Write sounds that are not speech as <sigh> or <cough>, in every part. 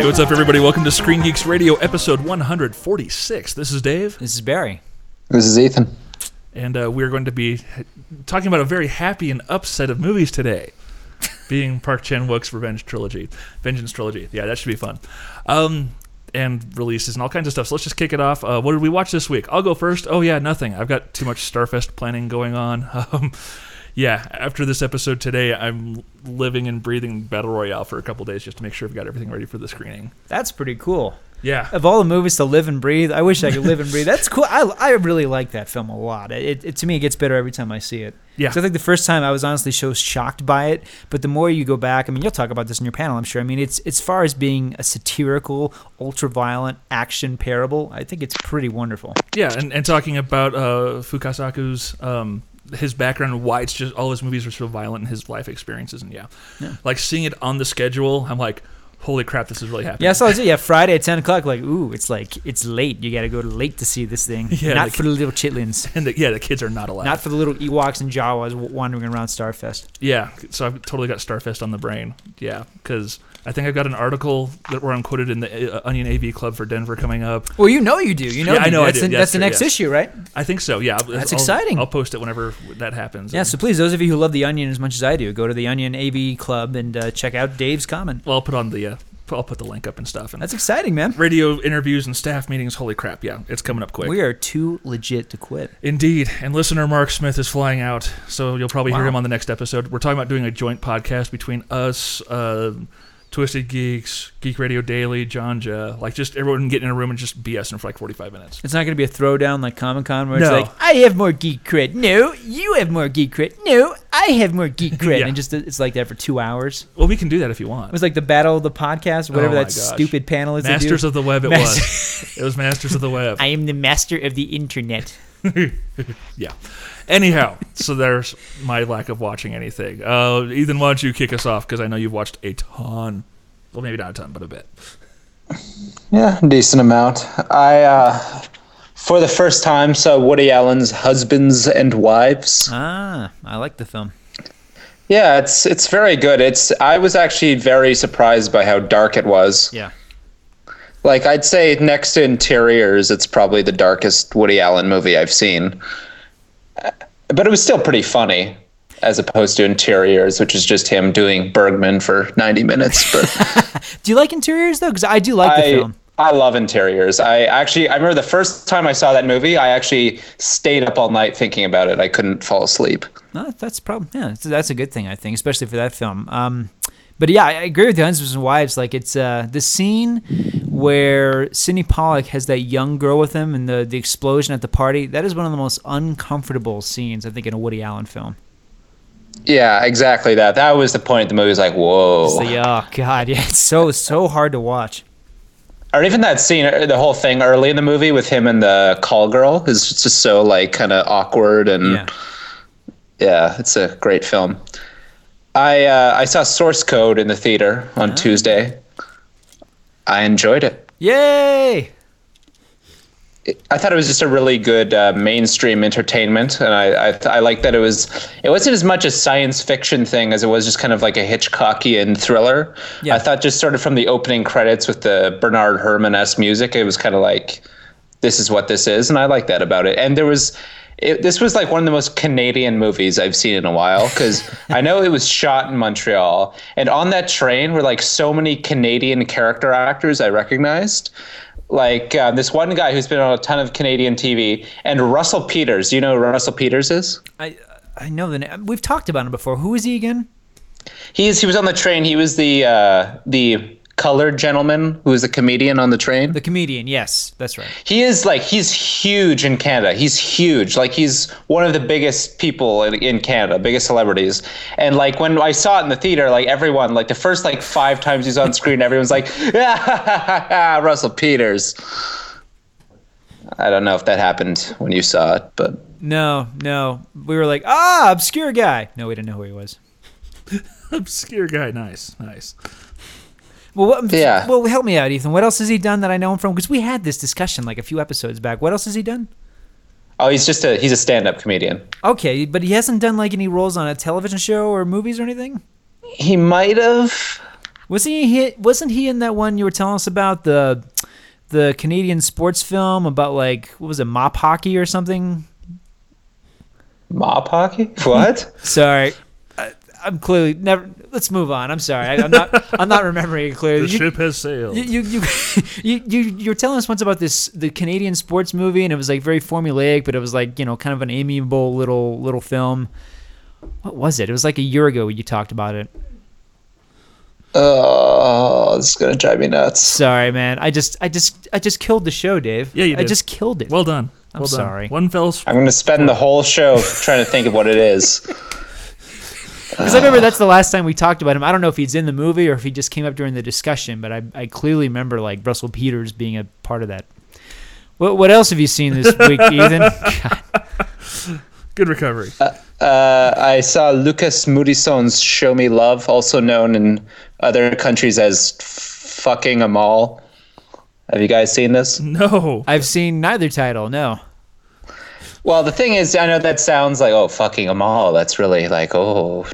Hey, what's up, everybody? Welcome to Screen Geeks Radio, episode 146. This is Dave, This is Barry. This is Ethan. and uh, we're going to be talking about a very happy and upset of movies today, being Park Chan Wook's Revenge Trilogy, Vengeance Trilogy. Yeah, that should be fun. Um, and releases and all kinds of stuff. So let's just kick it off. Uh, what did we watch this week? I'll go first. Oh yeah, nothing. I've got too much Starfest planning going on. <laughs> Um, yeah, after this episode today, I'm living and breathing Battle Royale for a couple days just to make sure I've got everything ready for the screening. That's pretty cool. Yeah, Of all the movies to live and breathe, I wish I could live and breathe. That's cool. I, I really like that film a lot. It, it to me it gets better every time I see it. Yeah. So I think the first time I was honestly so shocked by it, but the more you go back, I mean, you'll talk about this in your panel, I'm sure. I mean, it's as far as being a satirical, ultra-violent action parable, I think it's pretty wonderful. Yeah, and, and talking about uh, Fukasaku's um, his background and why it's just all his movies are so violent and his life experiences and yeah. Yeah. like seeing it on the schedule, I'm like, holy crap, this is really happening. Yeah, so it's, yeah, Friday at ten o'clock. Like, ooh, it's like it's late. You got to go to late to see this thing. <laughs> Yeah, not the for the little chitlins. <laughs> and the, yeah, the kids are not allowed. Not for the little Ewoks and Jawas wandering around Starfest. yeah, so I've totally got Starfest on the brain. Yeah, because I think I've got an article that where I'm quoted in the uh, Onion AV Club for Denver coming up. Well, you know you do. You know, Yeah, I know That's, do. the, that's the true, next issue, right? I think so. Yeah, That's I'll- exciting. I'll post it whenever that happens. Yeah. So please, those of you who love the Onion as much as I do, go to the Onion AV Club and uh, check out Dave's comment. well, I'll put on the uh, I'll put the link up and stuff. And That's exciting, man. radio interviews and staff meetings. Holy crap! Yeah, it's coming up quick. We are too legit to quit. Indeed. And listener Mark Smith is flying out, so you'll probably hear him on the next episode. We're talking about doing a joint podcast between us, uh, Twisted Geeks, Geek Radio Daily, Jonja, like just everyone get in a room and just BS for like 45 minutes. It's not going to be a throwdown like Comic Con where it's like, I have more geek cred. No, you have more geek cred. No, I have more geek cred. <laughs> Yeah. And just it's like that for two hours. Well, we can do that if you want. It was like the battle of the podcast, oh whatever Oh that gosh. stupid panel is. Masters of the Web, it Master- was. It was Masters of the Web. <laughs> I am the master of the internet. <laughs> yeah. Anyhow, so there's my lack of watching anything. Uh, Ethan, why don't you kick us off? Because I know you've watched a ton. Well, maybe not a ton, but a bit. Yeah, decent amount. I, uh, for the first time, saw Woody Allen's Husbands and Wives. Ah, I like the film. Yeah, it's it's very good. It's I was actually very surprised by how dark it was. Yeah. Like I'd say next to Interiors, it's probably the darkest Woody Allen movie I've seen. But it was still pretty funny as opposed to Interiors, which is just him doing Bergman for 90 minutes, but <laughs> Do you like interiors though? Because I do like the I, film. I love interiors. I actually, I remember the first time I saw that movie, I actually stayed up all night thinking about it. I couldn't fall asleep. No, that's a problem yeah. That's, a good thing, I think, especially for that film. Um, but yeah, I I agree with the husbands and wives. Like it's uh, the scene where Sydney Pollack has that young girl with him, and the the explosion at the party. That is one of the most uncomfortable scenes I think in a Woody Allen film. Yeah, exactly that. That was the point. The movie was like, whoa. The oh god, <laughs> yeah, it's so so hard to watch. or even that scene, uh, the whole thing early in the movie with him and the call girl is just so like kind of awkward and Yeah. yeah. it's a great film. I uh, I saw Source Code in the theater on Tuesday. I enjoyed it. Yay! I thought it was just a really good uh, mainstream entertainment, and I I, I like that it was it wasn't as much a science fiction thing as it was just kind of like a Hitchcockian thriller. Yeah. I thought just sort of from the opening credits with the Bernard Herrmann esque music, it was kind of like this is what this is, and I like that about it. And there was. It, this was like one of the most Canadian movies I've seen in a while because <laughs> I know it was shot in Montreal, and on that train were like so many Canadian character actors I recognized like uh, this one guy who's been on a ton of Canadian TV, and Russell Peters. Do you know who Russell Peters is? I I know the name. We've talked about him before. Who is he again? He's he was on the train. He was the uh, the colored gentleman who was a comedian on the train. The comedian. Yes, that's right. He is like he's huge in Canada. He's huge. Like he's one of the biggest people in, in Canada, biggest celebrities. And like when I saw it in the theater, like everyone, like the first like five times he's on screen, everyone's like, ah, <laughs> Russell Peters. I don't know if that happened when you saw it, but No, no. We were like, ah, obscure guy. No, we didn't know who he was. <laughs> Obscure guy. Nice, nice. Well, what, Yeah. Well, help me out, Ethan. What else has he done that I know him from? Because we had this discussion like a few episodes back. What else has he done? oh, he's just a he's a stand-up comedian. Okay, but he hasn't done like any roles on a television show or movies or anything. He might have. Wasn't he? Wasn't he in that one you were telling us about the the Canadian sports film about like what was it, mop hockey or something? Mop hockey? What? <laughs> Sorry, I'm clearly never. Let's move on. I'm sorry. I, I'm not. I'm not remembering it clearly. <laughs> The You- ship has sailed. You you you, <laughs> you you you were telling us once about this the Canadian sports movie and it was like very formulaic, but it was like you know kind of an amiable little little film. What was it? It was like a year ago when you talked about it. oh, this is gonna drive me nuts. Sorry, man. I just I just I just killed the show, Dave. Yeah, you did. I just killed it. well done. I'm well done. sorry. One fell. s- I'm gonna spend the whole show trying to think of what it is. <laughs> Because I remember that's the last time we talked about him. I don't know if he's in the movie or if he just came up during the discussion, but I, I clearly remember like Russell Peters being a part of that. What what else have you seen this week, <laughs> Ethan? God. <laughs> Good recovery. Uh, I saw Lukas Moodysson's "Show Me Love," also known in other countries as "Fucking a Mall." Have you guys seen this? No. I've seen neither title. No. Well, the thing is, I know that sounds like oh, fucking a mall. That's really like oh,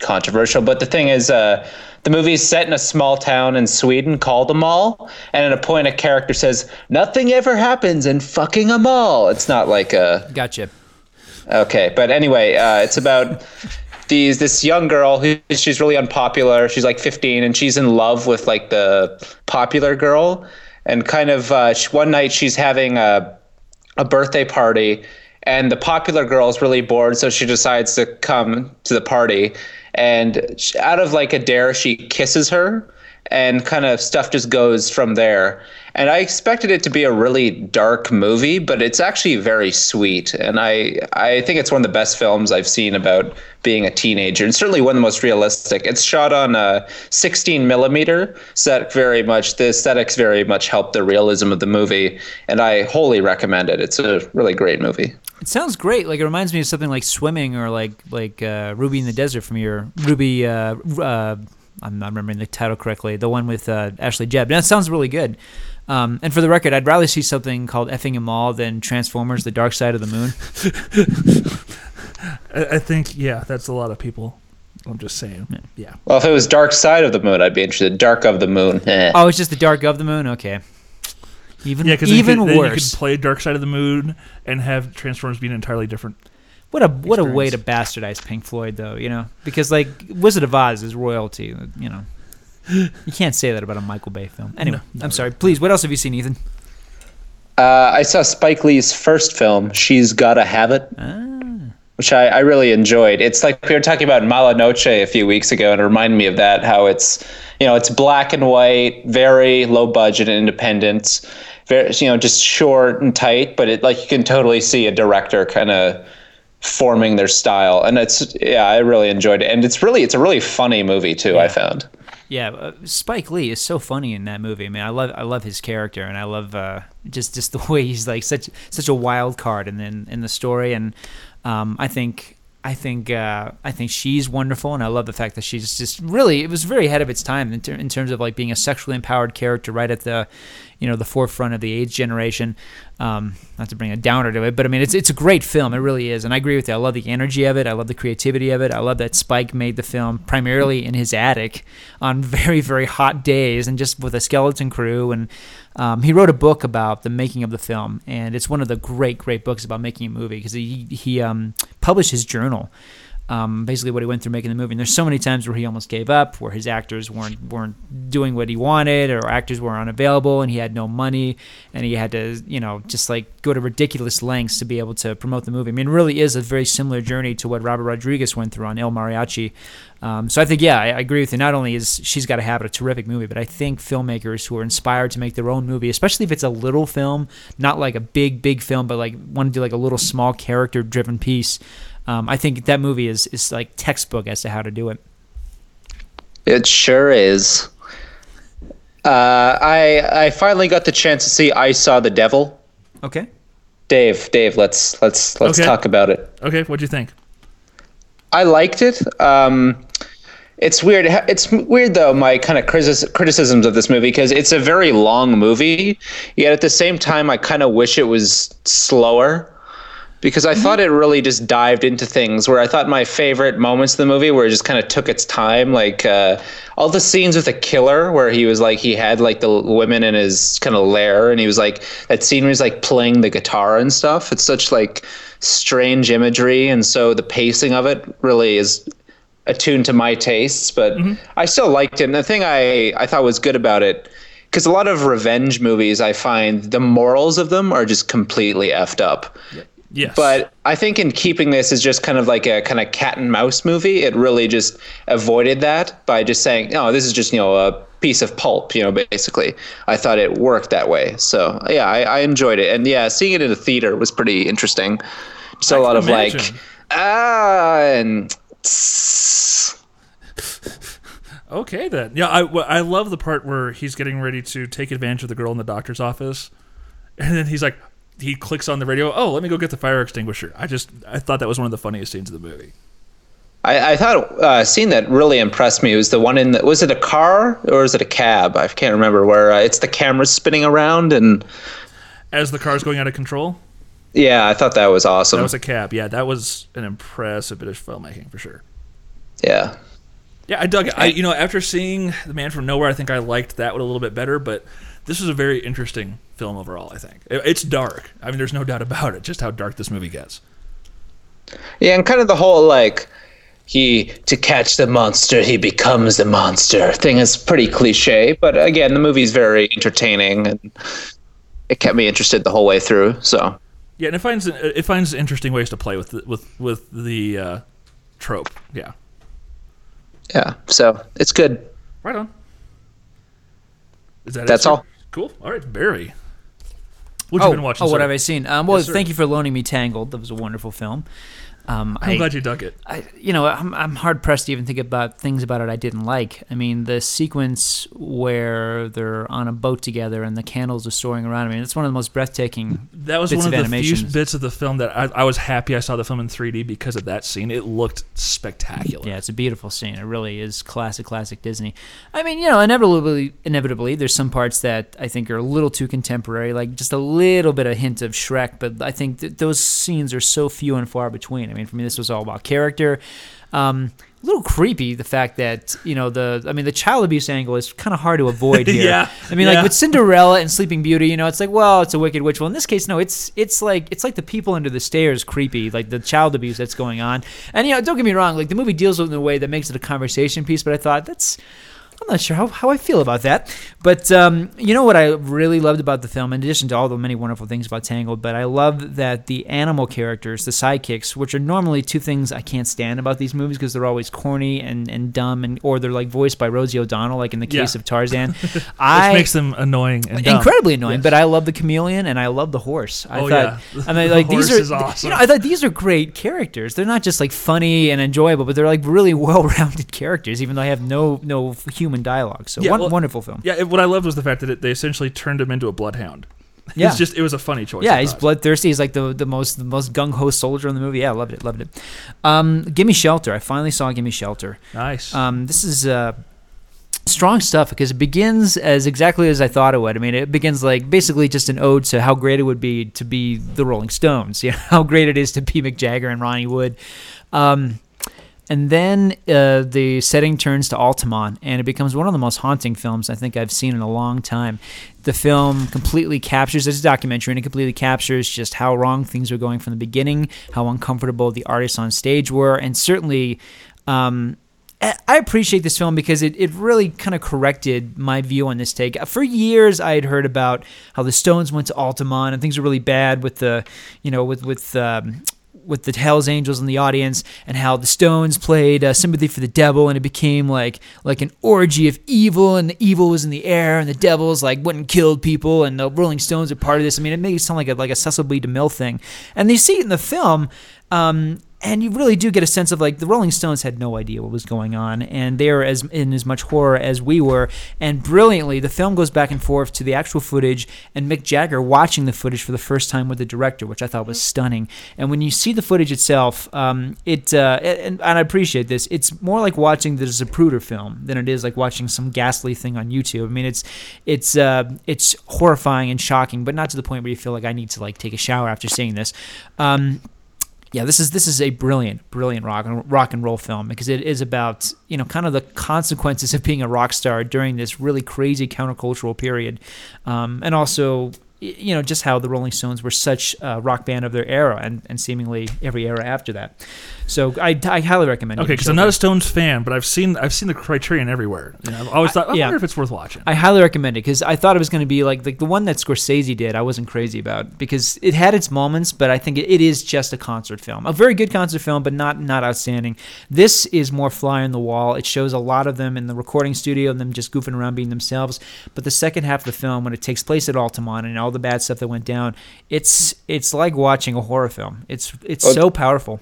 controversial. But the thing is, uh, the movie is set in a small town in Sweden called a mall, and at a point, a character says, "Nothing ever happens in fucking a mall." It's not like a Gotcha. Okay, but anyway, uh, it's about these this young girl who she's really unpopular. She's like 15, and she's in love with like the popular girl. And kind of uh, sh- one night she's having a a birthday party, and the popular girl is really bored, so she decides to come to the party. And out of like a dare, she kisses her, and kind of stuff just goes from there. And I expected it to be a really dark movie, but it's actually very sweet. And I I think it's one of the best films I've seen about being a teenager, and certainly one of the most realistic. It's shot on a 16 millimeter, that very much the aesthetics very much help the realism of the movie. And I wholly recommend it. It's a really great movie. It sounds great. Like it reminds me of something like swimming or like like uh, Ruby in the Desert from your Ruby. Uh, uh, I'm not remembering the title correctly. The one with uh, Ashley Judd. That sounds really good. Um, and for the record, I'd rather see something called effing a mall than Transformers: The Dark Side of the Moon. <laughs> I, I think yeah, that's a lot of people. I'm just saying. Yeah. Well, if it was Dark Side of the Moon, I'd be interested. Dark of the Moon. eh. Oh, it's just the Dark of the Moon. Okay. Even Yeah, because even you could, then you could play Dark Side of the Moon and have Transformers being entirely different. What a what a way to bastardize Pink Floyd, though. You know, because like Wizard of Oz is royalty. You know, you can't say that about a Michael Bay film. Anyway, No, I'm sorry. Please, what else have you seen, Ethan? Uh, I saw Spike Lee's first film, She's Gotta Have It, Ah. which I, I really enjoyed. It's like we were talking about Mala Noche a few weeks ago, and it reminded me of that. How it's you know it's black and white, very low budget and independent, very you know just short and tight, but it like you can totally see a director kind of forming their style, and it's yeah I really enjoyed it, and it's really it's a really funny movie too. I found. Yeah, uh, Spike Lee is so funny in that movie. I mean, I love I love his character, and I love uh, just just the <laughs> way he's like such such a wild card in in, in the story. And um, I think I think uh, I think she's wonderful, and I love the fact that she's just really it was very ahead of its time in, ter- in terms of like being a sexually empowered character right at the you know the forefront of the AIDS generation. Um, not to bring a downer to it, but I mean it's it's a great film. It really is, and I agree with you. I love the energy of it. I love the creativity of it. I love that Spike made the film primarily in his attic on <laughs> very very hot days and just with a skeleton crew. And um, he wrote a book about the making of the film, and it's one of the great great books about making a movie because he he um, published his journal um, basically what he went through making the movie. And there's so many times where he almost gave up, where his actors weren't weren't doing what he wanted, or actors were unavailable, and he had no money, and he had to you know just like go to ridiculous lengths to be able to promote the movie. I mean, it really is a very similar journey to what Robert Rodriguez went through on El Mariachi. Um, so I think yeah, I, I agree with you. Not only is she's got to have a terrific movie, but I think filmmakers who are inspired to make their own movie, especially if it's a little film, not like a big big film, but like want to do like a little small character driven piece. Um, I think that movie is is like textbook as to how to do it. It sure is. Uh, I I finally got the chance to see I Saw the Devil. Okay. Dave, Dave, let's let's let's Okay. talk about it. Okay, what'd you think? I liked it. Um, it's weird. It's weird though. My kind of criticisms of this movie because it's a very long movie. Yet at the same time, I kind of wish it was slower. because I thought it really just dived into things where I thought my favorite moments of the movie where it just kind of took its time, like uh, all the scenes with the killer where he was like he had like the women in his kind of lair and he was like that scene where he's like playing the guitar and stuff. It's such like strange imagery and so the pacing of it really is attuned to my tastes, but I still liked it. And the thing I, I thought was good about it, because a lot of revenge movies, I find the morals of them are just completely effed up. Yes. But I think in keeping this as just kind of like a kind of cat and mouse movie, it really just avoided that by just saying, "No, this is just you know a piece of pulp." You know, basically, I thought it worked that way. So yeah, I, I enjoyed it, and yeah, seeing it in a theater was pretty interesting. Just a lot of like ah and. <laughs> Okay then. Yeah, I, I love the part where he's getting ready to take advantage of the girl in the doctor's office, and then he's like, he clicks on the radio. Oh, let me go get the fire extinguisher. I just I thought that was one of the funniest scenes of the movie. I, I thought uh, a scene that really impressed me was the one in the, was it a car or is it a cab? I can't remember where uh, it's the camera spinning around and As the car's going out of control, yeah, I thought that was awesome. that was a cab. Yeah, that was an impressive bit of filmmaking for sure. yeah. Yeah, I dug it. I, you know, after seeing The Man from Nowhere, I think I liked that one a little bit better. But this is a very interesting film overall. I think It- it's dark. I mean, there's no doubt about it. Just how dark this movie gets. Yeah, and kind of the whole like he to catch the monster, he becomes the monster thing is pretty cliche, but again, the movie's very entertaining and it kept me interested the whole way through. So Yeah, and it finds it finds interesting ways to play with the, with with the uh, trope. Yeah, yeah, so it's good. right on. Is that it, That's sir? all. Cool. All right, Barry. What you oh, been watching? oh, what have I seen? Um, well, Yes, thank you for loaning me Tangled. That was a wonderful film. Um, I'm I, glad you dug it. I, you know, I'm, I'm hard pressed to even think about things about it I didn't like. I mean, the sequence where they're on a boat together and the candles are soaring around. I mean, it's one of the most breathtaking. That was one of, of the few bits of the film that I, I was happy I saw the film in 3D because of that scene. It looked spectacular. Yeah, it's a beautiful scene. It really is classic, classic Disney. I mean, you know, inevitably, inevitably, there's some parts that I think are a little too contemporary, like just a little bit of hint of Shrek. But I think th- those scenes are so few and far between. I mean, for me, this was all about character. Um, a little creepy the fact that you know the I mean the child abuse angle is kind of hard to avoid <laughs> here. Yeah, I mean yeah. like with Cinderella and Sleeping Beauty, you know, it's like well, it's a wicked witch. Well, in this case, no, it's it's like it's like the people under the stairs creepy, like the child abuse that's going on. And you know, don't get me wrong, like the movie deals with it in a way that makes it a conversation piece, but I thought that's I'm not sure how, how I feel about that. But um, you know what I really loved about the film, in addition to all the many wonderful things about Tangled, but I love that the animal characters, the sidekicks, which are normally two things I can't stand about these movies because they're always corny and, and dumb, and or they're like voiced by Rosie O'Donnell, like in the case Yeah. of Tarzan. <laughs> Which I makes them annoying and dumb. incredibly annoying. Yes. But I love the chameleon and I love the horse. I Oh, thought, yeah. <laughs> I mean, The like these are, awesome. you know, I thought these are great characters. They're not just like funny and enjoyable, but they're like really <laughs> well-rounded characters, even though I have no no human dialogue. So Yeah, one, well- wonderful film. Yeah, it, what I loved was the fact that it, they essentially turned him into a bloodhound. <laughs> Yeah. It's just it was a funny choice. Yeah, he's bloodthirsty. He's like the, the most the most gung ho soldier in the movie. Yeah, I loved it, loved it. Um, Gimme Shelter. I finally saw Gimme Shelter. nice. Um, this is uh, strong stuff because it begins as exactly as I thought it would. I mean, it begins like basically just an ode to how great it would be to be the Rolling Stones. <laughs> You know, how great it is to be Mick Jagger and Ronnie Wood. Um, and then uh, the setting turns to Altamont, and it becomes one of the most haunting films I think I've seen in a long time. The film completely captures, it's a documentary, and it completely captures just how wrong things were going from the beginning, how uncomfortable the artists on stage were, and certainly. Um, I appreciate this film because it, it really kind of corrected my view on this take. For years, I had heard about how the Stones went to Altamont and things were really bad with the, you know, with with um, with the Hell's Angels in the audience, and how the Stones played uh, "Sympathy for the Devil," and it became like like an orgy of evil, and the evil was in the air, and the devils like went and killed people, and the Rolling Stones are part of this. I mean, it made it sound like a like a Cecil B. DeMille thing, and you see it in the film. Um, and you really do get a sense of like the Rolling Stones had no idea what was going on, and they were as in as much horror as we were. And brilliantly, the film goes back and forth to the actual footage and Mick Jagger watching the footage for the first time with the director, which I thought was stunning. And when you see the footage itself, um, it uh, and, and I appreciate this. It's more like watching the Zapruder film than it is like watching some ghastly thing on YouTube. I mean, it's it's uh, it's horrifying and shocking, but not to the point where you feel like I need to like take a shower after seeing this. Um, yeah, this is this is a brilliant, brilliant rock and rock and roll film because it is about you know kind of the consequences of being a rock star during this really crazy countercultural period, um, and also you know just how the Rolling Stones were such a rock band of their era and, and seemingly every era after that. So I, I highly recommend. It. Okay, because I'm not a Stones fan, but I've seen I've seen the Criterion everywhere. You know, I've always thought, I yeah. wonder if it's worth watching. I highly recommend it because I thought it was going to be like like the one that Scorsese did. I wasn't crazy about because it had its moments, but I think it, it is just a concert film, a very good concert film, but not not outstanding. This is more fly on the wall. It shows a lot of them in the recording studio and them just goofing around being themselves. But the second half of the film, when it takes place at Altamont and all the bad stuff that went down, it's it's like watching a horror film. It's it's Well, so powerful.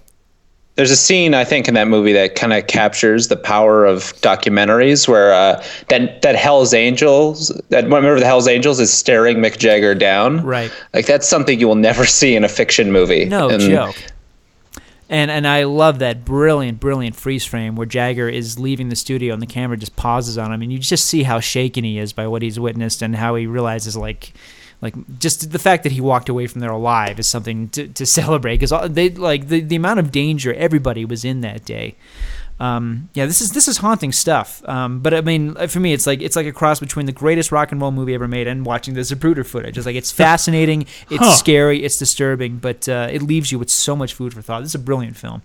There's a scene I think in that movie that kind of captures the power of documentaries, where uh, that that Hell's Angels, that remember the Hell's Angels is staring Mick Jagger down. Right. Like that's something you will never <laughs> see in a fiction movie. No And joke. And and I love that brilliant, brilliant freeze frame where Jagger is leaving the studio and the camera just pauses on him, and you just see how shaken he is by what he's witnessed and how he realizes like. Like just the fact that he walked away from there alive is something to, to <laughs> celebrate because they like the, the amount of danger everybody was in that day. Um, yeah, this is this is haunting stuff. Um, but I mean, for me, it's like it's like a cross between the greatest rock and roll movie ever made and watching the Zapruder footage. It's like it's <laughs> fascinating, it's Huh. scary, it's disturbing, but uh, it leaves you with so much food for thought. This is a brilliant film.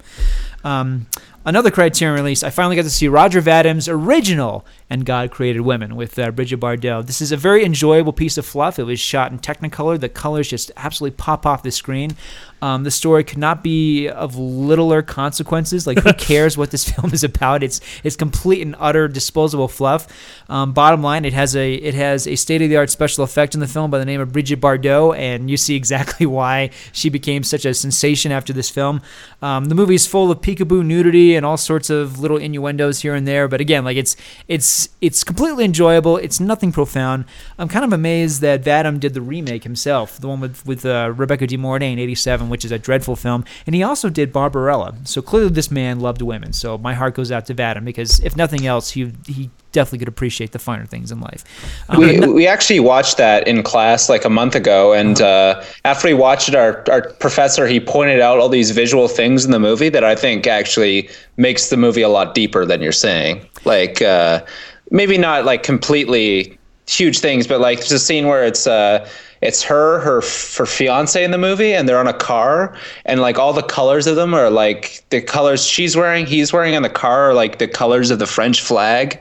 Um, another Criterion release. I finally got to see Roger vadim's original "And God Created Women" with uh, Brigitte Bardot. This is a very enjoyable piece of fluff. It was shot in Technicolor. The colors just absolutely pop off the screen. Um, the story could not be of littler consequences. Like, who <laughs> cares what this <laughs> film is about? It's it's complete and utter disposable fluff. Um, bottom line, it has a it has a state of the art special effect in the film by the name of Brigitte Bardot, and you see exactly <laughs> why she became such a sensation after this film. Um, the movie is full of peekaboo nudity and all sorts of little innuendos here and there, but again, like it's it's it's completely enjoyable. It's nothing profound. I'm kind of amazed that Vadim did the remake himself, the one with with uh, Rebecca De Mornay in '87, which is a dreadful film, and he also did Barbarella. So clearly, this man loved women. So my heart goes out to Vadim because if nothing else, he he definitely could appreciate the finer things in life. Um, we, we actually watched that in class like a month ago and uh, after we watched it our, our professor he pointed out all these visual things in the movie that i think actually makes the movie a lot deeper than you're saying like uh, maybe not like completely huge things but like there's a scene where it's uh, it's her her her fiance in the movie and they're on a car and like all the colors of them are like the colors she's wearing he's wearing on the car are like the colors of the french flag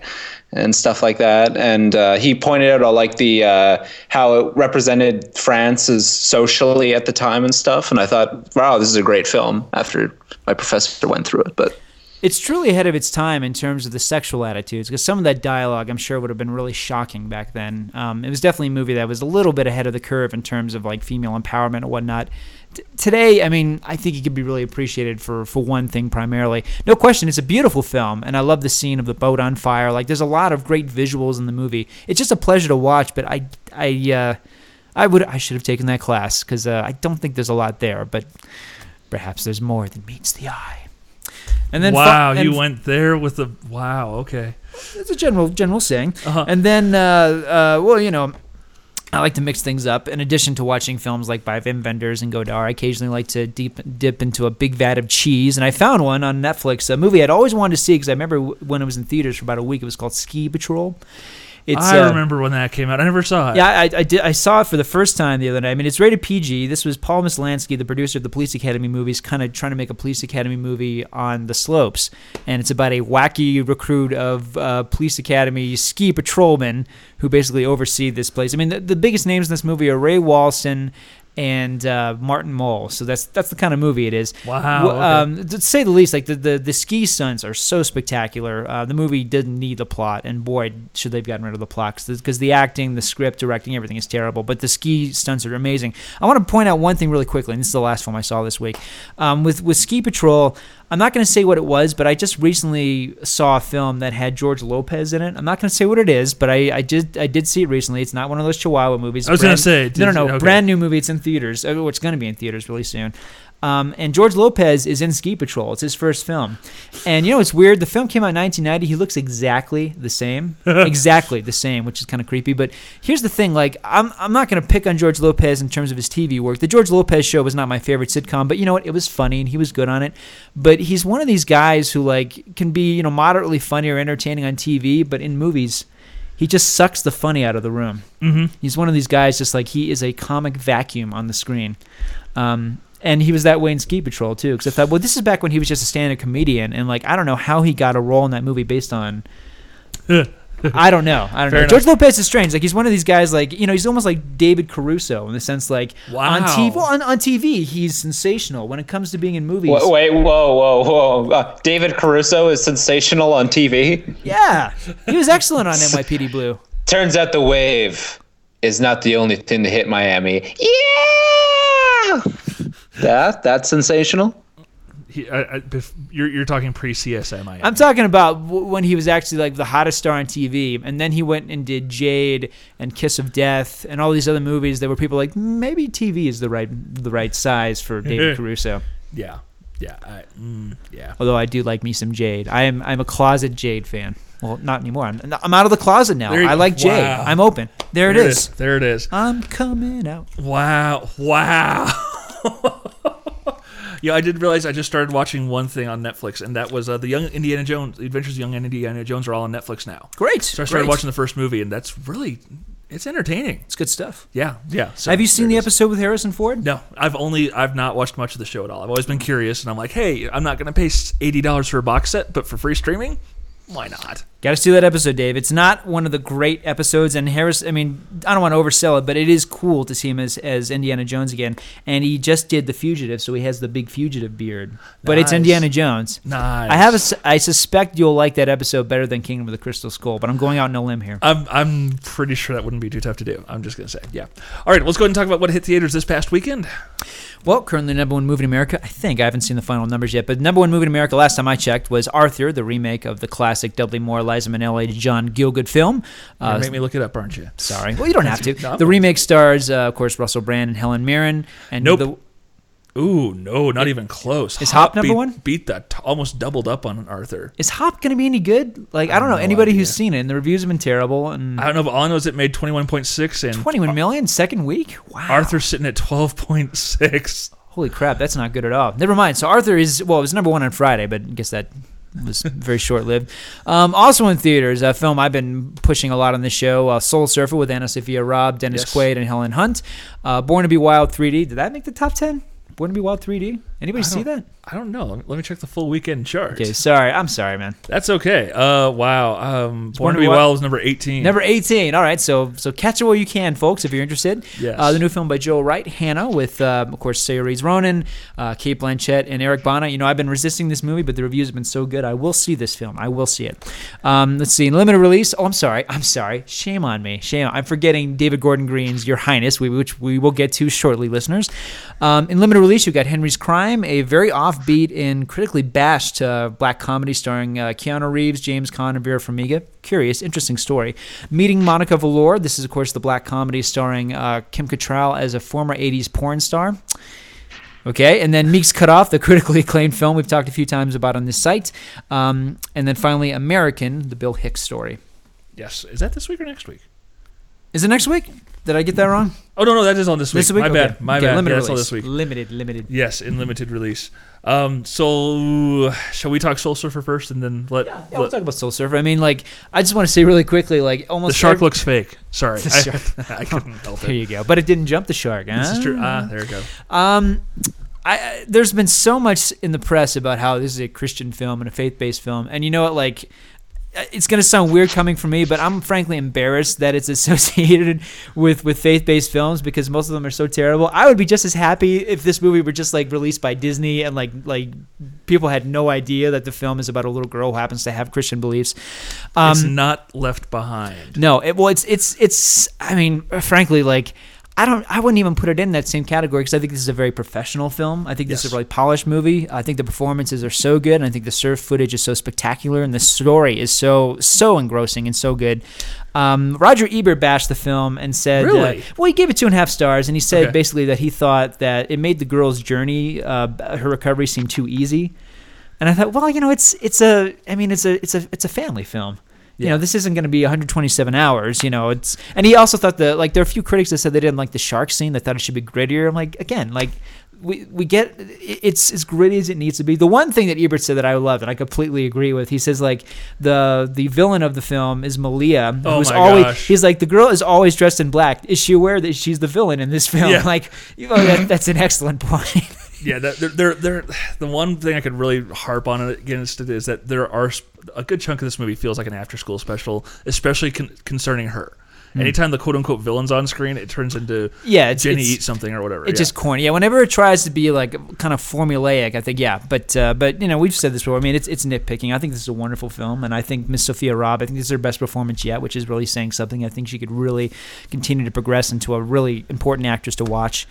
and stuff like that. And uh, he pointed out all like the uh, how it represented France as socially at the time and stuff. And I thought, wow, this is a great film. After my professor went through it, but it's truly ahead of its time in terms of the sexual attitudes because some of that dialogue i'm sure would have been really shocking back then. Um, it was definitely a movie that was a little bit ahead of the curve in terms of like female empowerment and whatnot. T- today i mean i think it could be really appreciated for for one thing primarily. No question it's a beautiful film and i love the scene of the boat on fire. Like there's a lot of great visuals in the movie. It's just a pleasure to watch but i i uh, i would i should have taken that class because uh, i don't think there's a lot there but perhaps there's more than meets the eye and then fu- wow, you and- went there with the wow. Okay. it's a general general saying. Uh-huh. And then, uh, uh, well, you know, I like to mix things up. In addition to watching films like by Wim Wenders and Godard, I occasionally like to deep dip into a big vat of cheese. And I found one on Netflix, a movie I'd always wanted to see because I remember when it was in theaters for about a week. It was called Ski Patrol. It's, I uh, remember when that came out. I never saw it. yeah, I, I did. I saw it for the first time the other night. I mean, it's rated PG. This was Paul Maslansky, the producer of the Police Academy movies, kind of trying to make a Police Academy movie on the slopes, and it's about a wacky recruit of uh, Police Academy ski patrolmen who basically oversee this place. I mean, the, the biggest names in this movie are Ray Walston and uh, Martin Mull. So that's that's the kind of movie it is. Wow, okay. Um, to say the least, like the, the, the ski stunts are so spectacular. Uh, the movie didn't need the plot, and boy, should they've gotten rid of the plot because the acting, the script, directing, everything is terrible. But the ski stunts are amazing. I want to point out one thing really quickly, and this is the last film I saw this week. Um, with with Ski Patrol, I'm not going to say what it was, but I just recently saw a film that had George Lopez in it. I'm not going to say what it is, but I, I did I did see it recently. It's not one of those Chihuahua movies. I was gonna say, no, no, no, okay. brand new movie. It's in theaters. Uh, It's going to be in theaters really soon. Um, and George Lopez is in Ski Patrol. It's his first film. And you know it's weird? The film came out in 1990. He looks exactly the same. <laughs> exactly the same, which is kind of creepy. But here's the thing like, I'm, I'm not going to pick on George Lopez in terms of his TV work. The George Lopez show was not my favorite sitcom, but you know what? It was funny and he was good on it. But he's one of these guys who, like, can be, you know, moderately funny or entertaining on TV, but in movies, he just sucks the funny out of the room. Mm-hmm. He's one of these guys, just like he is a comic vacuum on the screen. Um, and he was that way in Ski Patrol too. Because I thought, well, this is back when he was just a stand-up comedian, and like I don't know how he got a role in that movie based on. <laughs> I don't know. I don't Fair know. enough. George Lopez is strange. Like he's one of these guys. Like you know, he's almost like David Caruso in the sense like on Wow. TV. Well, on, on TV, he's sensational. When it comes to being in movies, Wait, wait, whoa, whoa, whoa! Uh, David Caruso is sensational on TV. yeah, he was excellent on NYPD Blue. Turns out the wave is not the only thing to hit Miami. Yeah, that that's sensational. He, I, I, you're you're talking pre CSM. I am. I'm talking about when he was actually like the hottest star on TV, and then he went and did Jade and Kiss of Death and all these other movies that were people like maybe TV is the right the right size for David <laughs> Caruso. yeah, yeah, I, mm, yeah. Although I do like me some Jade. I am I'm a closet Jade fan. Well, not anymore. I'm, I'm out of the closet now. There you I go. like Jade. Wow. I'm open. There, There it is. There it is. I'm coming out. Wow. Wow. <laughs> yeah, I did realize I just started watching one thing on Netflix, and that was uh, the Young Indiana Jones. The Adventures of Young Indiana Jones are all on Netflix now. Great. So I started Great. watching the first movie, and that's really it's entertaining. It's good stuff. Yeah, yeah. So Have you seen the episode with Harrison Ford? No, I've only I've not watched much of the show at all. I've always been curious, and I'm like, hey, I'm not going to pay eighty dollars for a box set, but for free streaming, why not? Got to see that episode, Dave. It's not one of the great episodes, and Harris. I mean, I don't want to oversell it, but it is cool to see him as, as Indiana Jones again. And he just did the fugitive, so he has the big fugitive beard. But it's Indiana Jones. Nice. I have a, I suspect you'll like that episode better than Kingdom of the Crystal Skull, but I'm going out on a limb here. I'm I'm pretty sure that wouldn't be too tough to do. I'm just gonna say, yeah. All right, let's go ahead and talk about what hit theaters this past weekend. Well, currently number one movie in America. I think I haven't seen the final numbers yet, but number one movie in America last time I checked was Arthur, the remake of the classic Dudley Moore, Liza Minnelli, John Gielgud film. Uh, make me look it up, aren't you? Sorry. Well, you don't have <laughs> to. No, the remake stars, uh, of course, Russell Brand and Helen Mirren. And Nope. the, Ooh, no, not even close. Is Hop number beat, one? Beat that. Almost doubled up on Arthur. is Hop going to be any good? Like, I don't know. no Anybody idea. who's seen it, and the reviews have been terrible. And I don't know, but all I know is it made 21.6, and 21 million second week? Wow. Arthur's sitting at 12.6. Holy crap, that's not good at all. Never mind. So Arthur is well, it was number one on Friday, but I guess that was very <laughs> short lived. Um, also in theaters, a film I've been pushing a lot on this show, uh, Soul Surfer with AnnaSophia Robb, Dennis Yes. Quaid, and Helen Hunt. Uh, Born to Be Wild 3D. Did that make the top 10? Born to Be Wild 3D? Anybody I see that? I don't know. Let me, let me check the full weekend chart. Okay, sorry. I'm sorry, man. That's okay. Uh, wow. Um, Born to Be Wild- Wild is number 18. Number 18. All right, so so catch it while you can, folks, if you're interested. Yes. Uh, the new film by Joe Wright, Hannah, with, uh, of course, Saoirse Ronan, uh, Cate Blanchett, and Eric Bana. You know, I've been resisting this movie, but the reviews have been so good. I will see this film. I will see it. Um, let's see. Limited release. Oh, I'm sorry. I'm sorry. Shame on me. Shame. I'm forgetting David Gordon Green's Your Highness, which we will get to shortly, listeners. Um, in limited release, you've got Henry's Crime, a very offbeat and critically bashed uh, black comedy starring uh, Keanu Reeves, James Caan, and Vera Farmiga. Curious, interesting story. Meeting Monica Velour. This is, of course, the black comedy starring uh, Kim Cattrall as a former 80s porn star. Okay, and then Meek's Cutoff, the critically <laughs> acclaimed film we've talked a few times about on this site. Um, and then finally, American, the Bill Hicks story. Yes. Is that this week or next week? Is it next week? Did I get that wrong? Oh, no, no, that is on this week. This week? My Okay. bad. My Okay, bad. Limited Yeah, that's all this week. Limited, limited. Yes, in limited release. Um, so, shall we talk Soul Surfer first and then let. Yeah, we'll talk about Soul Surfer. I mean, like, I just want to say really quickly, like, almost the shark every- looks fake. Sorry. <laughs> The I, shark. <laughs> I couldn't help it. There you go. But it didn't jump the shark. Huh? This is true. Ah, there we go. Um, I, I there's been so much in the press about how this is a Christian film and a faith-based film, and you know what? Like, it's going to sound weird coming from me, but I'm frankly embarrassed that it's <laughs> associated with with faith-based films because most of them are so terrible. I would be just as happy if this movie were just like released by Disney and like like people had no idea that the film is about a little girl who happens to have Christian beliefs. Um, it's not left behind. no, it, well, it's it's it's. I mean, frankly, like I don't. I wouldn't even put it in that same category because I think this is a very professional film. I think this is a really polished movie. I think the performances are so good, and I think the surf footage is so spectacular, and the story is so so engrossing and so good. Um, Roger Ebert bashed the film and said, uh, "Well, he gave it two and a half stars, and he said Okay. basically that he thought that it made the girl's journey, uh, her recovery, seem too easy." And I thought, well, you know, it's it's a, I mean, it's a it's a it's a family film. You know, this isn't going to be 127 hours. You know, it's and he also thought that like there are a few critics that said they didn't like the shark scene. They thought it should be grittier. I'm like, again, like we we get it's as gritty as it needs to be. The one thing that Ebert said that I love and I completely agree with, he says like the the villain of the film is Malia, Oh who's my always gosh. he's like the girl is always dressed in black. Is she aware that she's the villain in this film? Yeah. <laughs> Like, you know, that, that's an excellent point. Yeah, they're, they're, they're, the one thing I could really harp on against it is that there are a good chunk of this movie feels like an after school special, especially con- concerning her. Anytime the quote unquote villain's on screen, it turns into. Yeah, it's- Jenny it's- eats something or whatever. It's yeah. just corny. Yeah, whenever it tries to be like kind of formulaic, I think yeah. But uh, but you know we've said this before. I mean it's it's nitpicking. I think this is a wonderful film, and I think Miss Sophia Robb. I think this is her best performance yet, which is really saying something. I think she could really continue to progress into a really important actress to watch.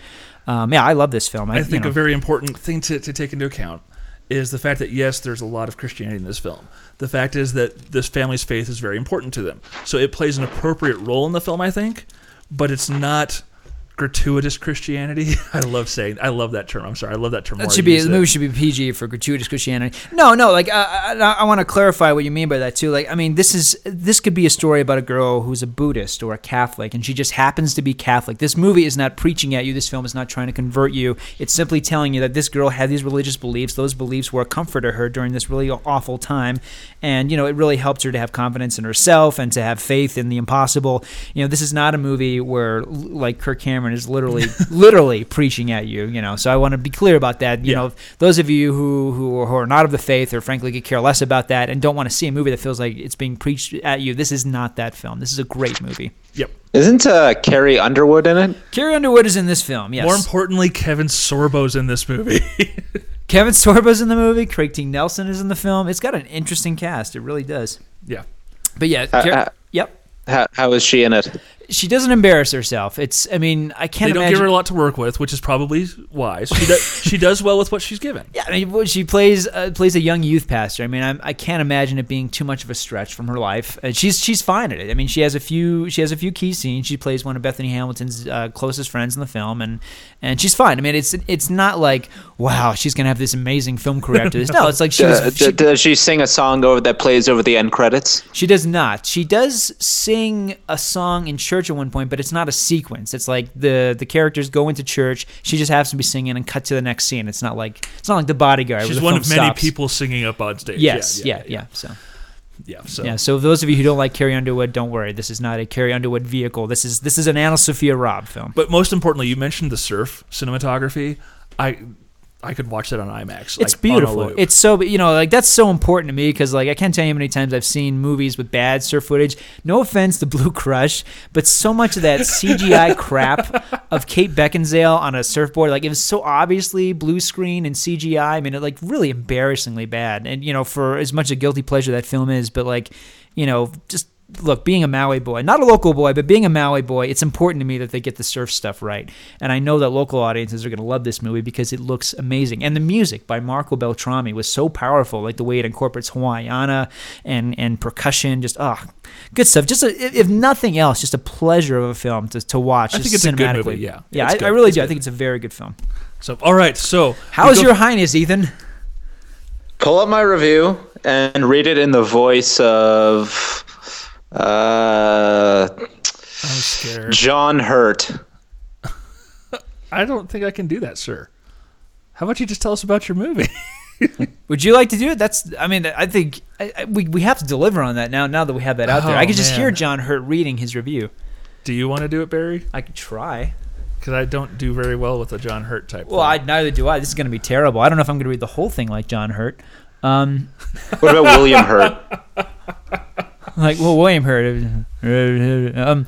Um, yeah, I love this film. I, I you think know, a very important thing to, to take into account is the fact that yes, there's a lot of Christianity in this film. The fact is that this family's faith is very important to them, so it plays an appropriate role in the film, I think. But it's not gratuitous Christianity. <laughs> I love saying, I love that term. I'm sorry, I love that term. That should be the it. movie should be PG for gratuitous Christianity. No, no, like uh, I, I want to clarify what you mean by that too. Like, I mean, this is this could be a story about a girl who's a Buddhist or a Catholic, and she just happens to be Catholic. This movie is not preaching at you. This film is not trying to convert you. It's simply telling you that this girl had these religious beliefs. Those beliefs were a comfort to her during this really awful time, and you know, it really helped her to have confidence in herself and to have faith in the impossible. You know, this is not a movie where like Kirk Cameron is literally <laughs> literally preaching at you. You know, so I want to be clear about that. You Yeah. know, those of you who, who who are not of the faith or frankly could care less about that and don't want to see a movie that feels like it's being preached at you, this is not that film. This is a great movie. Yep. Isn't uh, Carrie Underwood in it? Carrie Underwood is in this film. Yes. More importantly, Kevin Sorbo's in this movie. <laughs> Kevin Sorbo's in the movie. Craig T. Nelson is in the film. It's got an interesting cast. It really does. yeah. But yeah, Uh, Car- uh, yep. How, how is she in it? She doesn't embarrass herself. It's. I mean, I can't imagine They don't imagine. give her a lot to work with, which is probably wise. She does, <laughs> she does well with what she's given. Yeah, I mean, she plays uh, plays a young youth pastor. I mean, I'm, I can't imagine it being too much of a stretch from her life. And she's she's fine at it. I mean, she has a few she has a few key scenes. She plays one of Bethany Hamilton's uh, closest friends in the film, and and she's fine. I mean, it's it's not like wow, she's gonna have this amazing film career after this. <laughs> No, it's like she was. Uh, she- does she sing a song over that plays over the end credits? She does not. She does sing a song in church at one point, but it's not a sequence. It's like the the characters go into church. She just happens to be singing and cut to the next scene. It's not like it's not like the bodyguard. She's the one of many stops. people singing up on stage. Yes, yeah, yeah. So yeah. So yeah. So those of you who don't like Carrie Underwood, don't worry. This is not a Carrie Underwood vehicle. This is this is an AnnaSophia Robb film. But most importantly, you mentioned the surf cinematography. I I could watch that on IMAX. It's like, on beautiful. It's so you know like that's so important to me because like I can't tell you how many times I've seen movies with bad surf footage. No offense to Blue Crush, but so much of that CGI <laughs> crap of Kate Beckinsale on a surfboard, like it was so obviously blue screen and CGI. I mean, it like really embarrassingly bad. And you know, for as much a guilty pleasure that film is, but like you know, just look, being a Maui boy, not a local boy, but being a Maui boy, it's important to me that they get the surf stuff right. And I know that local audiences are going to love this movie because it looks amazing. And the music by Marco Beltrami was so powerful, like the way it incorporates Hawaiiana and, and percussion, just, oh, good stuff. Just, a, if if nothing else, just a pleasure of a film to, to watch. I think it's a good cinematically. movie, yeah. Yeah, I. I really It's do. I think it's a very good film. so all right. So How's go- your highness, Ethan? Pull up my review and read it in the voice of uh, I'm scared. John Hurt. I don't think I can do that, sir. How about you just tell us about your movie? <laughs> Would you like to do it? That's. I mean, I think I, I, we we have to deliver on that now. Now that we have that out there, Oh, I could just man. hear John Hurt reading his review. do you want to do it, Barry? I could try. Because I don't do very well with a John Hurt type. Well, I neither do I. This is going to be terrible. I don't know if I'm going to read the whole thing like John Hurt. Um, What about William Hurt? <laughs> <laughs> like, well, William heard it. Um,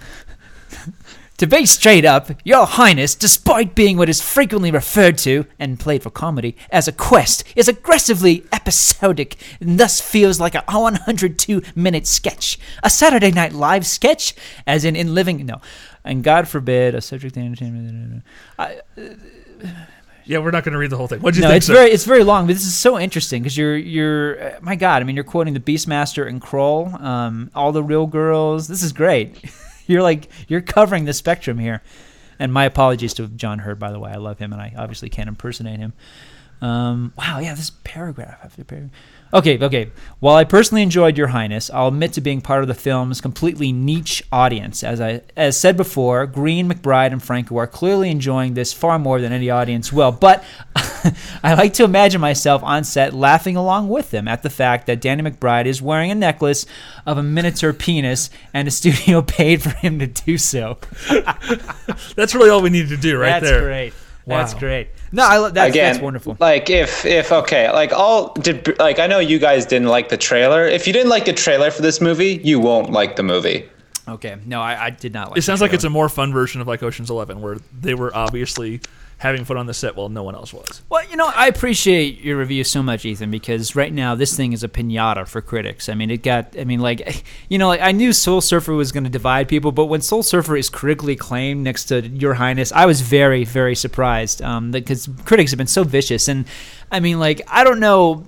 to be straight up, Your Highness, despite being what is frequently referred to, and played for comedy, as a quest, is aggressively episodic and thus feels like a 102 minute sketch. A Saturday Night Live sketch, as in in living. No. And God forbid, a subject entertainment. I, Yeah, we're not going to read the whole thing. What'd you no, think? it's sir? very it's very long, but this is so interesting because you're you're uh, my God. I mean, you're quoting the Beastmaster and Krull, um, all the real girls. This is great. <laughs> you're like you're covering the spectrum here. And my apologies to John Hurt, by the way. I love him, and I obviously can't impersonate him. Um, wow, yeah, this paragraph after paragraph. Okay, okay. While I personally enjoyed Your Highness, I'll admit to being part of the film's completely niche audience. As I as said before, Green, McBride, and Franco are clearly enjoying this far more than any audience will. But <laughs> I like to imagine myself on set laughing along with them at the fact that Danny McBride is wearing a necklace of a miniature penis, and a studio <laughs> paid for him to do so. <laughs> That's really all we need to do right that's there. great. That's great. No, I, lo- that's, Again, that's wonderful. Like if if okay, like all did like I know you guys didn't like the trailer. If you didn't like the trailer for this movie, you won't like the movie. Okay, no, I, I did not like. It sounds like it's a more fun version of like Ocean's Eleven, where they were obviously having fun on the set while no one else was. Well, you know, I appreciate your review so much, Ethan, because right now this thing is a pinata for critics. I mean, it got, I mean, like, <laughs> you know, like I knew Soul Surfer was going to divide people, but when Soul Surfer is critically acclaimed next to Your Highness, I was very, very surprised um, because critics have been so vicious. And I mean, like, I don't know,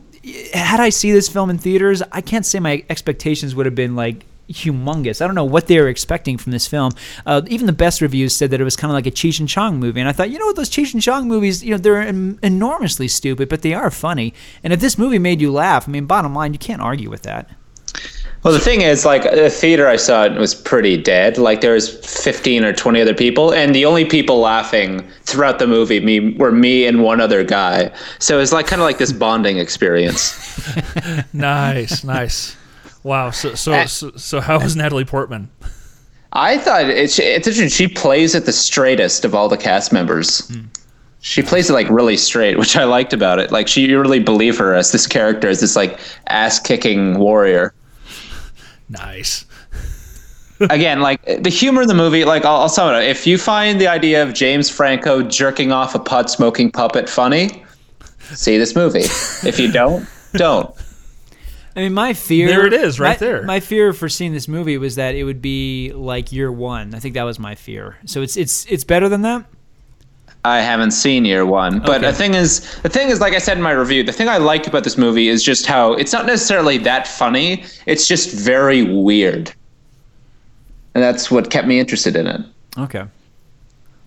had I see this film in theaters, I can't say my expectations would have been like humongous. I don't know what they were expecting from this film. Uh, even the best reviews said that it was kind of like a Cheech and Chong movie, and I thought, you know what, those Cheech and Chong movies, you know, they're en- enormously stupid, but they are funny. And if this movie made you laugh, I mean, bottom line, you can't argue with that. Well, the thing is, like the theater I saw it was pretty dead. Like there was fifteen or twenty other people, and the only people laughing throughout the movie me were me and one other guy. So it was like kind of like this bonding experience. <laughs> Nice, nice. Wow. So, so, uh, so, so how was Natalie Portman? I thought it's it's interesting. She plays it the straightest of all the cast members. Hmm. She plays it like really straight, which I liked about it. Like she you really believe her as this character, as this like ass kicking warrior. Nice. Again, like the humor in the movie, like I'll, I'll sum it up. If you find the idea of James Franco jerking off a pot smoking puppet funny, see this movie. if you don't, don't. I mean, my fear. There it is, right my- there. My fear for seeing this movie was that it would be like Year One. I think that was my fear. So it's it's it's better than that. I haven't seen year one, but Okay. the thing is, the thing is, like I said in my review, the thing I like about this movie is just how it's not necessarily that funny. It's just very weird, and that's what kept me interested in it. Okay.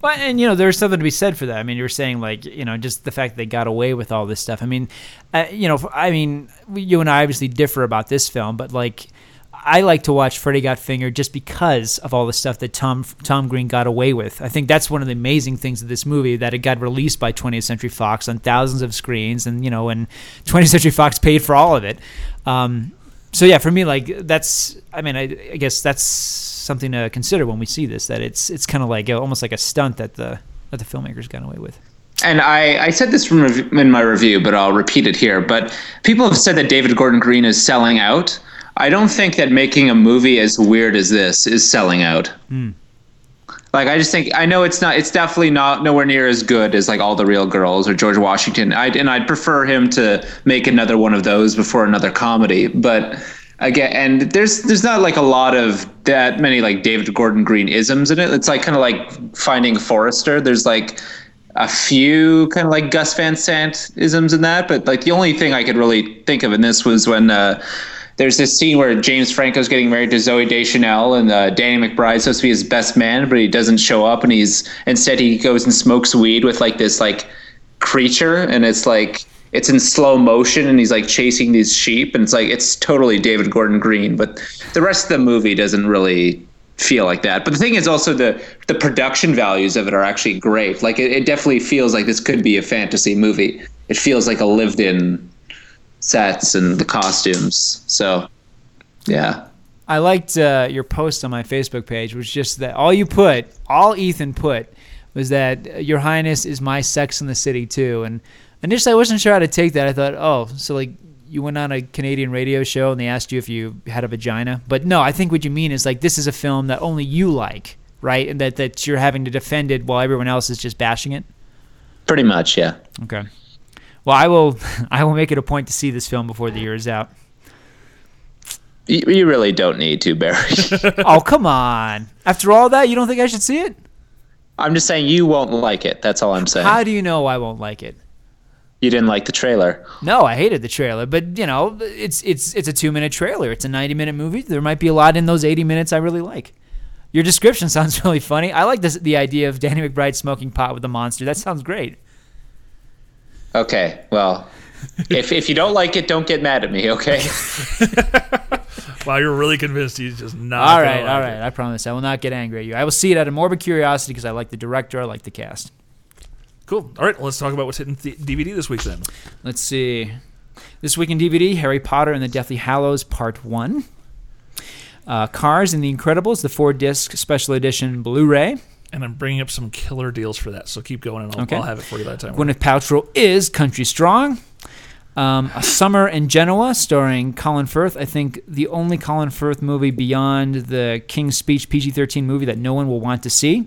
Well, and you know, there's something to be said for that. I mean, you were saying like, you know, just the fact that they got away with all this stuff. I mean, uh, you know, I mean, you and I obviously differ about this film, but like, I like to watch Freddy Got Fingered just because of all the stuff that Tom Tom Green got away with. I think that's one of the amazing things of this movie that it got released by 20th Century Fox on thousands of screens, and you know, and 20th Century Fox paid for all of it. Um, so yeah, for me, like that's, I mean, I, I guess that's something to consider when we see this. That it's it's kind of like uh, almost like a stunt that the that the filmmakers got away with. And I, I said this from rev- in my review, but I'll repeat it here. But people have said that David Gordon Green is selling out. I don't think that making a movie as weird as this is selling out. Like I just think I know it's not. It's definitely not nowhere near as good as like all the real girls or George Washington. I and I'd prefer him to make another one of those before another comedy. But again, and there's there's not like a lot of that many like David Gordon Green isms in it. It's like kind of like finding Forrester. There's like a few kind of like Gus Van Sant isms in that, but like the only thing I could really think of in this was when uh, there's this scene where James Franco's getting married to Zooey Deschanel, and uh, Danny McBride's supposed to be his best man, but he doesn't show up, and he's instead he goes and smokes weed with like this like creature, and it's like it's in slow motion, and he's like chasing these sheep, and it's like it's totally David Gordon Green, but the rest of the movie doesn't really feel like that. But the thing is also the the production values of it are actually great. Like it, it definitely feels like this could be a fantasy movie. It feels like a lived in sets and the costumes. So yeah. I liked uh, your post on my Facebook page, which just that all you put, all Ethan put, was that Your Highness is my Sex in the City too. And initially, I wasn't sure how to take that. I thought, oh, so like you went on a Canadian radio show and they asked you if you had a vagina. But no, I think what you mean is like this is a film that only you like, right? And that that you're having to defend it while everyone else is just bashing it. Pretty much, yeah. Okay. Well, I will. <laughs> I will make it a point to see this film before the year is out. You, you really don't need to, Barry. <laughs> <laughs> oh come on! After all that, you don't think I should see it? I'm just saying you won't like it. That's all I'm saying. How do you know I won't like it? You didn't like the trailer. No, I hated the trailer, but you know, it's it's it's a two minute trailer. It's a ninety minute movie. There might be a lot in those eighty minutes I really like. Your description <laughs> sounds really funny. I like this the idea of Danny McBride smoking pot with a monster. That sounds great. Okay, well, <laughs> if if you don't like it, don't get mad at me. Okay. <laughs> Wow, you're really convinced he's just not. All gonna right, like all it. I promise I will not get angry at you. I will see it out of morbid curiosity because I like the director. I like the cast. Cool. All right, let's talk about what's hitting th- DVD this week then. Let's see. This week in DVD, Harry Potter and the Deathly Hallows Part 1. Uh, Cars and the Incredibles, the four disc special edition Blu ray. And I'm bringing up some killer deals for that, so keep going, and I'll, Okay. I'll have it for you by the time. Gwyneth Paltrow is Country Strong. Um, a Summer in Genoa, starring Colin Firth. I think the only Colin Firth movie beyond the King's Speech PG 13 movie that no one will want to see.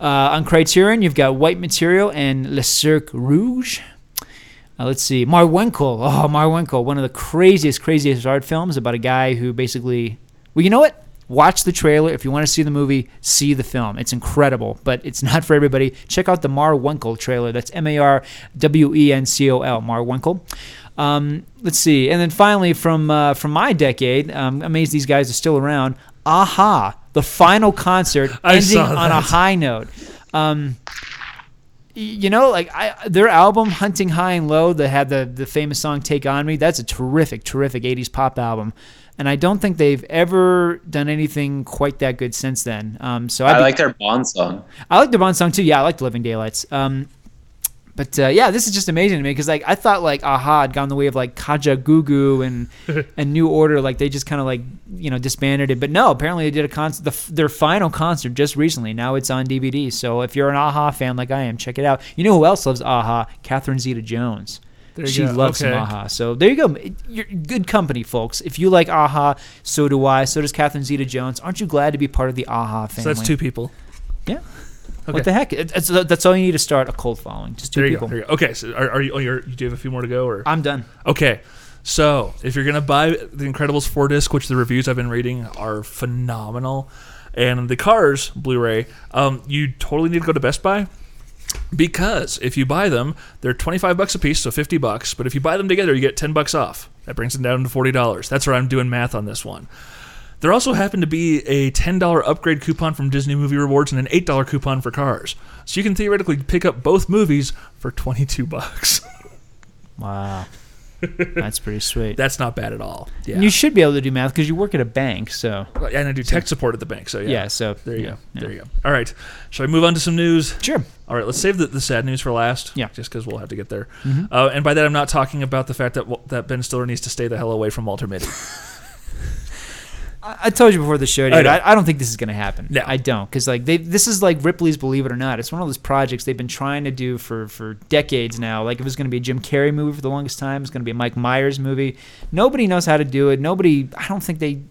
Uh, on Criterion, you've got White Material and Le Cirque Rouge. Uh, let's see, Marwencol. Oh, Marwencol, one of the craziest, craziest art films about a guy who basically. Well, you know what? Watch the trailer. If you want to see the movie, see the film. It's incredible, but it's not for everybody. Check out the Mar trailer. That's M A R W E N C O L, Mar Um, let's see, and then finally from uh, from my decade, um, amazed these guys are still around. Aha, the final concert I ending on a high note. Um, you know, like I, their album "Hunting High and Low" that had the the famous song "Take on Me." That's a terrific, terrific '80s pop album, and I don't think they've ever done anything quite that good since then. Um, so I'd I be- like their Bond song. I like the Bond song too. Yeah, I like the Living Daylights. Um, but uh, yeah, this is just amazing to me because like I thought like a-ha had gone the way of like Kajagoogoo and <laughs> and New Order, like they just kind of like you know disbanded it. But no, apparently they did a concert, the, their final concert just recently. Now it's on DVD. So if you're an a-ha fan like I am, check it out. You know who else loves a-ha? Catherine Zeta-Jones. She go. loves Okay. a-ha. So there you go. You're good company, folks. If you like a-ha, so do I. So does Catherine Zeta-Jones. Aren't you glad to be part of the a-ha family? so that's two people. Yeah. Okay. What the heck? It- That's, that's all you need to start a cult following. Just two There you people. go. There you go. Okay, so are, are you? Oh, you're, do you have a few more to go, or I'm done. okay? So if you're gonna buy the Incredibles four disc, which the reviews I've been reading are phenomenal, and the Cars Blu-ray, um, you totally need to go to Best Buy because if you buy them, they're 25 bucks a piece, so 50 bucks. But if you buy them together, you get 10 bucks off. That brings them down to $40. That's where I'm doing math on this one. There also happened to be a $10 upgrade coupon from Disney Movie Rewards and an $8 coupon for Cars. So you can theoretically pick up both movies for 22 <laughs> bucks. Wow. <laughs> That's pretty sweet. That's not bad at all. Yeah. You should be able to do math because you work at a bank. So and I do tech support at the bank, so yeah. yeah. so There you yeah, go. yeah. There you go. All right. Shall I move on to some news? Sure. All right, let's save the, the sad news for last. Yeah. Mm-hmm. Just because we'll have to get there. Uh, and by that, I'm not talking about the fact that that Ben Stiller needs to stay the hell away from Walter Mitty. <laughs> I, I told you before the show, I dude. know. I, I don't think this is gonna happen. No. I don't, because like they, this is like Ripley's Believe It or Not. It's one of those projects they've been trying to do for for decades now. Like it was gonna be a Jim Carrey movie for the longest time. It's gonna be a Mike Myers movie. Nobody knows how to do it. Nobody. I don't think they.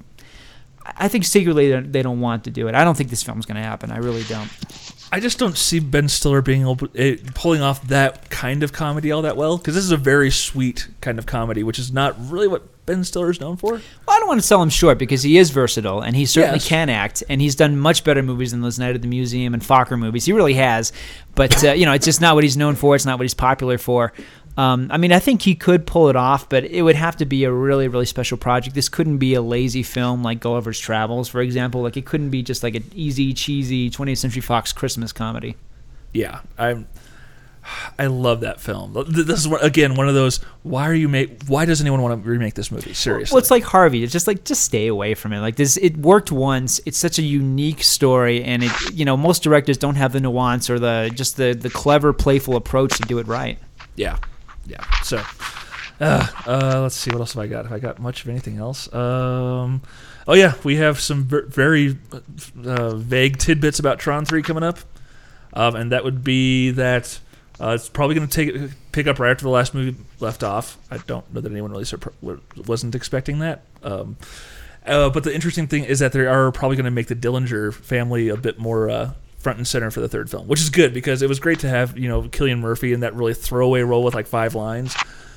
I think secretly they don't- they don't want to do it. I don't think this film's gonna happen. I really don't. I just don't see Ben Stiller being able eh, pulling off that kind of comedy all that well because this is a very sweet kind of comedy, which is not really what Ben Stiller is known for. Well, I don't want to sell him short because he is versatile and he certainly Yes. can act, and he's done much better movies than those Night at the Museum and Focker movies. He really has, but uh, you know, it's just not what he's known for. It's not what he's popular for. Um, I mean, I think he could pull it off, but it would have to be a really, really special project. This couldn't be a lazy film like Gulliver's Travels, for example. Like it couldn't be just like an easy, cheesy 20th Century Fox Christmas comedy. Yeah, I'm. I love that film. This is again one of those. Why are you make? Why does anyone want to remake this movie? Seriously. Well, it's like Harvey. It's just like just stay away from it. Like this, it worked once. It's such a unique story, and it you know most directors don't have the nuance or the just the the clever, playful approach to do it right. Yeah, yeah. So, uh, uh, let's see what else have I got. Have I got much of anything else? Um, oh yeah, we have some ver- very uh, vague tidbits about Tron Three coming up, um, and that would be that Uh, it's probably going to take pick up right after the last movie left off. I don't know that anyone really wasn't expecting that. Um, uh, but the interesting thing is that they are probably going to make the Dillinger family a bit more uh, front and center for the third film, which is good because it was great to have you know Cillian Murphy in that really throwaway role with like five lines.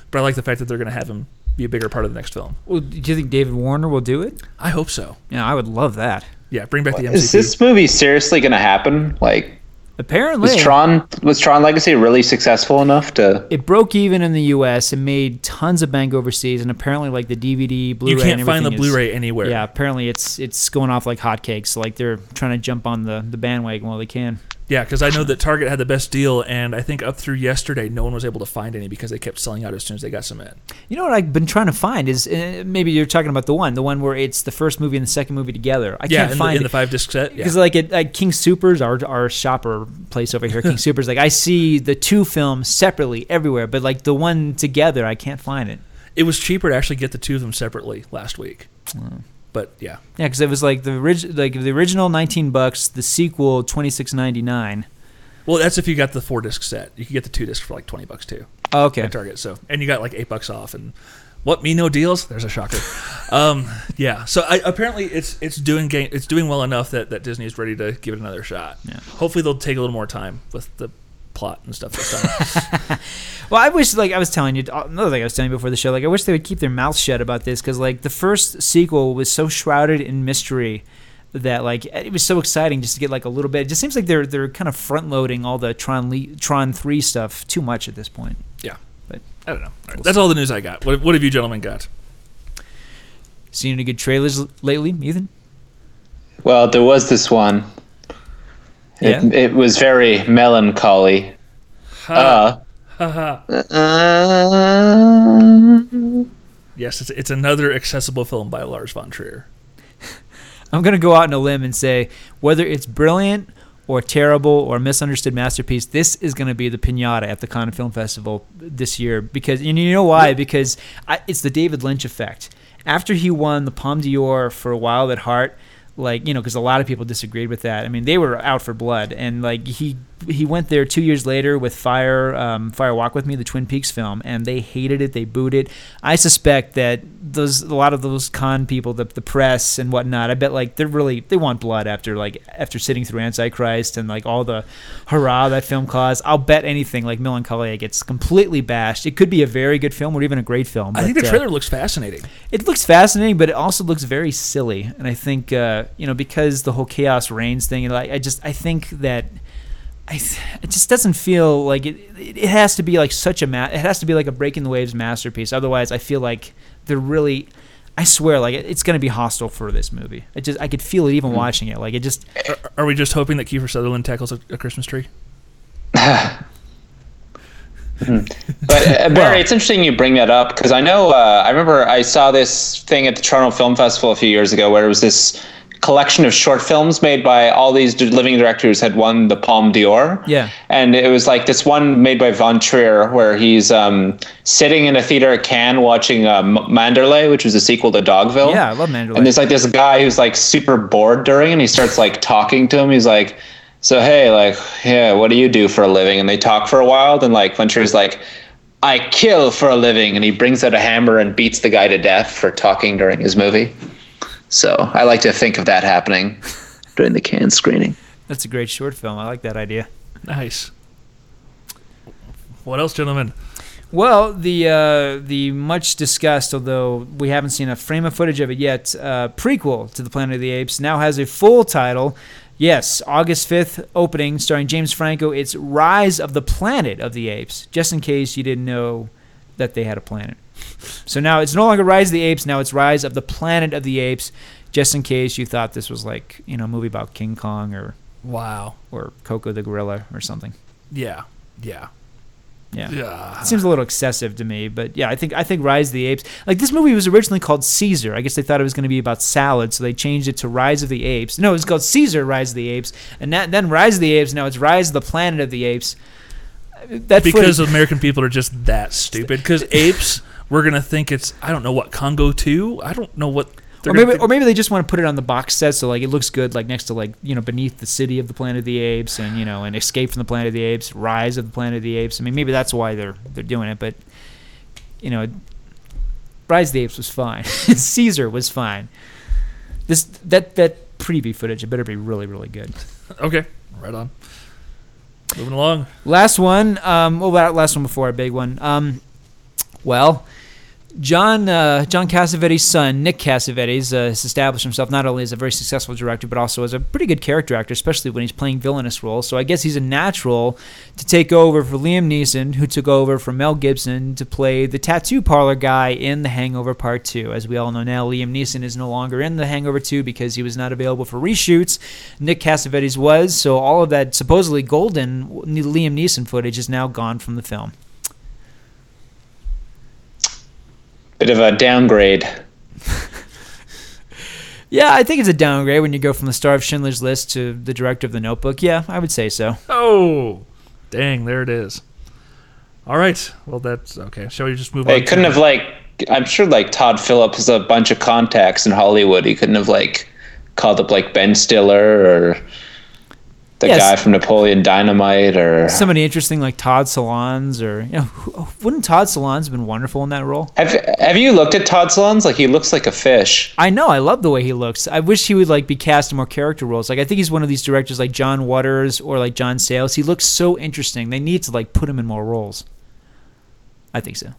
But I like the fact that they're going to have him be a bigger part of the next film. Well, do you think David Warner will do it? I hope so. Yeah, I would love that. Yeah, bring back the MCP. Is this movie seriously going to happen? Like, Apparently, was Tron was Tron Legacy really successful enough to? it broke even in the U.S. and made tons of bank overseas, and apparently, like the DVD, Blu-ray, you can't and find the is- Blu-ray anywhere. Yeah, apparently it's it's going off like hotcakes. Like they're trying to jump on the the bandwagon while they can. Yeah, because I know that Target had the best deal, and I think up through yesterday, no one was able to find any because they kept selling out as soon as they got some in. You know what I've been trying to find is uh, maybe you're talking about the one, the one where it's the first movie and the second movie together. I yeah, can't in, find the, in it. the five disc set. Yeah. Because like at, at King Soopers, our our shopper place over here, King <laughs> Soopers, like I see the two films separately everywhere, but like the one together, I can't find it. it was cheaper to actually get the two of them separately last week. But yeah, Yeah, because it was like the orig- like the original nineteen bucks, the sequel twenty six ninety nine. well, that's if you got the four disc set. You could get the two disc for like twenty bucks too Oh, okay. at Target. So and you got like eight bucks off. And what me no deals? There's a shocker. <laughs> um, yeah. So I, apparently it's it's doing game, it's doing well enough that that Disney is ready to give it another shot. Yeah. Hopefully they'll take a little more time with the plot and stuff this time. <laughs> Well, I wish, like I was telling you, uh, another thing I was telling you before the show, like I wish they would keep their mouths shut about this because, like, the first sequel was so shrouded in mystery that, like, it was so exciting just to get like a little bit. It just seems like they're they're kind of front loading all the Tron Le- Tron three stuff too much at this point. yeah. But I don't know. All right, That's all the news I got. What, what have you gentlemen got? seen any good trailers l- lately, Ethan? Well, there was this one. It, Yeah? it was very melancholy. Uh, Haha. uh, Yes, it's, it's another accessible film by Lars von Trier. <laughs> I'm gonna go out on a limb and say whether it's brilliant or terrible or misunderstood masterpiece, this is gonna be the pinata at the Cannes Film Festival this year because and you know why? Because I, it's the David Lynch effect. After he won the Palme d'Or for Wild at Heart, like you know, because a lot of people disagreed with that. I mean, they were out for blood, and like he he went there two years later with Fire um, Fire Walk with Me, the Twin Peaks film, and they hated it. They booed it. I suspect that those a lot of those con people, the the press and whatnot. I bet like they're really they want blood after like after sitting through Antichrist and like all the hurrah that film caused. I'll bet anything like Melancholia gets completely bashed. It could be a very good film or even a great film. I think but, the uh, trailer looks fascinating. it looks fascinating, but it also looks very silly. And I think uh, you know because the whole chaos reigns thing, and like I just I think that I it just doesn't feel like it. It it has to be like such a ma- It has to be like a breaking the waves masterpiece. Otherwise, I feel like they're really. I swear, like it- it's going to be hostile for this movie. It just I could feel it even watching it. Like it just Are, are we just hoping that Kiefer Sutherland tackles a, a Christmas tree? <laughs> But uh, <laughs> Barry, it's interesting you bring that up because I know uh, I remember I saw this thing at the Toronto Film Festival a few years ago where it was this collection of short films made by all these living directors had won the Palme d'Or. Yeah. and it was like this one made by Von Trier where he's um, sitting in a theater at Cannes watching uh, Manderlay, which was a sequel to Dogville. yeah, I love Manderlay. And there's like this guy who's like super bored during, and he starts like talking to him. He's like, "So hey, like, yeah, what do you do for a living?" And they talk for a while. Then like Von Trier's like, "I kill for a living," and he brings out a hammer and beats the guy to death for talking during his movie. So I like to think of that happening <laughs> during the Cannes screening. That's a great short film. I like that idea. Nice. What else, gentlemen? Well, the uh, the much discussed, although we haven't seen a frame of footage of it yet, uh, prequel to the Planet of the Apes now has a full title. Yes, August fifth opening, starring James Franco. It's Rise of the Planet of the Apes. Just in case you didn't know that they had a planet. So now it's no longer Rise of the Apes. Now it's Rise of the Planet of the Apes. Just in case you thought this was like you know a movie about King Kong or Wow. or Koko the gorilla or something. Yeah. Yeah. Yeah. Yeah. It seems a little excessive to me, but yeah, I think I think Rise of the Apes. Like this movie was originally called Caesar. I guess they thought it was going to be about salad, so they changed it to Rise of the Apes. No, it was called Caesar Rise of the Apes, and that, then Rise of the Apes. Now it's Rise of the Planet of the Apes. That because footage- American people are just that stupid. Because apes, we're gonna think it's I don't know what Congo two. I don't know what. Or maybe, or maybe they just want to put it on the box set so like it looks good, like next to like you know beneath the city of the Planet of the Apes and you know and Escape from the Planet of the Apes, Rise of the Planet of the Apes. I mean, maybe that's why they're they're doing it, but you know, Rise of the Apes was fine. <laughs> Caesar was fine. This that that preview footage, it better be really really good. okay, right on. Moving along. Last one. Um, well, that last one before our big one. Um, well, John uh, John Cassavetes' son, Nick Cassavetes, uh, has established himself not only as a very successful director, but also as a pretty good character actor, especially when he's playing villainous roles. So I guess he's a natural to take over for Liam Neeson, who took over from Mel Gibson to play the tattoo parlor guy in The Hangover Part 2. As we all know now, Liam Neeson is no longer in The Hangover 2 because he was not available for reshoots. Nick Cassavetes was, so all of that supposedly golden Liam Neeson footage is now gone from the film. Bit of a downgrade. <laughs> Yeah, I think it's a downgrade when you go from the star of Schindler's List to the director of The Notebook. Yeah, I would say so. Oh, dang! There it is. All right. Well, that's okay. Shall we just move on? They couldn't have like. I'm sure like Todd Phillips has a bunch of contacts in Hollywood. He couldn't have like called up like Ben Stiller or the Yes. guy from Napoleon Dynamite or. Somebody interesting like Todd Solondz, or you know, wouldn't Todd Solondz have been wonderful in that role? Have Have you looked at Todd Solondz? Like he looks like a fish. I know, I love the way he looks. I wish he would like be cast in more character roles. Like I think he's one of these directors like John Waters or like John Sayles. He looks so interesting. They need to like put him in more roles. I think so.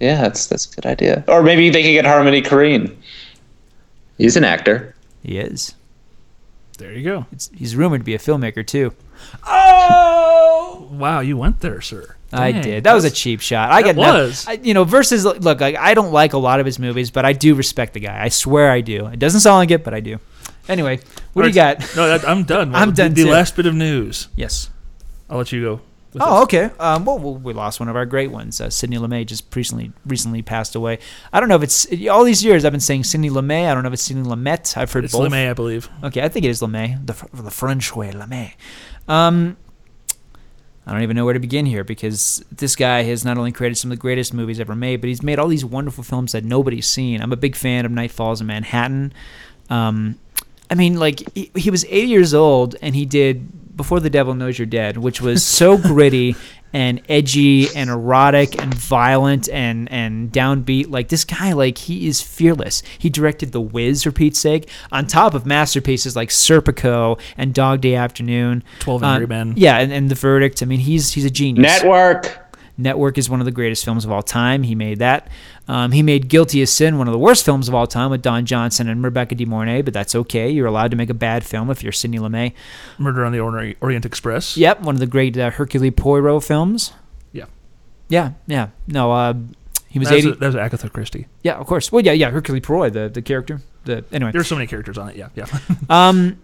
Yeah, that's that's a good idea. Or maybe they could get Harmony Korine. He's an actor. He is. There you go. It's, he's rumored to be a filmmaker too. Oh, wow! You went there, sir. I did. That was a cheap shot. I That got was. I, you know, versus look, like I don't like a lot of his movies, but I do respect the guy. I swear I do. It doesn't sound like it, but I do. Anyway, what do you All right. got? No, that, I'm done. <laughs> I'm The- done, The too. last bit of news. Yes. I'll let you go. Oh, this. okay. Um, well, we lost one of our great ones. Uh, Sidney Lumet just recently recently passed away. I don't know if it's all these years I've been saying Sidney Lumet. I don't know if it's Sidney Lumet. I've heard It's both. LeMay, I believe. Okay, I think it is Lumet, the the French way, Lumet. Um, I don't even know where to begin here because this guy has not only created some of the greatest movies ever made, but he's made all these wonderful films that nobody's seen. I'm a big fan of Night Falls in Manhattan. Um, I mean, like he, he was 80 years old and he did Before the Devil Knows You're Dead, which was <laughs> so gritty and edgy and erotic and violent and and downbeat. Like this guy, like he is fearless. He directed The Wiz for Pete's sake, on top of masterpieces like Serpico and Dog Day Afternoon. 12 Uh, Angry Men. Yeah, and, and The Verdict. I mean, he's he's a genius. Network. Network is one of the greatest films of all time. He made that. Um, he made Guilty as Sin, one of the worst films of all time, with Don Johnson and Rebecca De Mornay. But that's okay. You're allowed to make a bad film if you're Sidney Lumet. Murder on the Orient, Express. Yep, one of the great uh, Hercule Poirot films. Yeah. Yeah, yeah. No, uh, he was That was, eighty. that was Agatha Christie. yeah, of course. Well, yeah, yeah. Hercule Poirot, the the character. The anyway. There's so many characters on it. Yeah, yeah. <laughs> Um,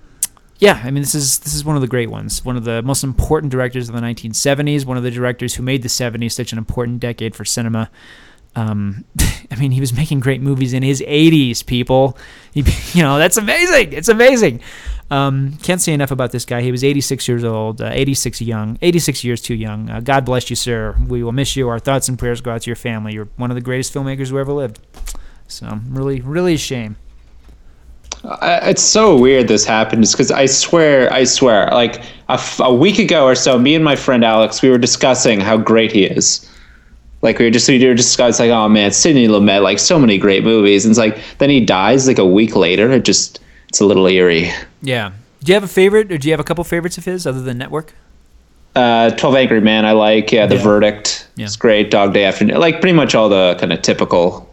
yeah, I mean this is this is one of the great ones. One of the most important directors of the 1970s. One of the directors who made the 70s such an important decade for cinema. Um, <laughs> I mean, he was making great movies in his 80s. People, he, <laughs> you know, that's amazing. It's amazing. Um, can't say enough about this guy. He was 86 years old, uh, 86 young, 86 years too young. Uh, God bless you, sir. We will miss you. Our thoughts and prayers go out to your family. You're one of the greatest filmmakers who ever lived. So, really, really a shame. It's so weird this happened because I swear, I swear, like a, f- a week ago or so, me and my friend Alex, we were discussing how great he is. Like we were just we were discussing, like, oh man, Sidney Lumet, like so many great movies, and it's like then he dies like a week later. It just it's a little eerie. Yeah. Do you have a favorite, or do you have a couple favorites of his other than Network? Uh, Twelve Angry Men, I like. Yeah, The Yeah. Verdict, Yeah. it's great. Dog Day Afternoon, like pretty much all the kind of typical.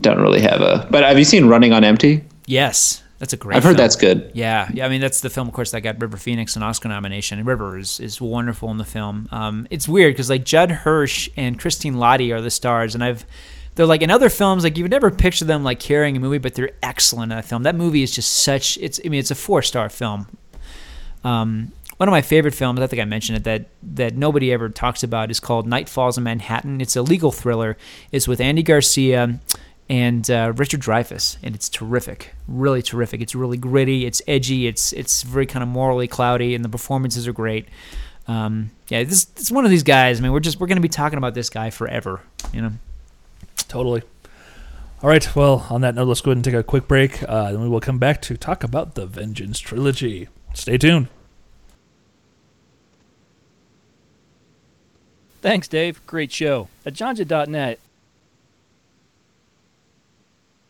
Don't really have a. But have you seen Running on Empty? Yes, that's a great. I've heard film. that's good. Yeah, yeah. I mean, that's the film, of course, that got River Phoenix an Oscar nomination. And River is, is wonderful in the film. Um, it's weird because like Judd Hirsch and Christine Lahti are the stars, and I've they're like in other films like you would never picture them like carrying a movie, but they're excellent in that film. That movie is just such. It's I mean, it's a four star film. Um, one of my favorite films, I think I mentioned it, that that nobody ever talks about is called Night Falls in Manhattan. It's a legal thriller. It's with Andy Garcia and uh, Richard Dreyfuss, and it's terrific, really terrific. It's really gritty, it's edgy, it's it's very kind of morally cloudy, and the performances are great. Um, yeah, this it's one of these guys. I mean, we're just we're going to be talking about this guy forever, you know. Totally. All right. Well, on that note, let's go ahead and take a quick break. Uh, then we will come back to talk about the Vengeance trilogy. Stay tuned. Thanks, Dave. Great show. At johnja.net,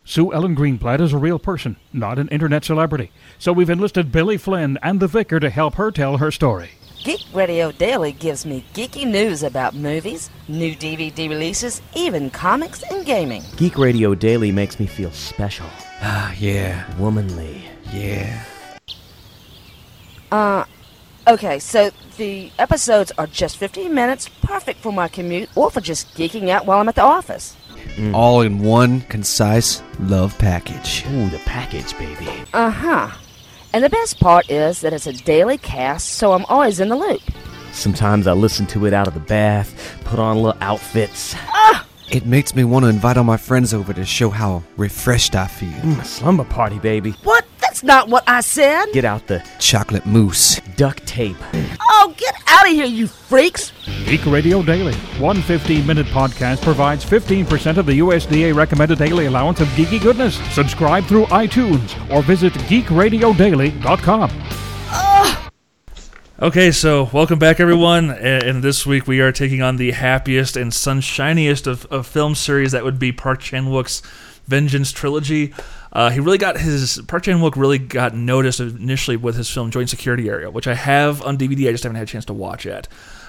Sue Ellen Greenblatt is a real person, not an internet celebrity. So we've enlisted Billy Flynn and the vicar to help her tell her story. Geek Radio Daily gives me geeky news about movies, new DVD releases, even comics and gaming. Geek Radio Daily makes me feel special, Ah, yeah, womanly. yeah. Uh, okay, so the episodes are just 15 minutes, perfect for my commute or for just geeking out while I'm at the office. All in one concise love package. Ooh, the package, baby. Uh huh. And the best part is that it's a daily cast, so I'm always in the loop. Sometimes I listen to it out of the bath, put on little outfits. It makes me want to invite all my friends over to show how refreshed I feel. Mm, a slumber party, baby. What? That's not what I said. Get out the Chocolate mousse. duct tape. Oh, get out of here, you freaks! Geek Radio Daily. One 15 minute podcast provides 15% of the USDA recommended daily allowance of geeky goodness. Subscribe through iTunes or visit geekradiodaily.com. Okay, so welcome back, everyone. And, this week we are taking on the happiest and sunshiniest of, of film series that would be Park Chan Wook's Vengeance trilogy. Uh, he really got his Park Chan Wook really got noticed initially with his film Joint Security Area, which I have on DVD. I just haven't had a chance to watch yet.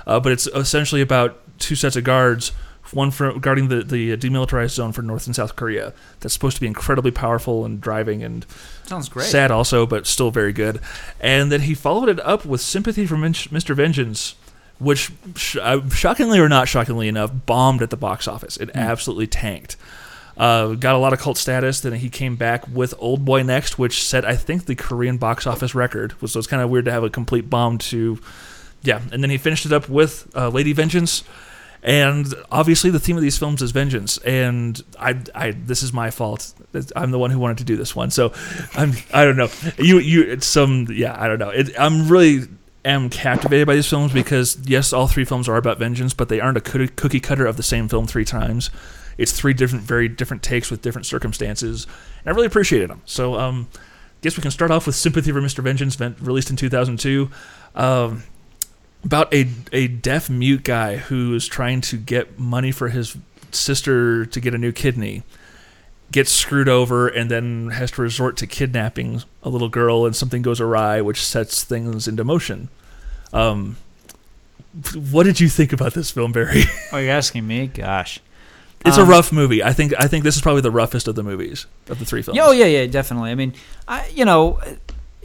Uh, but it's essentially about two sets of guards, one for guarding the, the demilitarized zone for North and South Korea. That's supposed to be incredibly powerful and driving and Sounds great. sad also, but still very good. And then he followed it up with Sympathy for Min- Mr. Vengeance, which, sh- uh, shockingly or not shockingly enough, bombed at the box office. It absolutely tanked. Uh, got a lot of cult status. Then he came back with Old Boy Next, which set I think the Korean box office record. So it's kind of weird to have a complete bomb to, yeah. And then he finished it up with uh, Lady Vengeance, and obviously the theme of these films is vengeance. And I, I, this is my fault. I'm the one who wanted to do this one. So I'm, I don't know. You, you, it's some, yeah, I don't know. It, I'm really am captivated by these films because yes, all three films are about vengeance, but they aren't a cookie cutter of the same film three times. It's three different, very different takes with different circumstances, and I really appreciated them. So, um, guess we can start off with "Sympathy for Mr. Vengeance," released in 2002, um, about a a deaf mute guy who is trying to get money for his sister to get a new kidney. Gets screwed over and then has to resort to kidnapping a little girl, and something goes awry, which sets things into motion. Um, what did you think about this film, Barry? <laughs> Oh, you're asking me? Gosh. It's Um, a rough movie. I think I think this is probably the roughest of the movies of the three films. Oh yeah, yeah, definitely. I mean, I you know,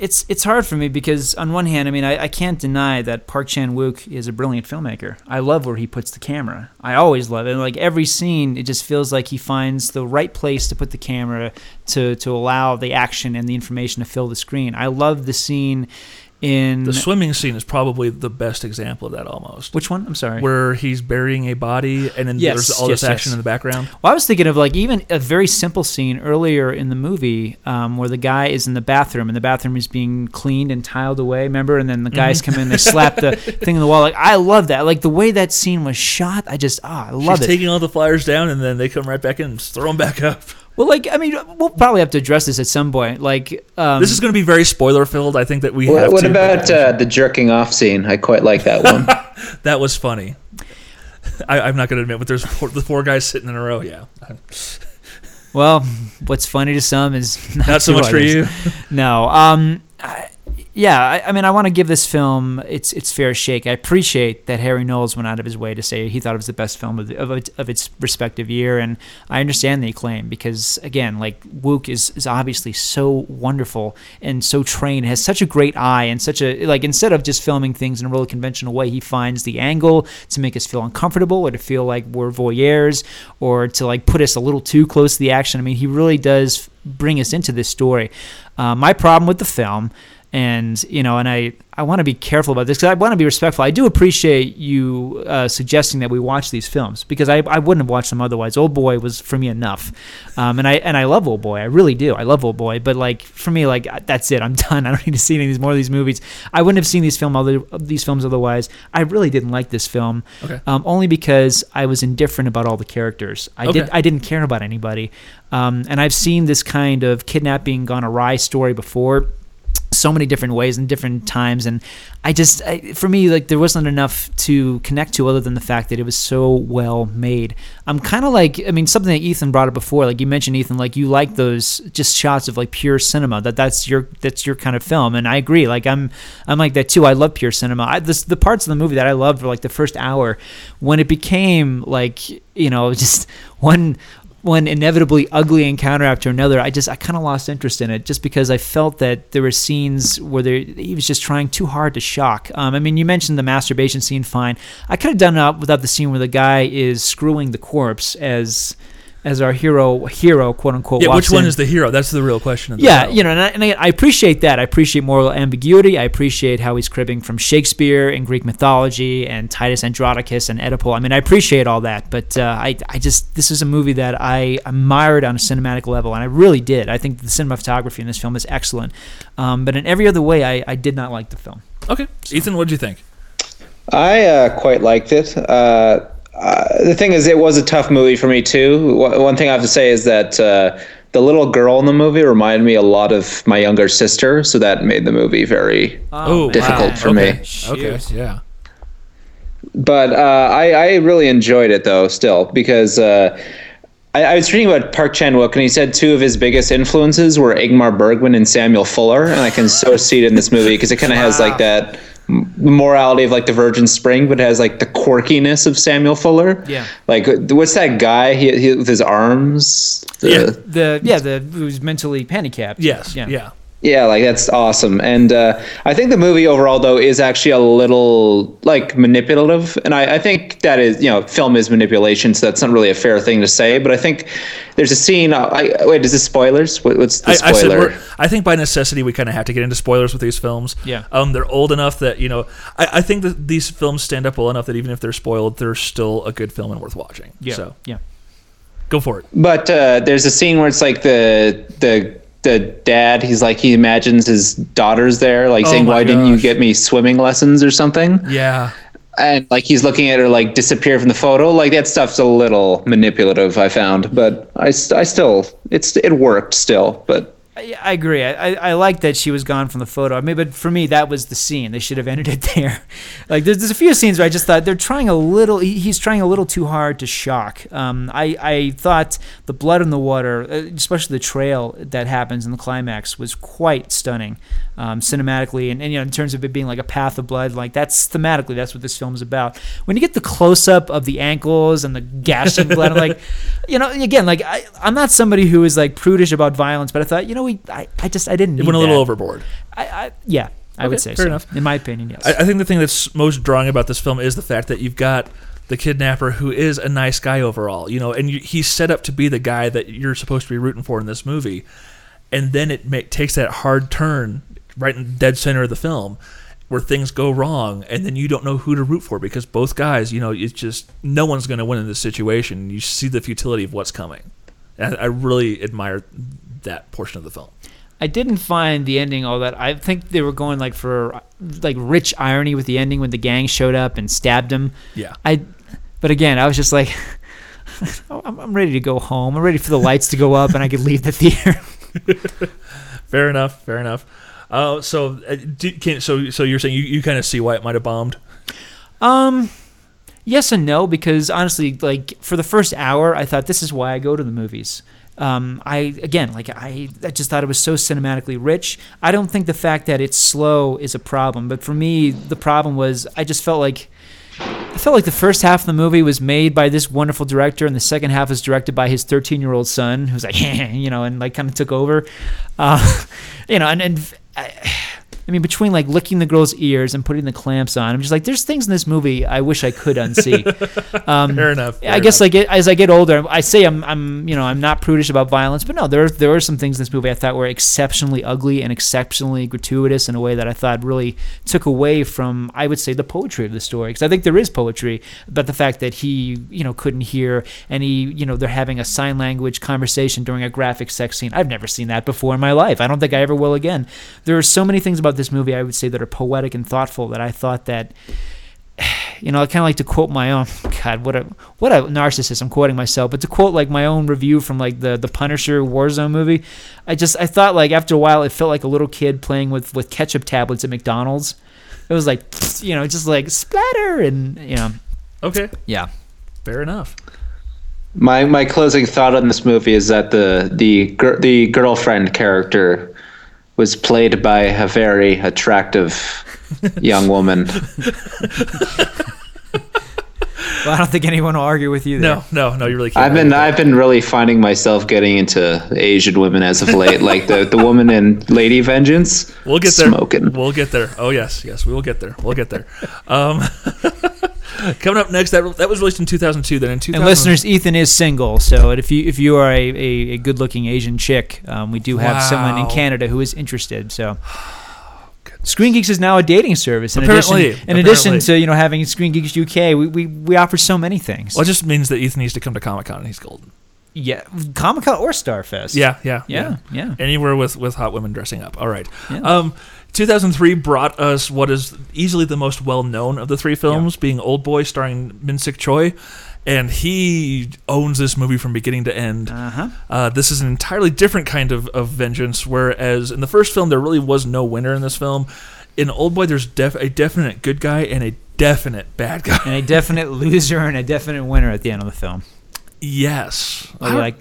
it's it's hard for me because on one hand, I mean, I, I can't deny that Park Chan Wook is a brilliant filmmaker. I love where he puts the camera. I always love it. Like every scene, it just feels like he finds the right place to put the camera to to allow the action and the information to fill the screen. I love the scene in The swimming scene is probably the best example of that almost. which one? I'm sorry. Where he's burying a body and then Yes, there's all this action yes. in the background. Well, I was thinking of like even a very simple scene earlier in the movie um, where the guy is in the bathroom and the bathroom is being cleaned and tiled away. Remember? And then the guys come in, they slap the <laughs> thing in the wall. Like I love that. Like the way that scene was shot. I just ah, I love She's it. taking all the flyers down and then they come right back in and throw them back up. Well, like I mean, we'll probably have to address this at some point. Like um, this is going to be very spoiler filled. I think that we What, have what to. about uh, the jerking off scene? I quite like that one. <laughs> that was funny. I, I'm not going to admit, but there's four, the four guys sitting in a row. Yeah, well, what's funny to some is not, not so to much for you. No. Um. I, yeah. I, I mean, I want to give this film its its fair shake. I appreciate that Harry Knowles went out of his way to say he thought it was the best film of, the, of, it, of its respective year, and I understand the acclaim because again, like Wook is is obviously so wonderful and so trained, has such a great eye, and such a like instead of just filming things in a really conventional way, he finds the angle to make us feel uncomfortable or to feel like we're voyeurs or to like put us a little too close to the action. I mean, he really does bring us into this story. Uh, my problem with the film and you know, and I I want to be careful about this because I want to be respectful. I do appreciate you uh, suggesting that we watch these films because I, I wouldn't have watched them otherwise. Old Boy was for me enough, um, and I and I love Old Boy. I really do. I love Old Boy, but like for me, like that's it. I'm <laughs> done. I don't need to see any of these more of these movies. I wouldn't have seen these film other these films otherwise. I really didn't like this film, Okay. um, only because I was indifferent about all the characters. I did I didn't care about anybody, um, and I've seen this kind of kidnapping gone awry story before so many different ways and different times and i just I, for me like there wasn't enough to connect to other than the fact that it was so well made. I'm kind of like i mean something that ethan brought up before like you mentioned ethan like you like those just shots of like pure cinema that that's your that's your kind of film and i agree like i'm i'm like that too i love pure cinema. I, this, the parts of the movie that i loved were like the first hour when it became like you know <laughs> just one one inevitably ugly encounter after another, I just I kind of lost interest in it just because I felt that there were scenes where he was just trying too hard to shock. Um, I mean, you mentioned the masturbation scene, fine. I could have done it without the scene where the guy is screwing the corpse as as our hero hero quote unquote. Yeah, which one in. is the hero? That's the real question. Of the Yeah, film. you know, and I, and I I appreciate that. I appreciate moral ambiguity. I appreciate how he's cribbing from Shakespeare and Greek mythology and Titus Andronicus and Oedipal. I mean, I appreciate all that, but uh, I, I just this is a movie that I admired on a cinematic level, and I really did. I think the cinematography in this film is excellent, um, but in every other way, I, I did not like the film. Okay, Ethan, what did you think? I uh, quite liked it. Uh, uh, the thing is, it was a tough movie for me too. One one thing I have to say is that uh, the little girl in the movie reminded me a lot of my younger sister, so that made the movie very. Oh, difficult wow. for okay. me. Okay, yeah. But uh, I, I really enjoyed it though, still because. Uh, I, I was reading about Park Chan Wook, and he said two of his biggest influences were Ingmar Bergman and Samuel Fuller, and I can so see it in this movie because it kind of has like that m- morality of like the Virgin Spring, but it has like the quirkiness of Samuel Fuller. Yeah. Like what's that guy? He, he with his arms. The, Yeah. The yeah, the who's mentally handicapped. Yes. Yeah. Yeah. Yeah, like that's awesome. And uh, I think the movie overall, though, is actually a little like manipulative. And I, I think that is, you know, film is manipulation, so that's not really a fair thing to say. But I think there's a scene. uh, I, wait, is this spoilers? What, what's the I, I said spoiler? I think by necessity we kind of have to get into spoilers with these films. Yeah. Um, they're old enough that you know. I, I think that these films stand up well enough that even if they're spoiled, they're still a good film and worth watching. Yeah. So Yeah. go for it. But uh, there's a scene where it's like the the the dad. He's like he imagines his daughter's there, like Oh saying, "Why didn't you get me swimming lessons or something?" Yeah. And like he's looking at her like disappear from the photo. Like that stuff's a little manipulative. I found, but I, I still it's it worked still. But I, I agree. I, I, I like that she was gone from the photo. I mean, but for me, that was the scene. They should have <laughs> ended it there. <laughs> Like, there's, there's a few scenes where I just thought they're trying a little. he- He's trying a little too hard to shock. Um, I I thought the blood in the water, uh, especially the trail that happens in the climax, was quite stunning, um, cinematically, and, and you know, in terms of it being like a path of blood. Like that's thematically, that's what this film's about. When you get the close up of the ankles and the gashing blood, I'm like, <laughs> you know, again, like I, I'm not somebody who is like prudish about violence, but I thought, you know, we, I, I just, I didn't. It went a little that. overboard. I, I yeah, I Okay, would say fair so. enough. In my opinion, yes. I, I think the thing that's most drawing about this film is the fact that you've got the kidnapper who is a nice guy overall, you know, and you, he's set up to be the guy that you're supposed to be rooting for in this movie, and then it ma- takes that hard turn right in the dead center of the film where things go wrong, and then you don't know who to root for because both guys, you know, it's just no one's going to win in this situation. You see the futility of what's coming. And I really admire that portion of the film. I didn't find the ending all that. I think they were going like for like rich irony with the ending when the gang showed up and stabbed him. Yeah. I, but again, I was just like, <laughs> I'm, I'm ready to go home. I'm ready for the lights to go up and I could leave the theater. <laughs> Fair enough. Fair enough. Uh, so, uh, do, can, so, so you're saying you, you kind of see why it might have bombed? Um, yes and no because honestly, like for the first hour, I thought this is why I go to the movies. Um, I again, like I, I just thought it was so cinematically rich. I don't think the fact that it's slow is a problem, but for me, the problem was I just felt like I felt like the first half of the movie was made by this wonderful director, and the second half was directed by his 13 year old son, who's like, <laughs> you know, and like kind of took over, uh, <laughs> you know, and and. I, I mean, between like licking the girl's ears and putting the clamps on, I'm just like, there's things in this movie I wish I could unsee. <laughs> Um, Fair enough. I guess enough. like as I get older, I say I'm I'm you know I'm not prudish about violence, but no, there there are some things in this movie I thought were exceptionally ugly and exceptionally gratuitous in a way that I thought really took away from I would say the poetry of the story because I think there is poetry, but the fact that he you know couldn't hear and he you know they're having a sign language conversation during a graphic sex scene. I've never seen that before in my life. I don't think I ever will again. There are so many things about this movie I would say that are poetic and thoughtful that I thought that <sighs> you know, I kind of like to quote my own. <laughs> God, what a what a narcissist! I'm quoting myself, but to quote like my own review from like the the Punisher Warzone movie, I just I thought like after a while it felt like a little kid playing with with ketchup tablets at McDonald's. It was like <sniffs> you know just like splatter and you know okay, yeah. fair enough. My my closing thought on this movie is that the the the girlfriend character was played by a very attractive <laughs> young woman. Well, I don't think anyone will argue with you there. No, no, no. You really can't. I've been I've been really finding myself getting into Asian women as of late, <laughs> like the the woman in Lady Vengeance. We'll get there. Smoking. We'll get there. Oh yes, yes, we will get there. We'll get there. Um, <laughs> coming up next, that that was released in 2002. Then in 2000, And listeners, Ethan is single, so if you if you are a, a, a good looking Asian chick, um, we do have someone in Canada who is interested. So. Screen Geeks is now a dating service. In Apparently, addition, in addition to you know having Screen Geeks UK, we, we, we offer so many things. Well, it just means that Ethan needs to come to Comic Con and he's golden. yeah, Comic Con or Starfest. Yeah, yeah, yeah, yeah. Anywhere with with hot women dressing up. All right. Yeah. Um, 2003 brought us what is easily the most well known of the three films, being Old Boy, starring Min Sik Choi. And he owns this movie from beginning to end. Uh-huh. Uh, this is an entirely different kind of, of vengeance, whereas in the first film, there really was no winner in this film. In Old Boy, there's def- a definite good guy and a definite bad guy. and a definite <laughs> loser and a definite winner at the end of the film. yes. Well, like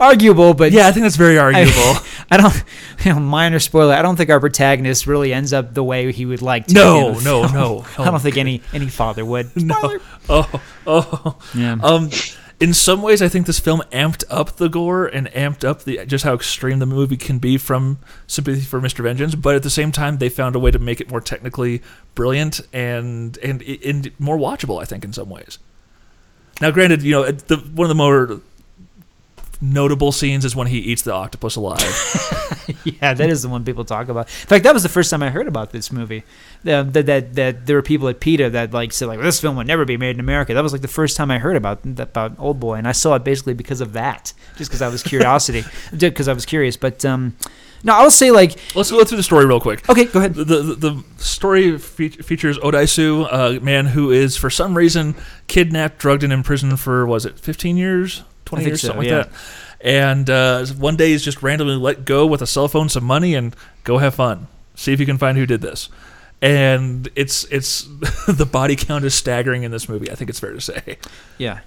arguable, but yeah, I think that's very arguable. I, <laughs> I don't. You know, minor spoiler. I don't think our protagonist really ends up the way he would like to. No, at the end of the no, <laughs> no, I don't think any any father would. <laughs> Spoiler. oh, oh. Yeah. Um, in some ways, I think this film amped up the gore and amped up the just how extreme the movie can be from Sympathy for Mr. Vengeance. But at the same time, they found a way to make it more technically brilliant and and and more watchable. I think in some ways. Now, granted, you know the one of the more notable scenes is when he eats the octopus alive. <laughs> yeah, that is the one people talk about. In fact, that was the first time I heard about this movie. Uh, that, that that there were people at PETA that like said like this film would never be made in America. That was like the first time I heard about about Old Boy, and I saw it basically because of that, just because I was curiosity, <laughs> because I was curious. But um, no, I will say like Let's go through the story real quick. okay, go ahead. The, the, the story fe- features Odaisu, a man who is, for some reason, kidnapped, drugged, and imprisoned for, was it 15 years? 20 I years? so, something yeah. like that. And uh, one day he's just randomly let go with a cell phone, some money, and go have fun. See if you can find who did this. And it's it's <laughs> the body count is staggering in this movie. I think it's fair to say. Yeah.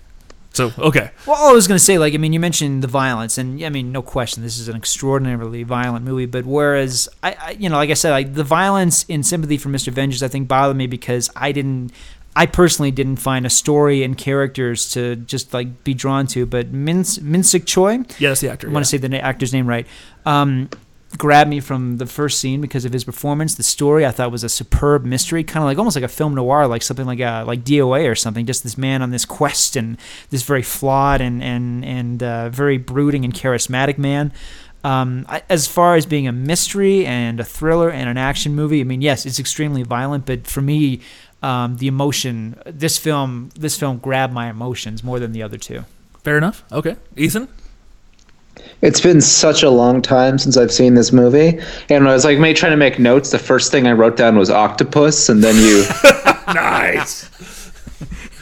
So okay, Well, I was going to say, like, I mean, you mentioned the violence, and I mean, no question, this is an extraordinarily violent movie. But whereas, I, I you know, like I said, like the violence in Sympathy for Mr. Vengeance, I think bothered me because I didn't, I personally didn't find a story and characters to just like be drawn to. But Min Min Sik Choi, yeah, that's the actor. I want to say the na- actor's name right. Um, grabbed me from the first scene because of his performance. The story I thought was a superb mystery, kind of like almost like a film noir, like something like a, like DOA or something. Just this man on this quest and this very flawed and and and uh, very brooding and charismatic man. Um, I, as far as being a mystery and a thriller and an action movie, I mean, yes, it's extremely violent, but for me, um, the emotion, this film, this film grabbed my emotions more than the other two. Fair enough. Okay, Ethan. It's been such a long time since I've seen this movie, and I was like me trying to make notes. The first thing I wrote down was octopus, and then you <laughs> Nice.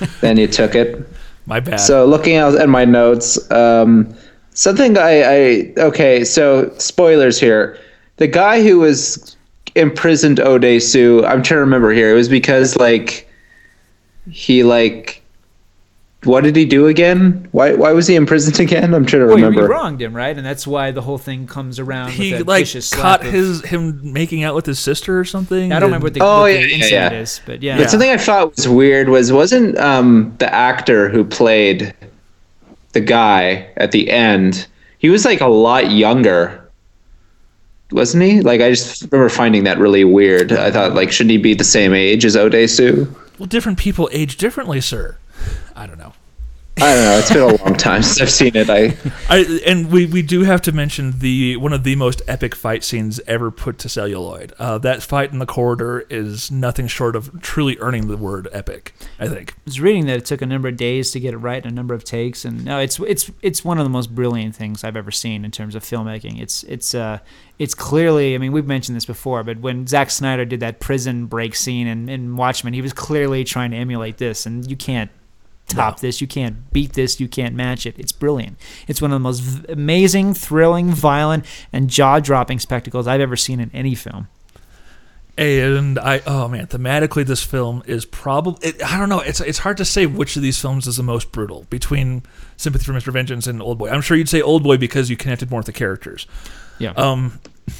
<laughs> then you took it. My bad. So looking out at my notes, um, something I, I okay. So spoilers here. The guy who was imprisoned Odesu, I'm trying to remember here. It was because like he like what did he do again? Why why was he imprisoned <laughs> again? I'm trying to Well, remember. you wronged him, right? And that's why the whole thing comes around. he with like vicious slap caught of- his him making out with his sister or something. I don't remember what the, Oh, what yeah, the yeah, incident yeah. is, but yeah. But something I thought was weird was wasn't um, the actor who played the guy at the end? He was like a lot younger. Wasn't he? Like I just remember finding that really weird. I thought like shouldn't he be the same age as Odesu? Well, different people age differently, sir. I don't know. I don't know. It's been a long time since I've seen it. I I, and we, we do have to mention the one of the most epic fight scenes ever put to celluloid. Uh, that fight in the corridor is nothing short of truly earning the word epic. I think. I was reading that it took a number of days to get it right, and a number of takes, and no, it's it's it's one of the most brilliant things I've ever seen in terms of filmmaking. It's it's uh it's clearly, I mean, we've mentioned this before, but when Zack Snyder did that prison break scene in, in Watchmen, he was clearly trying to emulate this, and you can't top this, you can't beat this, you can't match it. It's brilliant. It's one of the most v- amazing, thrilling, violent, and jaw-dropping spectacles I've ever seen in any film. And I, oh man, thematically, this film is probably. I don't know. It's it's hard to say which of these films is the most brutal between Sympathy for Mr. Vengeance and Old Boy. I'm sure you'd say Old Boy because you connected more with the characters. Yeah. Um,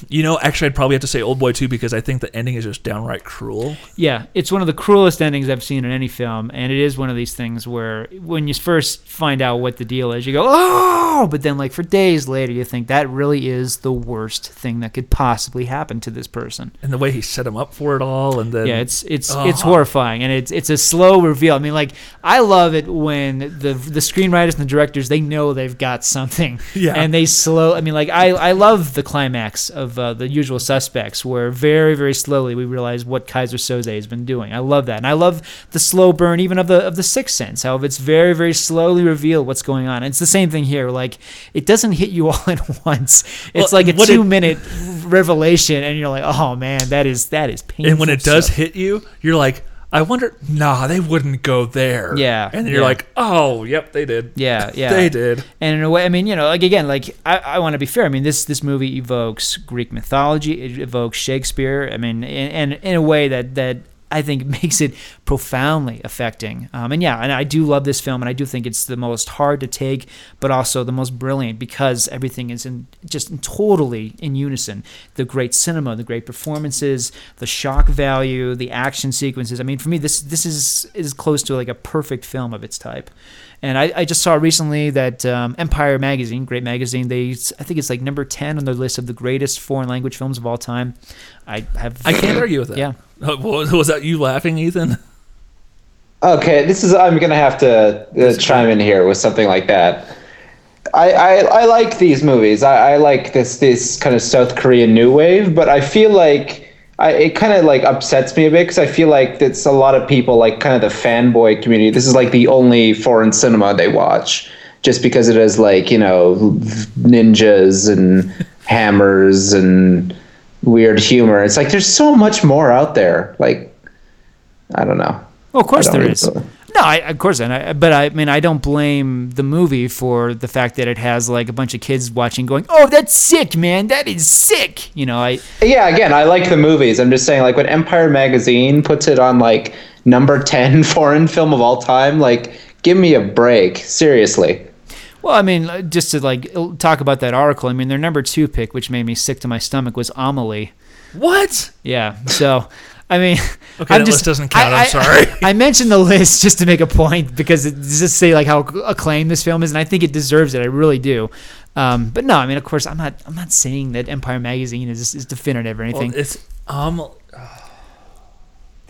you know, actually, I'd probably have to say Old Boy too because I think the ending is just downright cruel. Yeah, it's one of the cruelest endings I've seen in any film, and it is one of these things where when you first find out what the deal is, you go, "Oh!" But then, like for days later, you think that really is the worst thing that could possibly happen to this person. And the way he set him up for it all, and then Yeah, it's it's Oh. it's horrifying, and it's it's a slow reveal. I mean, like I love it when the the screenwriters and the directors they know they've got something, <laughs> Yeah. and they slow. I mean, like I I love the climax of uh, the Usual Suspects, where very very slowly we realize what Keyser Söze has been doing. I love that, and I love the slow burn even of the of the Sixth Sense. How it's very very slowly revealed what's going on. It's the same thing here. Like it doesn't hit you <laughs> all at once. It's Well, like a what it- two minute revelation, and you're like, oh man, that is that is painful. and when it does stuff. hit you, you're like, I wonder. Nah, they wouldn't go there. Yeah, and then you're yeah. like, oh, yep, they did. Yeah, <laughs> yeah, they did. And in a way, I mean, you know, like again, like I, I want to be fair. I mean, this this movie evokes Greek mythology, it evokes Shakespeare. I mean, and, and in a way that that I think <laughs> makes it profoundly affecting. Um, and yeah, and I do love this film, and I do think it's the most hard to take, but also the most brilliant because everything is in just totally in unison. The great cinema, the great performances, the shock value, the action sequences. I mean, for me, this this is is close to like a perfect film of its type. And I, I just saw recently that um, Empire magazine, great magazine, they I think it's like number ten on their list of the greatest foreign language films of all time. I have I can't argue with that. Yeah. <laughs> Uh, Was was that you laughing, Ethan? Okay, this is. I'm gonna have to uh, chime in here with something like that. I, I, I like these movies. I, I like this this kind of South Korean new wave, but I feel like I, it kind of like upsets me a bit because I feel like it's a lot of people like kind of the fanboy community. This is like the only foreign cinema they watch, just because it has like you know ninjas and <laughs> hammers and weird humor. It's like there's so much more out there. Like I don't know. Of course there really is. feel- No, I, of course, and I, but I mean, I don't blame the movie for the fact that it has like a bunch of kids watching, going, "Oh, that's sick, man! That is sick!" You know, I Yeah, again, I like the movies. I'm just saying, like when Empire magazine puts it on like number <laughs> ten foreign film of all time, like give me a break, seriously. Well, I mean, uh, just to like talk about that article, I mean, their number two pick, which made me sick to my stomach, was Amelie. What? Yeah. So, I mean, Okay, that list doesn't count, I'm sorry. <laughs> I, mentioned the list just to make a point because it just say like how acclaimed this film is, and I think it deserves it. I really do. Um, but no, I mean, of course, I'm not. I'm not saying that Empire Magazine is is definitive or Well, anything. it's <sighs> um.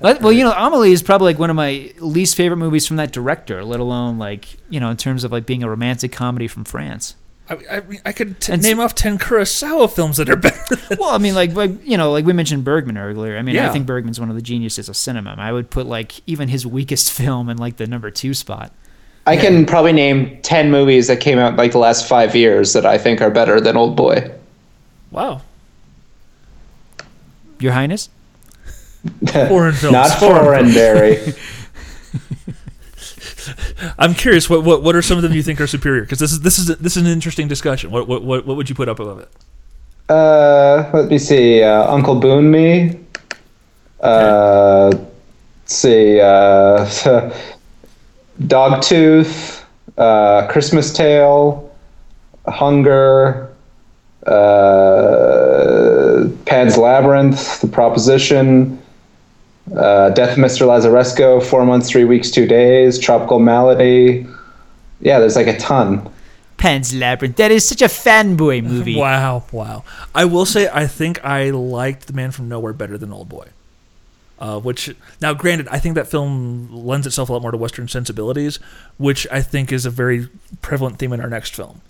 Well, you know, Amelie is probably like one of my least favorite movies from that director. Let alone like you know, in terms of like being a romantic comedy from France. I, I, I could t- And s- name off ten Kurosawa films that are better. <laughs> Well, I mean, like, like you know, like we mentioned Bergman earlier. I mean, I think Bergman's one of the geniuses of cinema. I would put like even his weakest <laughs> film in like the number two spot. I can probably name ten movies that came out like the last five years that I think are better than Old Boy. wow. Your Highness. <laughs> Foreign films. Not foreign, Barry. I'm curious. What, what what are some of them you think are superior? Because this is this is this is an interesting discussion. What what what, what would you put up above it? Uh, let me see. Uh, Uncle Boonmee. Uh, let's see. Uh, <laughs> Dogtooth. Uh, Christmas Tale. Hunger. Uh, Pan's Labyrinth. The Proposition. Uh, Death of Mr. Lazarescu. Four months, three weeks, two days. Tropical Malady. Yeah, there's like a ton. Pan's Labyrinth. That is such a fanboy movie. <laughs> Wow, wow. I will say I think I liked The Man from Nowhere better than Old Boy. Uh, which now, granted, I think that film lends itself a lot more to Western sensibilities, which I think is a very prevalent theme in our next film.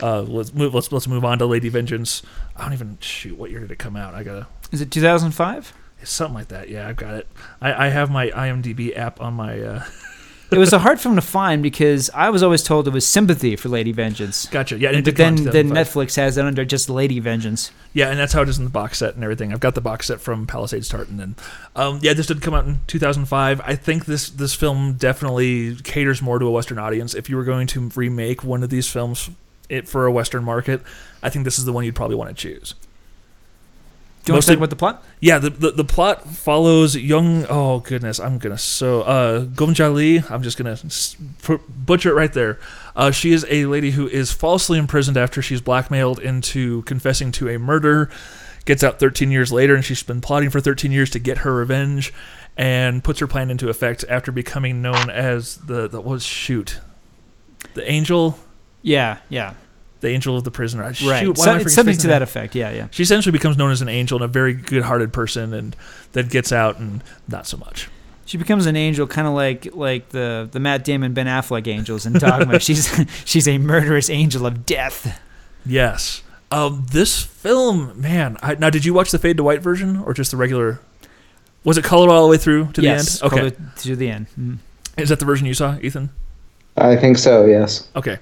Uh, let's move. Let's let's move on to Lady Vengeance. I don't even shoot. What year did it come out? I gotta Is it 2005? Something like that. Yeah, I've got it. I, I have my IMDb app on my. Uh, <laughs> it was a hard film to find because I was always told it was sympathy for Lady Vengeance. gotcha. Yeah, and But did come out then, then Netflix has it under just Lady Vengeance. Yeah, and that's how it is in the box set and everything. I've got the box set from Palisades Tartan, and um, yeah, this did come out in 2005. I think this this film definitely caters more to a Western audience. If you were going to remake one of these films it for a Western market, I think this is the one you'd probably want to choose. Do you want to talk about the plot? Yeah, the, the the plot follows young. Oh goodness, I'm gonna so uh Gomjali. I'm just gonna butcher it right there. Uh, she is a lady who is falsely imprisoned after she's blackmailed into confessing to a murder. Gets out 13 years later, and she's been plotting for 13 years to get her revenge, and puts her plan into effect after becoming known as the the was shoot, the angel, Yeah, yeah. The angel of the prisoner. Right. Shoot, why am I So, it's something to name? that effect. Yeah, yeah. She essentially becomes known as an angel and a very good-hearted person, and then gets out and not so much. She becomes an angel, kind of like like the the Matt Damon Ben Affleck angels in Dogma. <laughs> she's she's a murderous angel of death. Yes. Um, this film, man. I, now, did you watch the fade to white version or just the regular? Was it colored all the way through to yes, the end? Okay. to the end. Mm. Is that the version you saw, Ethan? I think so. Yes. Okay.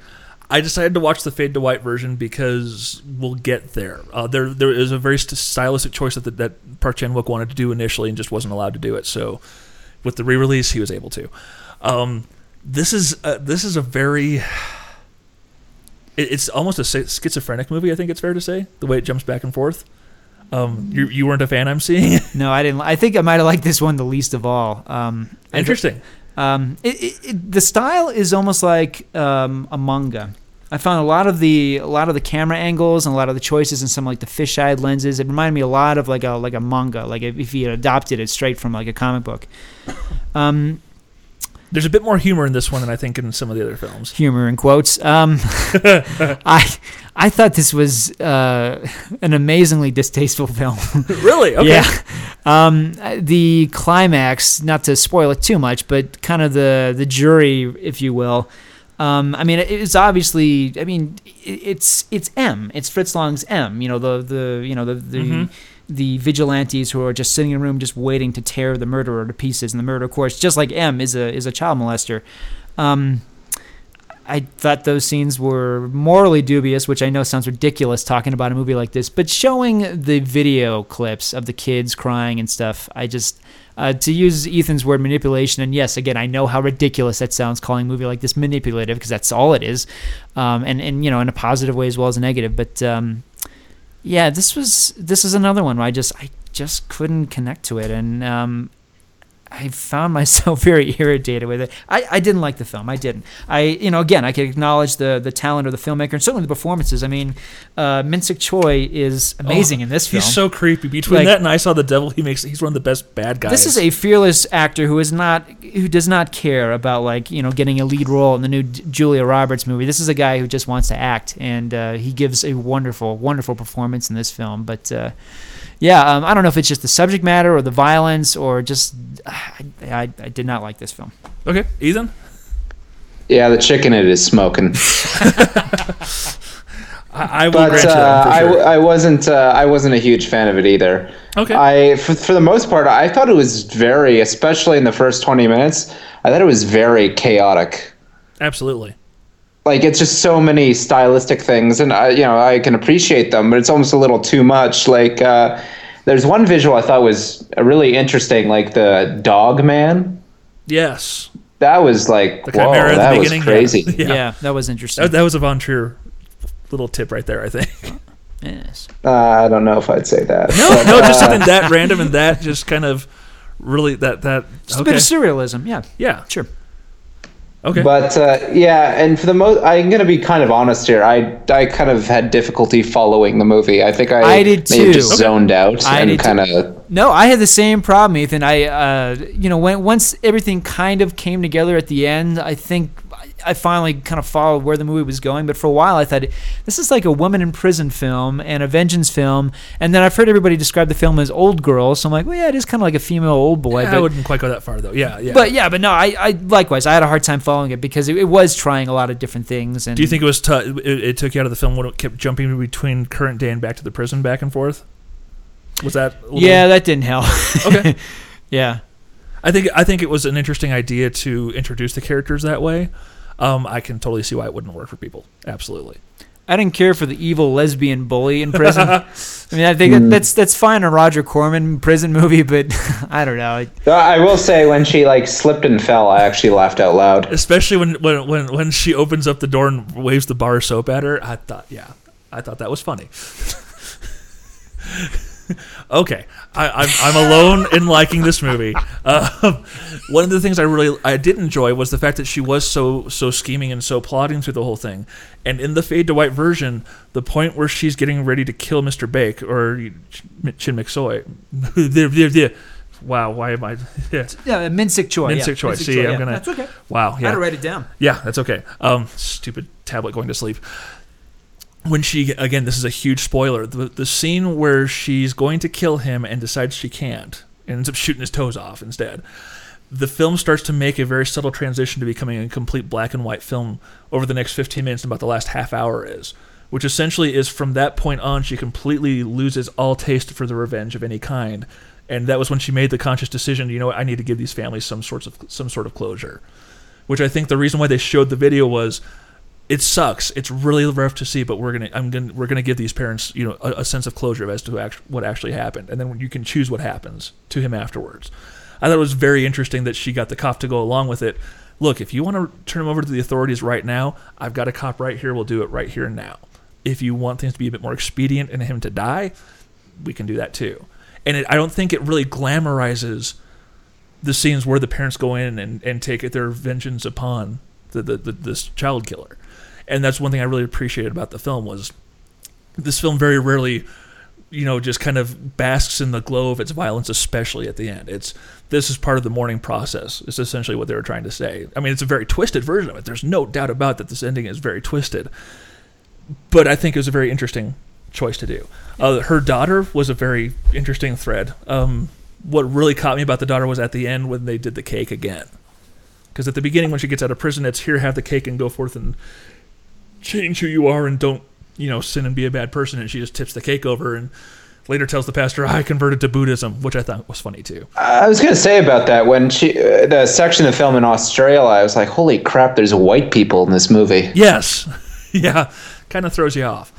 I decided to watch the fade to white version because we'll get there. Uh, there, there is a very stylistic choice that that Park Chan Wook wanted to do initially and just wasn't allowed to do it. So, with the re-release, he was able to. Um, this is a, this is a very. it- It's almost a schizophrenic movie. I think it's fair to say the way it jumps back and forth. Um, you you weren't a fan, I'm seeing. No, I didn't. I think I might have liked this one the least of all. Um, Interesting. Um, it, it, the style is almost like um, a manga. I found a lot of the a lot of the camera angles and a lot of the choices and some like the fisheye lenses. It reminded me a lot of like a like a manga, like if if you had adopted it straight from like a comic book. Um, There's a bit more humor in this one than I think in some of the other films. humor in quotes. Um, <laughs> I I thought this was uh, an amazingly distasteful film. <laughs> really? Okay. Yeah. Um, the climax, not to spoil it too much, but kind of the the jury, if you will. Um, I mean, it's obviously. I mean, it's it's M. It's Fritz Lang's M. You know the the you know the the. Mhm. The vigilantes who are just sitting in a room, just waiting to tear the murderer to pieces, and the murderer, of course, just like M, is a is a child molester. Um, I thought those scenes were morally dubious, which I know sounds ridiculous talking about a movie like this, but showing the video clips of the kids crying and stuff, I just, uh, to use Ethan's word manipulation, and yes, again, I know how ridiculous that sounds calling a movie like this manipulative, because that's all it is, um, and, and, you know, in a positive way as well as a negative, but, um, yeah, this was, this is another one where I just, I just couldn't connect to it, and, um, I found myself <laughs> very irritated with it. I, I didn't like the film. I didn't. I you know again I can acknowledge the the talent of the filmmaker and certainly the performances. I mean, uh, Minsuk Choi is amazing in this film. He's so creepy. Between Like- that and I saw the devil, he makes he's one of the best bad guys. this is a fearless actor who is not who does not care about like you know getting a lead role in the new Julia Roberts movie. This is a guy who just wants to act, and uh, he gives a wonderful, wonderful performance in this film. But uh, yeah, um, I don't know if it's just the subject matter or the violence or just <sighs> I, I, I did not like this film. okay. Ethan, Yeah, the chicken it is smoking. <laughs> <laughs> I, I will But grant you uh, that one I, sure. I wasn't uh, I wasn't a huge fan of it either. Okay. I for, for the most part I thought it was very, especially in the first twenty minutes, I thought it was very chaotic. Absolutely. Like it's just so many stylistic things, and I you know I can appreciate them, but it's almost a little too much. Like uh, there's one visual I thought was really interesting, like the dog man. Yes. That was like The whoa, chimera at the that was crazy. <laughs> Yeah. Yeah, that was interesting. That, that was a Von Trier little tip right there. I think. yes. Uh, I don't know if I'd say that. No, but, no, just uh, something that random and that just kind of really that that. Just a okay. bit of surrealism. Yeah, yeah. sure. Okay. But uh, yeah, and for the most, I'm gonna be kind of honest here. I I kind of had difficulty following the movie. I think I, I did may have too. just Okay. zoned out I and kind of. No, I had the same problem, Ethan. I, uh, you know, when once everything kind of came together at the end, I think I finally kind of followed where the movie was going. But for a while, I thought this is like a woman in prison film and a vengeance film. And then I've heard everybody describe the film as old girl, so I'm like, well, yeah, it is kind of like a female old boy. Yeah, I wouldn't quite go that far though. Yeah, yeah. but yeah, but no, I, I likewise, I had a hard time following it because it, it was trying a lot of different things. And do you think it was tough? It, it took you out of the film when it kept jumping between current day and back to the prison, back and forth? Was that? Yeah, that didn't help. Okay. <laughs> yeah. I think I think it was an interesting idea to introduce the characters that way. Um, I can totally see why it wouldn't work for people. Absolutely. I didn't care for the evil lesbian bully in prison. <laughs> I mean, I think that that's that's fine a Roger Corman prison movie, but <laughs> I don't know. Uh, I will say when she like slipped and fell, I actually laughed out loud. Especially when, when when when she opens up the door and waves the bar of soap at her. I thought, yeah, I thought that was funny. <laughs> <laughs> okay, I, I'm I'm alone in liking this movie. <laughs> Um, one of the things I really I did enjoy was the fact that she was so so scheming and so plotting through the whole thing. And in the fade to white version, the point where she's getting ready to kill Mr. Bake or Chin McSoy. <laughs> Wow, why am I? Yeah. Yeah, Minsick Choi. Minsick yeah. Choi. See, Choi, I'm yeah. gonna. That's okay. Wow. I Yeah. had to write it down. Yeah, that's okay. Um, stupid tablet going to sleep. When she again, this is a huge spoiler. The the scene where she's going to kill him and decides she can't, and ends up shooting his toes off instead. The film starts to make a very subtle transition to becoming a complete black and white film over the next 15 minutes, and about the last half hour is, which essentially is from that point on, she completely loses all taste for the revenge of any kind, and that was when she made the conscious decision. You know? I need to give these families some sorts of some sort of closure which I think the reason why they showed the video was it sucks. It's really rough to see, but we're gonna I'm gonna we're gonna give these parents you know a, a sense of closure as to act, what actually happened, and then you can choose what happens to him afterwards. I thought it was very interesting that she got the cop to go along with it. Look, if you want to turn him over to the authorities right now, I've got a cop right here. We'll do it right here and now. If you want things to be a bit more expedient and him to die, we can do that too. And it, I don't think it really glamorizes the scenes where the parents go in and, and take their vengeance upon the, the, the this child killer. And that's one thing I really appreciated about the film was this film very rarely, you know, just kind of basks in the glow of its violence, especially at the end. It's this is part of the mourning process. it's essentially what they were trying to say. I mean, it's a very twisted version of it. There's no doubt about that. This ending is very twisted, but I think it was a very interesting choice to do. Uh, her daughter was a very interesting thread. Um, what really caught me about the daughter was at the end when they did the cake again. Because at the beginning, when she gets out of prison, it's here, have the cake, and go forth and change who you are, and don't you know sin and be a bad person. And she just tips the cake over, and later tells the pastor, "I converted to Buddhism," which I thought was funny too. I was gonna say about that when she uh, the section of the film in Australia, I was like, holy crap! There's white people in this movie. Yes, <laughs> yeah, kind of throws you off.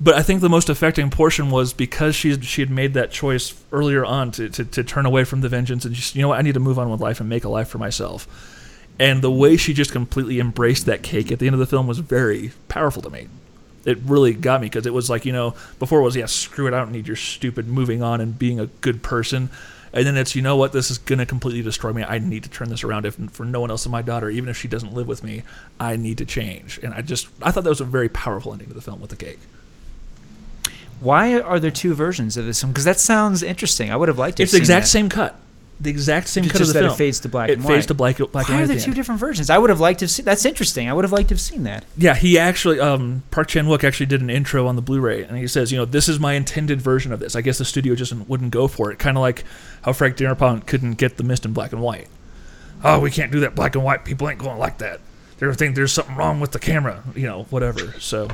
But I think the most affecting portion was because she she had made that choice earlier on to, to, to turn away from the vengeance and just you know what I need to move on with life and make a life for myself. And the way she just completely embraced that cake at the end of the film was very powerful to me. It really got me because it was like you know before it was yeah screw it I don't need your stupid moving on and being a good person. And then it's you know what this is gonna completely destroy me. I need to turn this around. If for no one else than my daughter, even if she doesn't live with me, I need to change. And I just I thought that was a very powerful ending to the film with the cake. Why are there two versions of this one? Because that sounds interesting. I would have liked to. It's the exact that. same cut. The exact same cut of the that it film. fades to black It and fades white. to black, black Why and are there the two end. different versions? I would have liked to have seen. That's interesting. I would have liked to have seen that. Yeah, he actually um, Park Chan Wook actually did an intro on the Blu-ray, and he says, you know, this is my intended version of this. I guess the studio just wouldn't go for it. Kind of like how Frank Darabont couldn't get the Mist in black and white. Oh, we can't do that black and white. People ain't going to like that. They're think there's something wrong with the camera, you know, whatever. So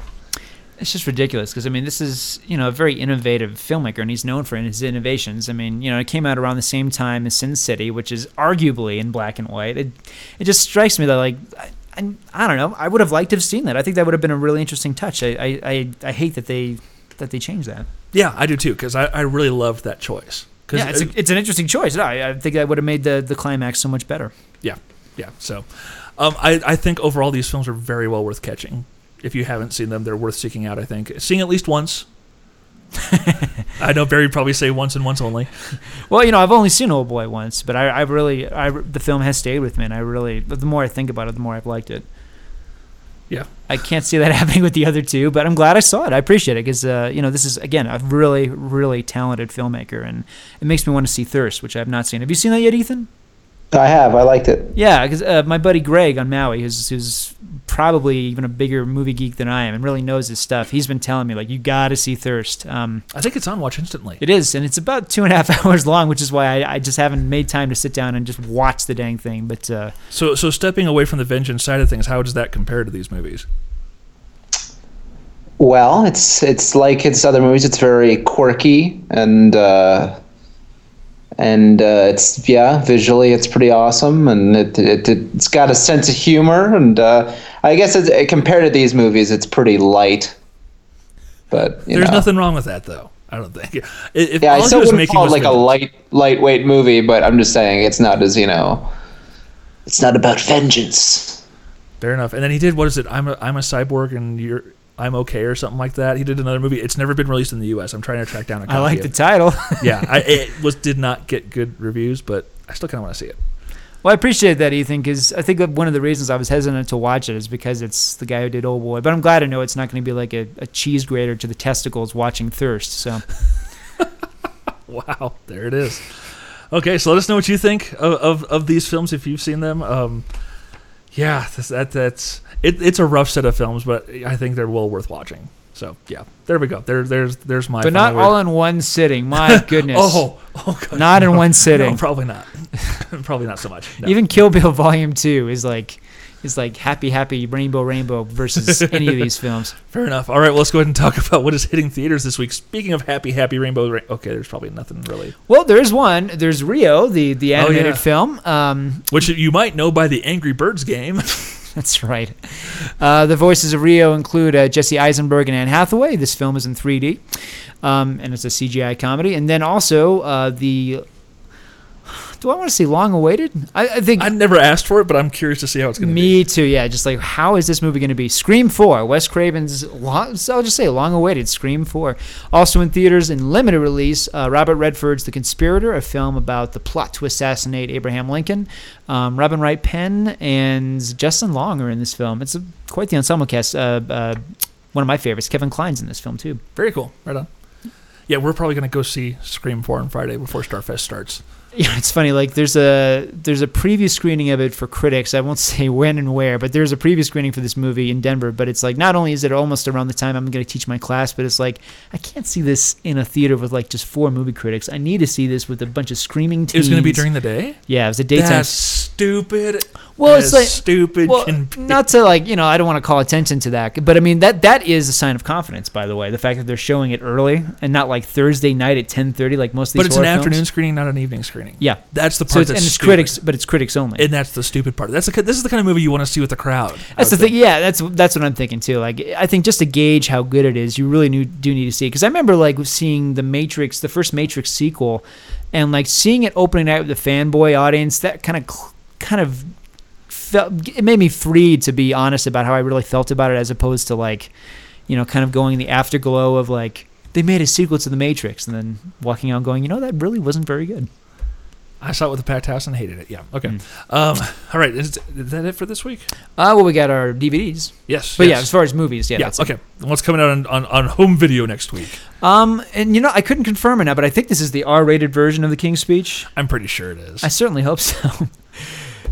It's just ridiculous because I mean, this is you know a very innovative filmmaker, and he's known for his innovations. I mean, you know, it came out around the same time as Sin City, which is arguably in black and white. It it just strikes me that like. I, I, I don't know. I would have liked to have seen that. I think that would have been a really interesting touch. I, I, I, I hate that they that they changed that. yeah, I do too because I, I really loved that choice. 'Cause Yeah, it's, a, it's an interesting choice. I, I think that would have made the, the climax so much better. Yeah, yeah. So, um, I I think overall these films are very well worth catching. If you haven't seen them, they're worth seeking out. I think seeing at least once. <laughs> I know Barry would probably say once and once only. <laughs> Well, you know, I've only seen Old Boy once, but I, I really, I, the film has stayed with me, and I really, the more I think about it, the more I've liked it. Yeah. I can't see that <laughs> happening with the other two, but I'm glad I saw it. I appreciate it because, uh, you know, this is again a really, really talented filmmaker, and it makes me want to see Thirst, which I have not seen. Have you seen that yet, Ethan? I have. I liked it. Yeah, because uh, my buddy Greg on Maui, who's who's probably even a bigger movie geek than I am and really knows his stuff. He's been telling me like you got to see Thirst. Um, I think it's on Watch Instantly. it is, and it's about two and a half <laughs> hours long, which is why I, I just haven't made time to sit down and just watch the dang thing. But uh, So, so stepping away from the vengeance side of things, how does that compare to these movies? Well, it's it's like its other movies. It's very quirky and uh, and uh, it's yeah, visually it's pretty awesome, and it, it it's got a sense of humor, and uh, I guess it's, compared to these movies, it's pretty light. But you There's know. nothing wrong with that, though. I don't think. If- Yeah, I still wouldn't call it like a light lightweight movie, but I'm just saying it's not as you know. It's not about vengeance. Fair enough. And then he did what is it? I'm a I'm a cyborg and you're I'm okay or something like that. He did another movie. It's never been released in the U.S. I'm trying to track down a copy. I like the it. title. <laughs> yeah, I, it <laughs> was did not get good reviews, but I still kind of want to see it. well, I appreciate that, Ethan, because I think that one of the reasons I was hesitant to watch it is because it's the guy who did Old Boy. But I'm glad to know it's not going to be like a, a cheese grater to the testicles watching Thirst. So <laughs> Wow, there it is. Okay, so let us know what you think of of, of these films if you've seen them. Um, yeah, that that's it, it's a rough set of films, but I think they're well worth watching. So yeah, there we go. There there's there's my. but not final all in one sitting. My <laughs> goodness. Oh, oh God, Not in one <laughs> sitting. No, probably not. <laughs> probably not so much. No. Even Kill Bill Volume Two is like is like happy, happy, rainbow, rainbow versus any of these films. Fair enough. All right, well, let's go ahead and talk about what is hitting theaters this week. Speaking of happy, happy rainbow. Ra- okay, there's probably nothing really, Well, there's one. There's Rio, the the animated Oh, yeah. film. Um, which you might know by the Angry Birds game. <laughs> That's right. Uh, the voices of Rio include uh, Jesse Eisenberg and Anne Hathaway. This film is in 3D, um, and it's a CGI comedy. And then also uh, the. Do I want to see long awaited? I, I think I never asked for it, but I'm curious to see how it's going to be. me too. Yeah, just like how is this movie going to be? Scream Four, Wes Craven's. Long, so I'll just say long awaited Scream Four. Also in theaters in limited release, uh, Robert Redford's The Conspirator, a film about the plot to assassinate Abraham Lincoln. Um, Robin Wright Penn and Justin Long are in this film. It's a, quite the ensemble cast. Uh, uh, one of my favorites, Kevin Kline's in this film too. Very cool. Right on. Yeah, we're probably going to go see Scream 4 on Friday before Starfest starts. Yeah, it's funny. Like there's a there's a preview screening of it for critics. I won't <laughs> say when and where, but there's a preview screening for this movie in Denver. But it's like not only is it almost around the time I'm going to teach my class, but it's like I can't see this in a theater with like just four movie critics. I need to see this with a bunch of screaming teens. It was going to be during the day? Yeah, it was a daytime. That's stupid. Well, it's like stupid Well, not to like you know, I don't want to call attention to that, but I mean that that is a sign of confidence. By the way, the fact that they're showing it early and not like Thursday night at 10:30, like most of these. But it's an films. afternoon screening, not an evening screening. Yeah, That's the part so it's, that's and it's stupid. critics, but it's critics only. And that's the stupid part. That's the, this is the kind of movie you want to see with the crowd. That's the thing. Yeah, that's that's what I'm thinking too. Like, I think just to gauge how good it is, you really do need to see it. Because I remember like seeing the Matrix, the first Matrix sequel, and like seeing it opening night with the fanboy audience. That kind of kind of felt it made me free to be honest about how I really felt about it, as opposed to like, you know, kind of going the afterglow of like they made a sequel to the Matrix, and then walking out going, you know, that really wasn't very good. I saw it with a packed house and hated it. Yeah. Okay. Mm. Um, <laughs> all right. Is, is that it for this week? Uh, well, we got our DVDs, Yes. but yeah, as far as movies, yeah, yeah. that's it. okay. What's coming out on, on, on home video next week? Um, and you know, I couldn't confirm it now, but I think this is the R-rated version of the King's Speech. I'm pretty sure it is. I certainly hope so. <laughs>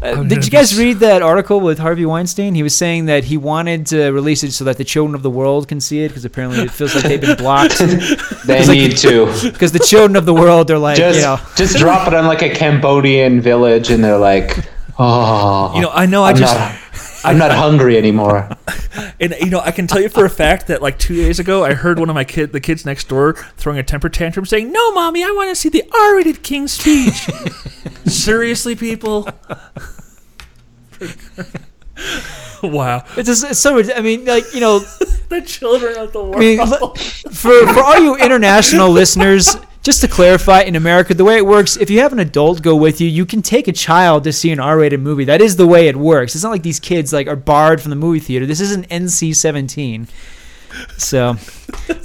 Uh, did you guys read that article with Harvey Weinstein? He was saying that he wanted to release it so that the children of the world can see it because apparently it feels like they've been blocked. <laughs> They It's like- need to Because the children of the world are like, just you know, just drop it on like a Cambodian village, and they're like, oh, you know, I know I I'm just. not, I'm not hungry anymore. <laughs> And you know, I can tell you for a fact that like two days ago, I heard one of my kid, the kids next door, throwing a temper tantrum, saying, "No, mommy, I want to see the R-rated King's Speech." <laughs> Seriously, people. <laughs> <laughs> wow, it's, just, it's so. I mean, like you know, <laughs> the children of the world. I mean, <laughs> for for all you international listeners, just to clarify, in America, the way it works, if you have an adult go with you, you can take a child to see an R-rated movie. That is the way it works. It's not like these kids like are barred from the movie theater. This is an NC-17. So,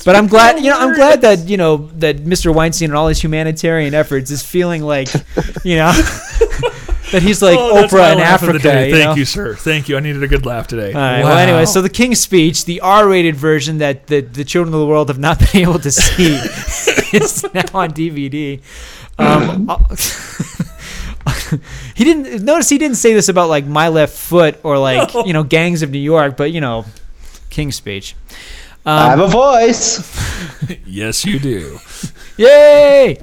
but I'm glad, you know, I'm glad that you know that Mr. Weinstein and all his humanitarian efforts is feeling like, you know, that he's like Oh, Oprah in laugh of Africa. day. you Thank know? you, sir. Thank you. I needed a good laugh today. All right. Wow. Well, anyway, so the King's Speech, the R-rated version that the, the children of the world have not <laughs> been able to see, <laughs> is now on DVD. Um, <laughs> he didn't notice he didn't say this about like my left foot or like No. you know gangs of New York, but you know, King's Speech. I have a voice. yes, you do. Yay!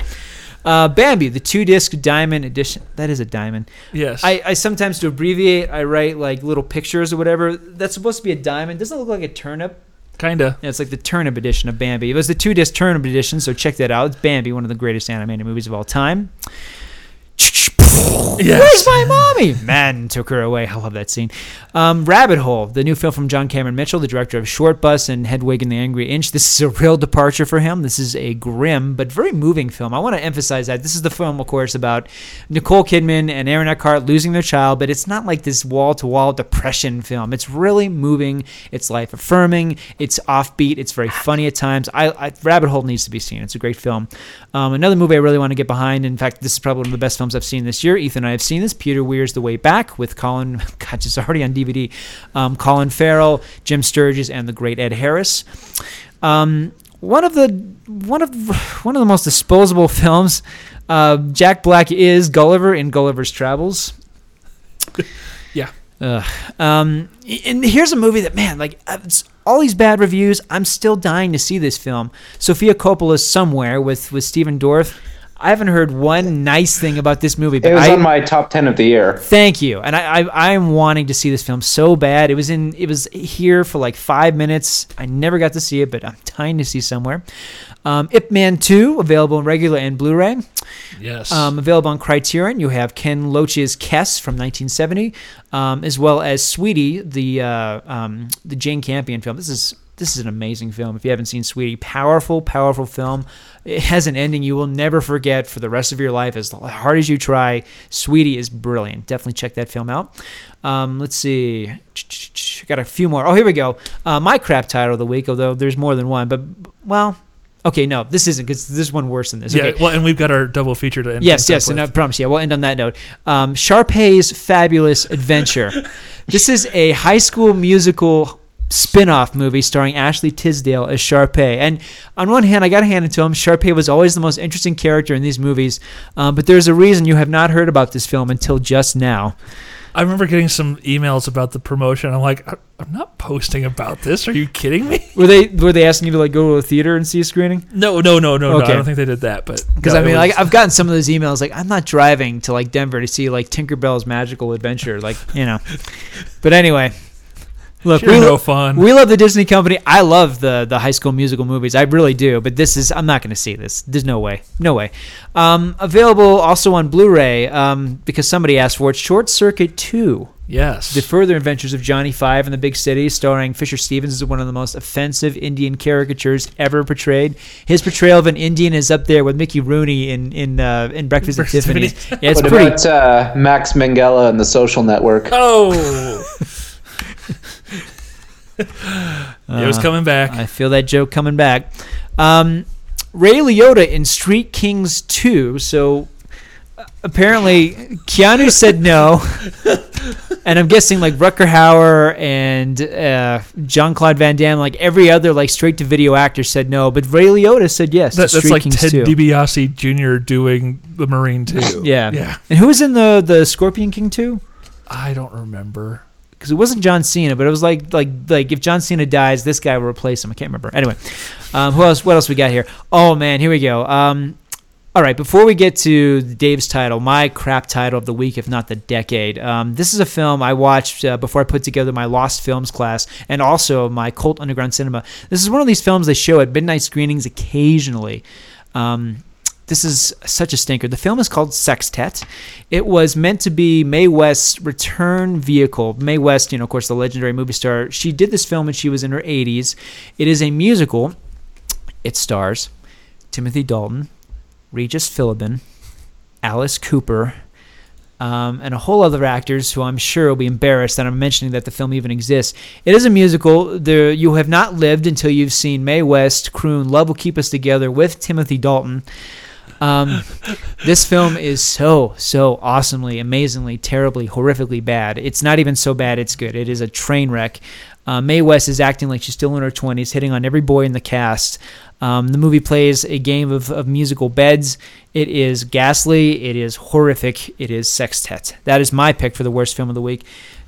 Uh, Bambi, the two disc diamond edition. That is a diamond. Yes. I, I sometimes to abbreviate, I write like little pictures or whatever. That's supposed to be a diamond. Doesn't it look like a turnip. Kinda. Yeah, it's like the turnip edition of Bambi. It was the two disc turnip edition, so check that out. It's Bambi, one of the greatest animated movies of all time. Where's my mommy? Man took her away. I love that scene. Um, Rabbit Hole, the new film from John Cameron Mitchell, the director of Shortbus and Hedwig and the Angry Inch. This is a real departure for him. This is a grim but very moving film. I want to emphasize that this is the film, of course, about Nicole Kidman and Aaron Eckhart losing their child, but it's not like this wall-to-wall depression film. It's really moving. It's life-affirming. It's offbeat. It's very funny at times. I, I Rabbit Hole needs to be seen. It's a great film. Um, another movie I really want to get behind. In fact, this is probably one of the best films I've seen this year. Ethan and I have seen this. Peter Weir's The Way Back with Colin. <laughs> God, it's already on DVD. Um, Colin Farrell, Jim Sturgess, and the great Ed Harris. Um, one of the one of <sighs> one of the most disposable <laughs> films. Uh, Jack Black is Gulliver in Gulliver's Travels. <laughs> Yeah. Ugh. Um, and here's a movie that man, like uh, all these bad reviews. I'm still dying to see this film. Sofia Coppola's somewhere with with Stephen Dorff. I haven't heard one nice thing about this movie, but It was I, on my top ten of the year. Thank you, and I, I I'm wanting to see this film so bad. It was in it was here for like five minutes. I never got to see it, but I'm <laughs> dying to see somewhere. Um, Ip Man Two available in regular and Blu-ray. Yes. Um, available on Criterion. You have Ken Loach's Kes from 1970, um, as well as Sweetie, the uh, um, the Jane Campion film. This is this is an amazing film. If you haven't seen Sweetie, powerful, powerful film. It has an ending you will never forget for the rest of your life. As hard as you try, Sweetie is brilliant. Definitely check that film out. Um, let's see. Got a few more. Oh, here we go. Uh, my crap title of the week, although there's more than one. But well, okay, no, this isn't because this is one worse than this. yeah. Okay. Well, and we've got our double feature to end. Yes, yes, and I with. promise. Yeah, we'll end on that note. Um, Sharpay's Fabulous Adventure. <laughs> this is a high school musical spin-off movie starring Ashley Tisdale as Sharpay. And on one hand, I got to hand it to him. Sharpay was always the most interesting character in these movies. Um, but there's a reason you have not heard about this film until just now. I remember getting some emails about the promotion. I'm like, "I- I'm not posting about this. Are you kidding me? Were they were they asking you to like go to a theater and see a screening? No, no, no, no, no. Okay. I don't think they did that. But Because no, I mean, was- like I've gotten some of those emails. Like I'm not driving to like Denver to see like Tinkerbell's Magical Adventure. Like you know. But anyway, look, Sure, we, no fun. we love the Disney company. I love the the High School Musical movies. I really do. But this is I'm not going to see this. There's no way. No way. Um, available also on Blu-ray um, because somebody asked for it. Short Circuit Two. yes. The Further Adventures of Johnny Five in the Big City, starring Fisher Stevens, is one of the most offensive Indian caricatures ever portrayed. His portrayal of an Indian is up there with Mickey Rooney in in uh, in Breakfast at Breakfast at Tiffany's. Tiffany's. Yeah, it's what pretty. about uh, Max Minghella and the Social Network? oh. <laughs> it was Uh, coming back. I feel that joke coming back. Um, Ray Liotta in Street Kings 2. So uh, apparently Keanu said no. <laughs> and I'm guessing like Rutger Hauer and uh, Jean Claude Van Damme, like every other like straight to video actor said no. But Ray Liotta said yes. That- that's like Kings Ted 2. DiBiase Jr. doing the Marine too. Yeah. Yeah. And who was in the, the Scorpion King 2? I don't remember. Because it wasn't John Cena, but it was like like like if John Cena dies, this guy will replace him. I can't remember. Anyway, um, who else? What else we got here? Oh man, here we go. Um, all right, before we get to Dave's title, my crap title of the week, if not the decade. Um, this is a film I watched uh, before I put together my Lost Films class and also my Cult Underground Cinema. This is one of these films they show at midnight screenings occasionally. Um, this is such a stinker. The film is called Sextet. It was meant to be Mae West's return vehicle. Mae West, you know, of course, the legendary movie star. She did this film when she was in her 80s. It is a musical. It stars Timothy Dalton, Regis Philbin, Alice Cooper, um, and a whole other actors who I'm sure will be embarrassed that I'm mentioning that the film even exists. It is a musical. There, you have not lived until you've seen Mae West croon "Love Will Keep Us Together" with Timothy Dalton. Um, this film is so so awesomely, amazingly, terribly, horrifically bad. It's not even so bad; it's good. It is a train wreck. Uh, Mae West is acting like she's still in her 20s, hitting on every boy in the cast. Um, the movie plays a game of, of musical beds. It is ghastly. It is horrific. It is sextet. That is my pick for the worst film of the week.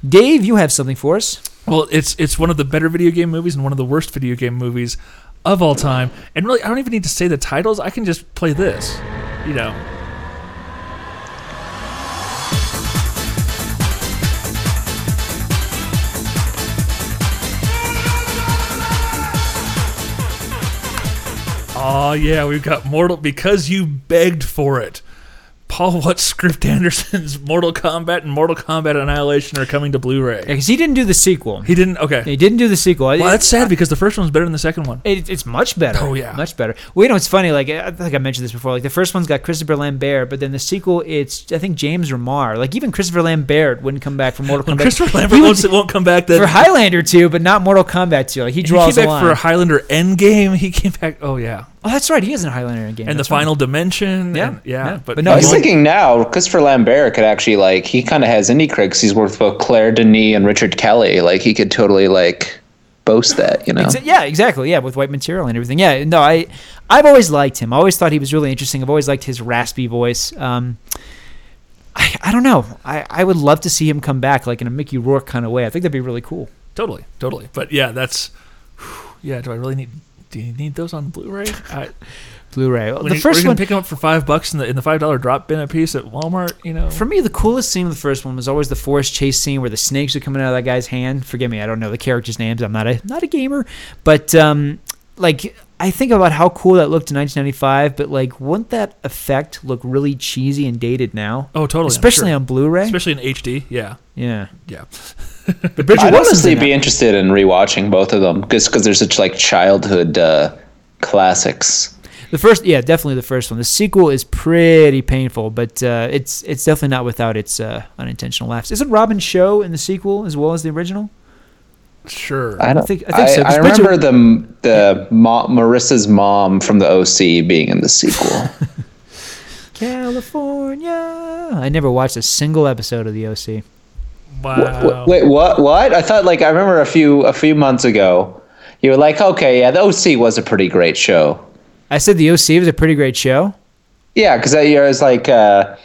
Dave, you have something for us. Well, it's it's one of the better video game movies and one of the worst video game movies of all time. And really, I don't even need to say the titles. I can just play this. You know. Oh yeah, we've got Mortal because you begged for it. Paul What Script Anderson's Mortal Kombat and Mortal Kombat Annihilation are coming to Blu-ray. Because he didn't do the sequel. He didn't. Okay. He didn't do the sequel. Well, that's sad because the first one's better than the second one. It, it's much better. Oh, yeah. much better. Well, you know, it's funny. Like I think I mentioned this before. Like the first one's got Christopher Lambert, but then the sequel, it's I think James Remar. Like even Christopher Lambert wouldn't come back for Mortal When Kombat. Christopher Lambert won't, won't come back. Then for Highlander 2, but not Mortal Kombat 2. Like he he draws came a back line. for Highlander Endgame. He came back. Oh yeah, oh, that's right. He is in Highlander game. and the right. Final Dimension. Yeah, and- yeah, yeah. But, But no, I was he won't- thinking now, Christopher Lambert could actually like he kind of has indie critics. He's worked with both Claire Denis and Richard Kelly. Like he could totally like boast that, you know. Exa- yeah, exactly. Yeah, with white material and everything. Yeah, no, I, I've always liked him. I always thought he was really interesting. I've always liked his raspy voice. Um, I, I don't know. I, I would love to see him come back like in a Mickey Rourke kind of way. I think that'd be really cool. totally, totally. But yeah, that's. Yeah, do I really need? Do you need those on Blu-ray? I, Blu-ray. when the you, first one, pick them up for five bucks in the in the five dollar drop bin a piece at Walmart. You know, for me, the coolest scene of the first one was always the forest chase scene where the snakes are coming out of that guy's hand. Forgive me, I don't know the characters' names. I'm not a not a gamer, but um, like I think about how cool that looked in 1995. But like, wouldn't that effect look really cheesy and dated now? oh totally, Especially sure. on Blu-ray. especially in HD. Yeah, yeah. yeah. <laughs> But Bridget I'd Wilson's honestly in be that. interested in rewatching both of them just because they're such like childhood uh, classics. The first, yeah, definitely the first one. The sequel is pretty painful, but uh, it's it's definitely not without its uh, unintentional laughs. Isn't Robin Shou in the sequel as well as the original? Sure. I don't think- I think so, I, 'cause remember Bridget- the the mo- Marissa's mom from the OC being in the sequel. <laughs> California. I never watched a single episode of the OC. Wow. Wait, what? What? I thought like I remember a few a few months ago, you were like, okay, yeah, the OC was a pretty great show. I said the OC was a pretty great show. Yeah, because I, I was like, uh,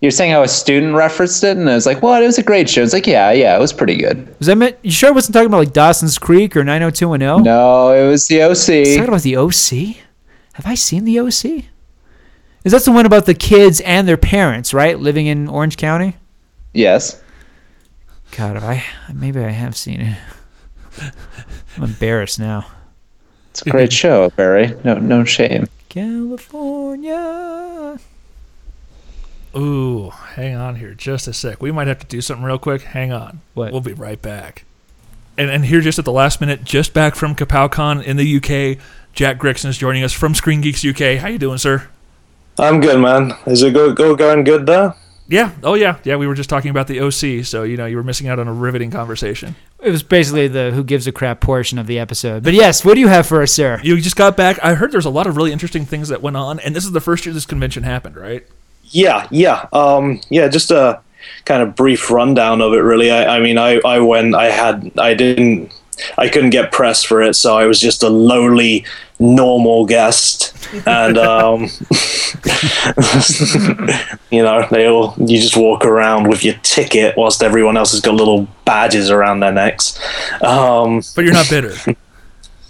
you're saying how a student referenced it, and I was like, what? It was a great show. It's like, yeah, yeah, it was pretty good. Was I meant? You sure I wasn't talking about like Dawson's Creek or 90210? No, it was the I was talking OC. about the OC. Have I seen the OC? Is that the one about the kids and their parents, right? Living in Orange County? Yes. God, I maybe I have seen it. I'm embarrassed now. It's a great show, Barry. No, no shame. California. Ooh, hang on here just a sec. We might have to do something real quick. Hang on. What? We'll be right back. And and here just at the last minute, just back from KapowCon in the UK, Jack Gregson is joining us from Screen Geeks UK. How you doing, sir? I'm good, man. Is it go, go going good there? Yeah. Oh yeah. Yeah. We were just talking about the OC, so you know you were missing out on a riveting conversation. It was basically the who gives a crap portion of the episode. But yes, what do you have for us, sir? You just got back. I heard there's a lot of really interesting things that went on, and this is the first year this convention happened, right? Yeah, yeah, um, yeah. Just a kind of brief rundown of it, really. I, I mean, I, I went. I had. I didn't. I couldn't get press for it, so I was just a lowly, normal guest, and um, <laughs> you know, they all. You just walk around with your ticket, whilst everyone else has got little badges around their necks. Um, But you're not bitter. <laughs>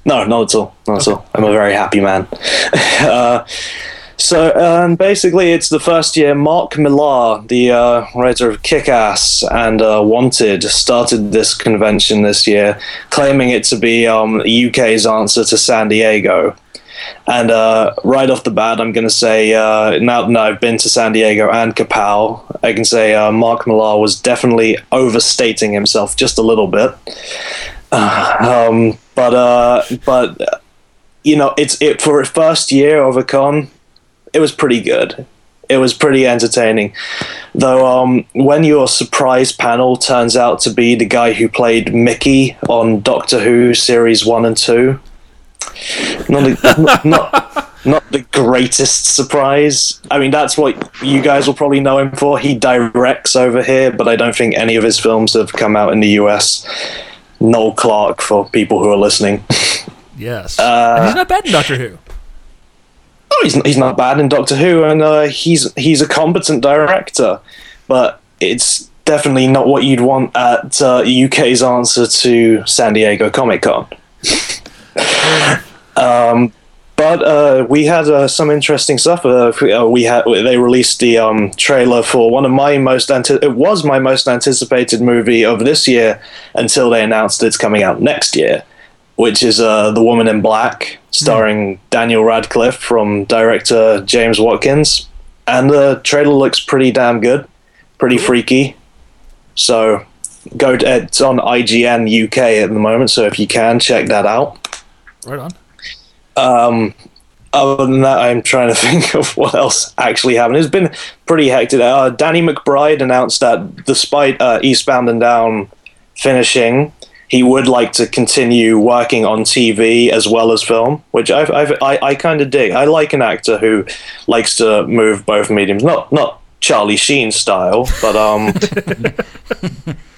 No, not at all. Not at all. I'm a very happy man. <laughs> uh, so, um, basically, it's the first year Mark Millar, the uh, writer of Kick Ass and uh, Wanted, started this convention this year, claiming it to be um, UK's answer to San Diego. And uh, right off the bat, I'm going to say uh, now that I've been to San Diego and Kapow, I can say uh, Mark Millar was definitely overstating himself just a little bit. <sighs> um, but uh, but you know, it's it for a first year of a con, it was pretty good. It was pretty entertaining, though. Um, when your surprise panel turns out to be the guy who played Mickey on Doctor Who series one and two, not the, <laughs> not, not not the greatest surprise. I mean, that's what you guys will probably know him for. He directs over here, but I don't think any of his films have come out in the US. Noel Clarke for people who are listening. <laughs> Yes. Uh, and he's not bad in Doctor Who. Oh, he's he's not bad in Doctor Who, and uh, he's he's a competent director, but it's definitely not what you'd want at uh, UK's answer to San Diego Comic Con. <laughs> um, but uh, we had uh, some interesting stuff. Uh, we had they released the um, trailer for one of my most anti- it was my most anticipated movie of this year until they announced it's coming out next year, which is uh, The Woman in Black, starring Daniel Radcliffe from director James Watkins, and the trailer looks pretty damn good, pretty freaky. So go to, it's on IGN UK at the moment, so if you can check that out. Right on. Um, other than that, I'm trying to <laughs> think of what else actually happened. It's been pretty hectic. Uh, Danny McBride announced that despite uh, Eastbound and Down finishing, he would like to continue working on TV as well as film, which I've, I've, I I kind of dig. I like an actor who likes to move both mediums, not not Charlie Sheen style, but um,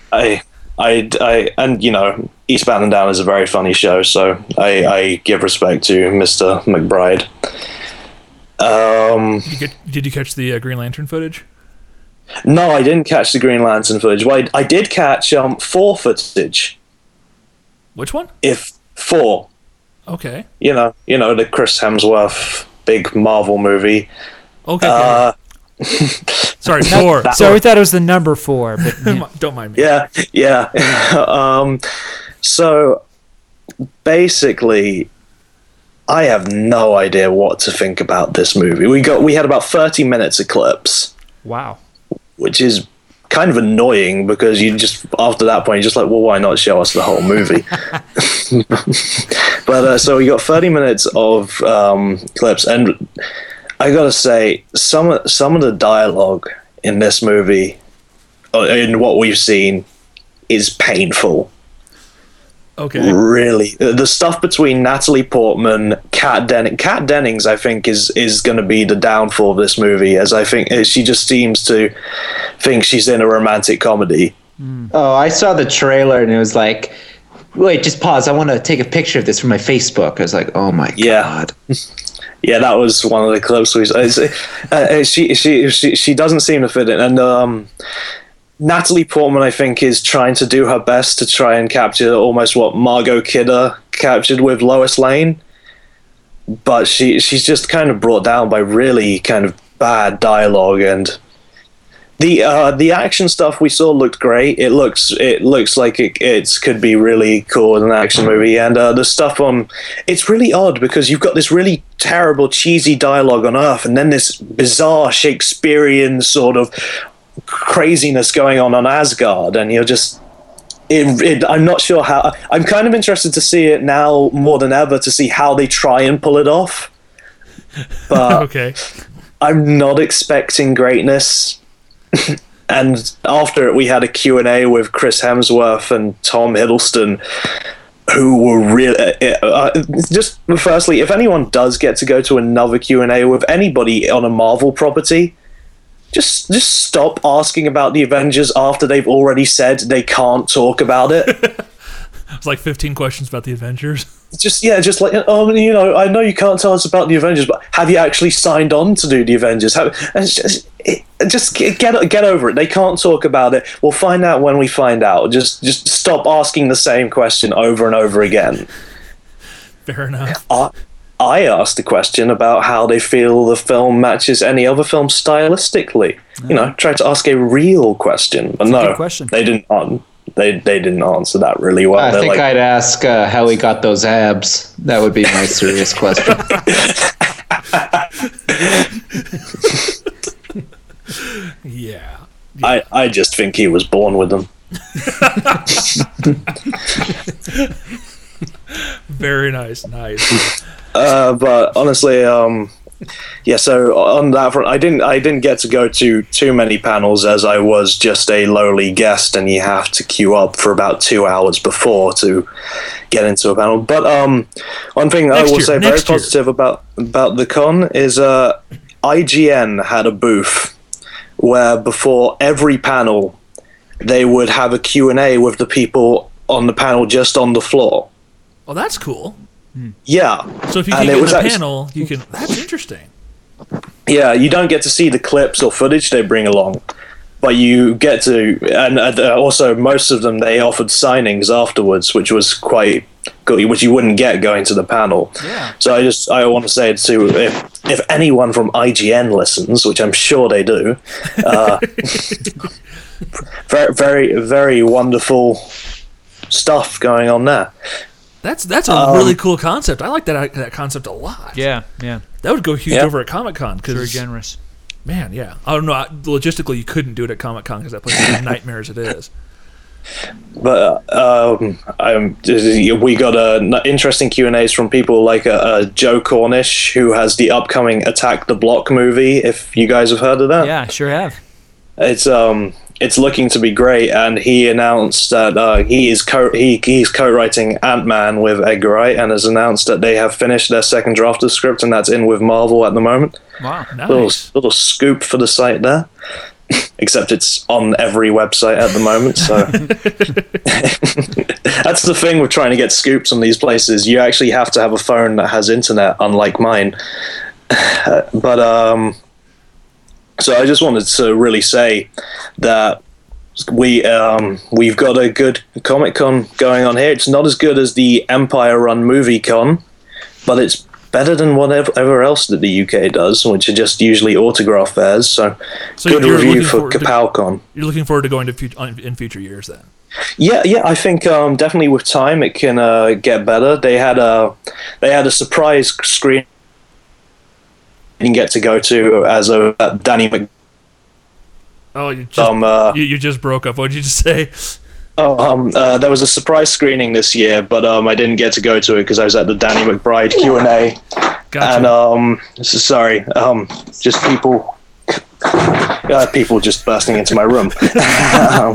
<laughs> I. I, I, and you know, Eastbound and Down is a very funny show, so I, I give respect to Mr. McBride. Um, Did you, get, did you catch the uh, Green Lantern footage? no, I didn't catch the Green Lantern footage. Well, I, I did catch um, Thor footage. Which one? If four, Okay. you know, you know, the Chris Hemsworth big Marvel movie. Okay. Uh, <laughs> Sorry, four. So we thought it was the number four, but <laughs> yeah. Don't mind me. yeah, yeah. <laughs> um, so basically, I have no idea what to think about this movie. We got we had about thirty minutes of clips, wow. which is kind of annoying because you just after that point you're just like, well, why not show us the whole movie? <laughs> <laughs> but uh, so we got thirty minutes of um, clips, and I gotta say, some some of the dialogue in this movie, uh, in what we've seen, is painful. Okay. Really, Uh, the stuff between Natalie Portman, Kat Denning, Kat Dennings, I think is is going to be the downfall of this movie, as I think uh, she just seems to think she's in a romantic comedy. Oh, I saw the trailer and it was like, wait, just pause. I want to take a picture of this for my Facebook. I was like, oh my Yeah. god. <laughs> Yeah, that was one of the clips we saw. It's, uh, uh, she, she she she doesn't seem to fit in, and um, Natalie Portman, I think, is trying to do her best to try and capture almost what Margot Kidder captured with Lois Lane, but she she's just kind of brought down by really kind of bad dialogue and. The uh, the action stuff we saw looked great. It looks it looks like it it could be really cool as an action movie. And uh, the stuff on it's really odd because you've got this really terrible cheesy dialogue on Earth, and then this bizarre Shakespearean sort of craziness going on on Asgard, and you're just. It, it, I'm not sure how. I'm kind of interested to see it now more than ever to see how they try and pull it off. <laughs> But Okay. I'm not expecting greatness. <laughs> and after it, we had a Q&A with Chris Hemsworth and Tom Hiddleston, who were really... Uh, uh, just firstly, if anyone does get to go to another Q&A with anybody on a Marvel property, just just stop asking about the Avengers after they've already said they can't talk about it. <laughs> It's like 15 questions about the Avengers. just yeah, just like oh, you know, I know you can't tell us about the Avengers, but have you actually signed on to do the Avengers? Have, just, it, just get get over it. They can't talk about it. We'll find out when we find out. Just just stop asking the same question over and over again. Fair enough. I, I asked the question about how they feel the film matches any other film stylistically. You know, try to ask a real question, but a no, question. they didn't. an- They they didn't answer that really well. I They're think like, I'd ask uh, how he got those abs. That would be my serious question. <laughs> Yeah. I, I just think he was born with them. <laughs> <laughs> Very nice. Nice. Uh, but honestly, um, yeah. So on that front, I didn't I didn't get to go to too many panels as I was just a lowly guest, and you have to queue up for about two hours before to get into a panel. But um, one thing Next I will year, say very year. positive about about the con is uh, IGN had a booth where before every panel they would have a Q&A with the people on the panel just on the floor. Oh, that's cool. Yeah. So if you And can it get was the panel, you can. That's interesting. Yeah, you don't get to see the clips or footage they bring along, but you get to, and uh, also most of them they offered signings afterwards, which was quite good, which you wouldn't get going to the panel. Yeah. So I just I want to say to if if anyone from IGN listens, which I'm sure they do, uh, <laughs> <laughs> very very very wonderful stuff going on there. That's that's a Um, really cool concept. I like that that concept a lot. Yeah, yeah. That would go huge Yeah. over at Comic Con because Very because generous. man, yeah. I don't know. I- Logistically, you couldn't do it at Comic Con because that place is a nightmare as it is. but um, um, we got uh, interesting Q and A's from people like uh, uh, Joe Cornish, who has the upcoming Attack the Block movie. If you guys have heard of that, Yeah, sure have. it's um, it's looking to be great, and he announced that uh, he is co he he's co-writing Ant Man with Edgar Wright, and has announced that they have finished their second draft of the script, and that's in with Marvel at the moment. Wow. Little Nice. little scoop for the site there. <laughs> Except it's on every website at the moment, so <laughs> <laughs> that's the thing with trying to get scoops on these places. You actually have to have a phone that has internet, unlike mine. <sighs> but um, so I just wanted to really say that we um, we've got a good Comic Con going on here. It's not as good as the Empire Run Movie Con, but it's better than whatever else that the UK does, which are just usually autograph fairs. So, So good review for KapowCon. You're looking forward to going to fut- in future years then. Yeah, yeah, I think um, definitely with time it can uh, get better. They had a they had a surprise screen you can get to go to as a uh, Danny Mc. Oh, you just Um, uh, you, you just broke up. What did you just say? Oh, um, uh, there was a surprise screening this year, but um, I didn't get to go to it because I was at the Danny McBride Q and A. Gotcha. And um, sorry, um, just people, uh, people just bursting into my room. <laughs> um,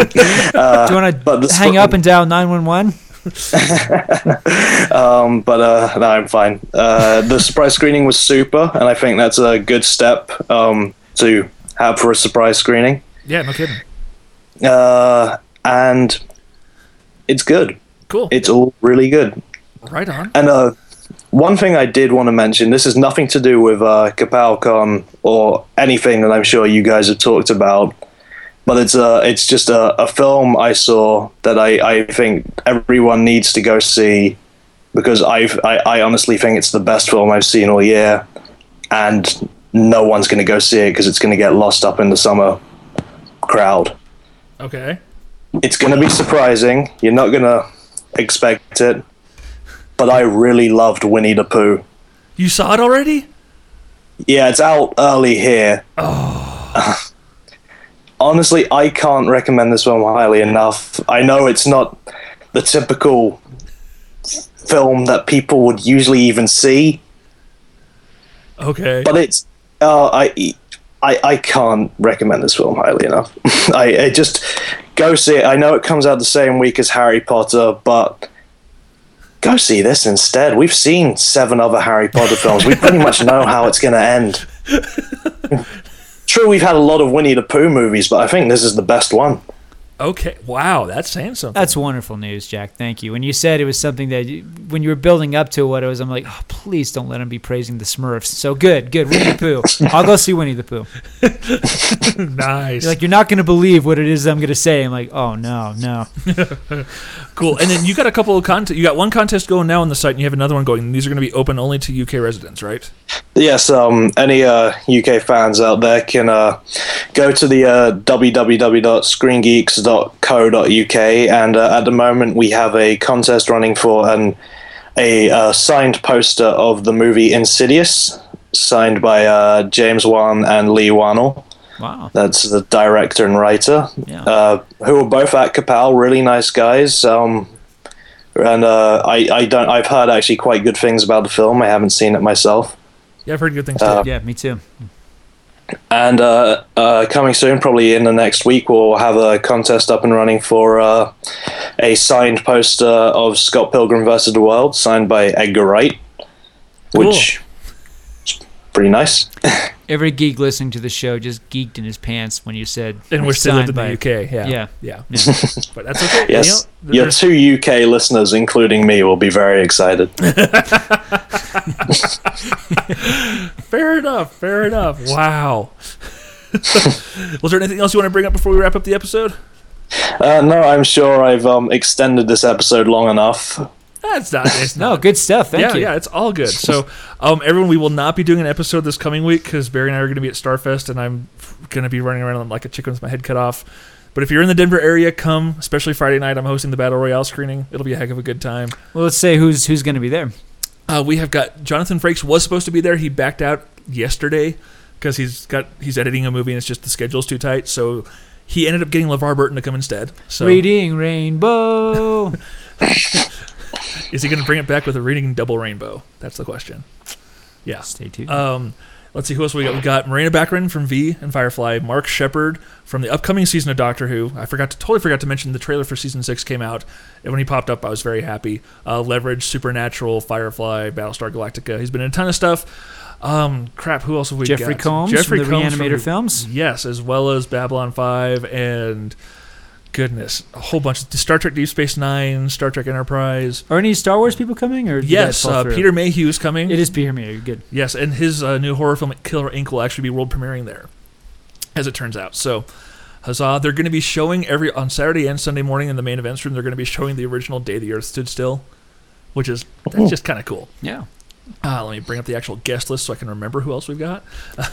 uh, Do you want to hang sp- up and dial 911? <laughs> um, but uh, no, I'm fine. Uh, the surprise screening was super, and I think that's a good step um, to have for a surprise screening. yeah, no kidding. Uh, and it's good. Cool. It's all really good. right on. And uh, one thing I did want to mention this is nothing to do with uh, KapowCon or anything that I'm sure you guys have talked about, but it's uh, it's just a, a film I saw that I, I think everyone needs to go see because I've, I, I honestly think it's the best film I've seen all year, and no one's going to go see it because it's going to get lost up in the summer crowd. Okay. It's going to be surprising. You're not going to expect it. But I really loved Winnie the Pooh. You saw it already? Yeah, it's out early here. Oh. <laughs> Honestly, I can't recommend this film highly enough. I know it's not the typical film that people would usually even see, Okay. but it's uh, I, I I can't recommend this film highly enough. <laughs> I, I just go see it. I know it comes out the same week as Harry Potter, but go see this instead. We've seen seven other Harry Potter films. We pretty much know how it's going to end. <laughs> True, we've had a lot of Winnie the Pooh movies, but I think this is the best one. Okay. Wow, that's saying something. That's wonderful news, Jack. Thank you. When you said it was something that, you, when you were building up to what it was, I'm like, oh, please don't let him be praising the Smurfs. So good, good. Winnie the Pooh. <laughs> I'll go see Winnie the Pooh. <laughs> nice. You're like, you're not going to believe what it is I'm going to say. I'm like, oh, no, no. <laughs> cool. And then you got a couple of contest. You got one contest going now on the site, and you have another one going. These are going to be open only to UK residents, right? Yes, um, any uh, UK fans out there can uh, go to the uh, www.screengeeks.co.uk, and uh, at the moment we have a contest running for an a uh, signed poster of the movie Insidious, signed by uh, James Wan and Leigh Whannell. Wow. That's the director and writer, Yeah. uh, who are both at Kapow, really nice guys. Um, and uh, I, I don't, I've heard actually quite good things about the film. I haven't seen it myself. Yeah, I've heard good things too. Uh, Yeah, me too. And uh, uh, coming soon, probably in the next week, we'll have a contest up and running for uh, a signed poster of Scott Pilgrim vs. the World, signed by Edgar Wright, which is pretty nice. <laughs> Every geek listening to the show just geeked in his pants when you said. And wish they lived in signed the by- UK. Yeah. Yeah. Yeah. <laughs> Yeah. but that's okay. Yes, You know, your two UK listeners, including me, will be very excited. <laughs> Fair enough. Fair enough. Wow. <laughs> Was there anything else you want to bring up before we wrap up the episode? Uh, no, I'm sure I've um, extended this episode long enough. That's not. It's <laughs> No, good stuff. Thank yeah, you. yeah, it's all good. So, <laughs> um, everyone, we will not be doing an episode this coming week because Barry and I are going to be at Starfest, and I'm going to be running around like a chicken with my head cut off. But if you're in the Denver area, come. Especially Friday night, I'm hosting the Battle Royale screening. It'll be a heck of a good time. Well, let's say who's who's going to be there. Uh, we have got Jonathan Frakes was supposed to be there. He backed out yesterday because he's got he's editing a movie and it's just the schedule's too tight. So he ended up getting LeVar Burton to come instead. So Reading Rainbow. <laughs> is he going to bring it back with a reading double rainbow? That's the question. Yeah. Stay tuned. Um, let's see who else we got. We got Morena Baccarin from V and Firefly, Mark Sheppard from the upcoming season of Doctor Who. I forgot to totally forgot to mention the trailer for season six came out, and when he popped up, I was very happy. Uh, Leverage, Supernatural, Firefly, Battlestar Galactica. He's been in a ton of stuff. Um, crap. Who else have we Jeffrey got? Combs Jeffrey from the Combs Reanimator films? Yes, as well as Babylon Five and goodness, a whole bunch of Star Trek Deep Space Nine, Star Trek Enterprise. Are any Star Wars people coming? Or Yes, uh. Peter Mayhew is coming. It is Peter Mayhew. Good. Yes, and his uh, new horror film Killer Inc. will actually be world premiering there, as it turns out. So, huzzah! They're going to be showing every on Saturday and Sunday morning in the main events room. They're going to be showing the original Day the Earth Stood Still, which is that's just kind of cool. Yeah. Uh, let me bring up the actual guest list so I can remember who else we've got. <laughs>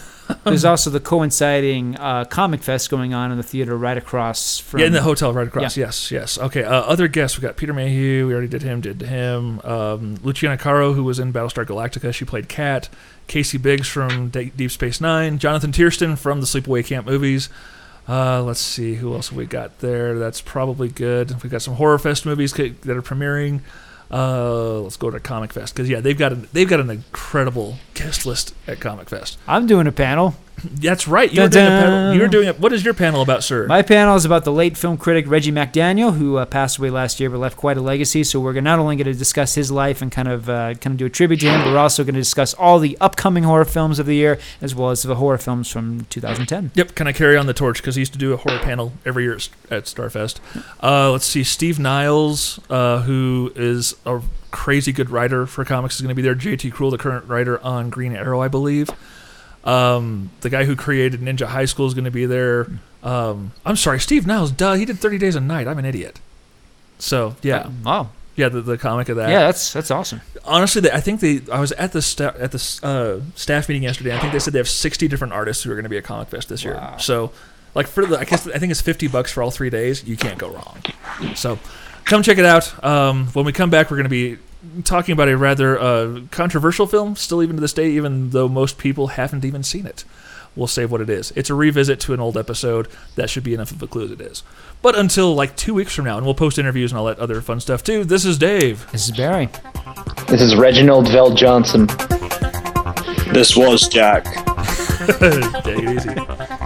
There's also the coinciding uh, comic fest going on in the theater right across from. yeah, in the hotel right across. Yes, yes. Okay. Uh, other guests we got Peter Mayhew. We already did him. Did him. Um, Luciana Carro, who was in Battlestar Galactica, she played Kat. Casey Biggs from D- Deep Space Nine. Jonathan Tiersten from the Sleepaway Camp movies. Uh, let's see who else have we got there. That's probably good. We've got some horror fest movies that are premiering. Uh, let's go to Comic Fest because yeah, they've got an, they've got an incredible guest list at Comic Fest. I'm doing a panel. That's right. You're doing a panel. You're doing it. What is your panel about, sir? My panel is about the late film critic Reggie McDaniel, who uh, passed away last year but left quite a legacy. So we're not only going to discuss his life and kind of uh, kind of do a tribute to him, but we're also going to discuss all the upcoming horror films of the year as well as the horror films from 2010. Yep, can I carry on the torch? Because he used to do a horror panel every year at Starfest. Uh, let's see, Steve Niles, uh, who is a crazy good writer for comics, is going to be there. JT Krul, the current writer on Green Arrow, I believe. Um, the guy who created Ninja High School is going to be there. Um, I'm sorry, Steve Niles. Duh, he did 30 Days a Night. I'm an idiot. So yeah, Wow. yeah, the, the comic of that. Yeah, that's that's awesome. honestly, I think they. I was at the sta- at the uh, staff meeting yesterday. I think they said they have sixty different artists who are going to be at Comic Fest this year. So, like for the, I guess I think it's fifty bucks for all three days. You can't go wrong. So, come check it out. Um, when we come back, we're going to be talking about a rather uh, controversial film, still even to this day, even though most people haven't even seen it. We'll save what it is. It's a revisit to an old episode. That should be enough of a clue as it is. But until like two weeks from now, and we'll post interviews and all that other fun stuff too. This is Dave. This is Barry. This is Reginald VelJohnson. This was Jack. <laughs> Take it easy.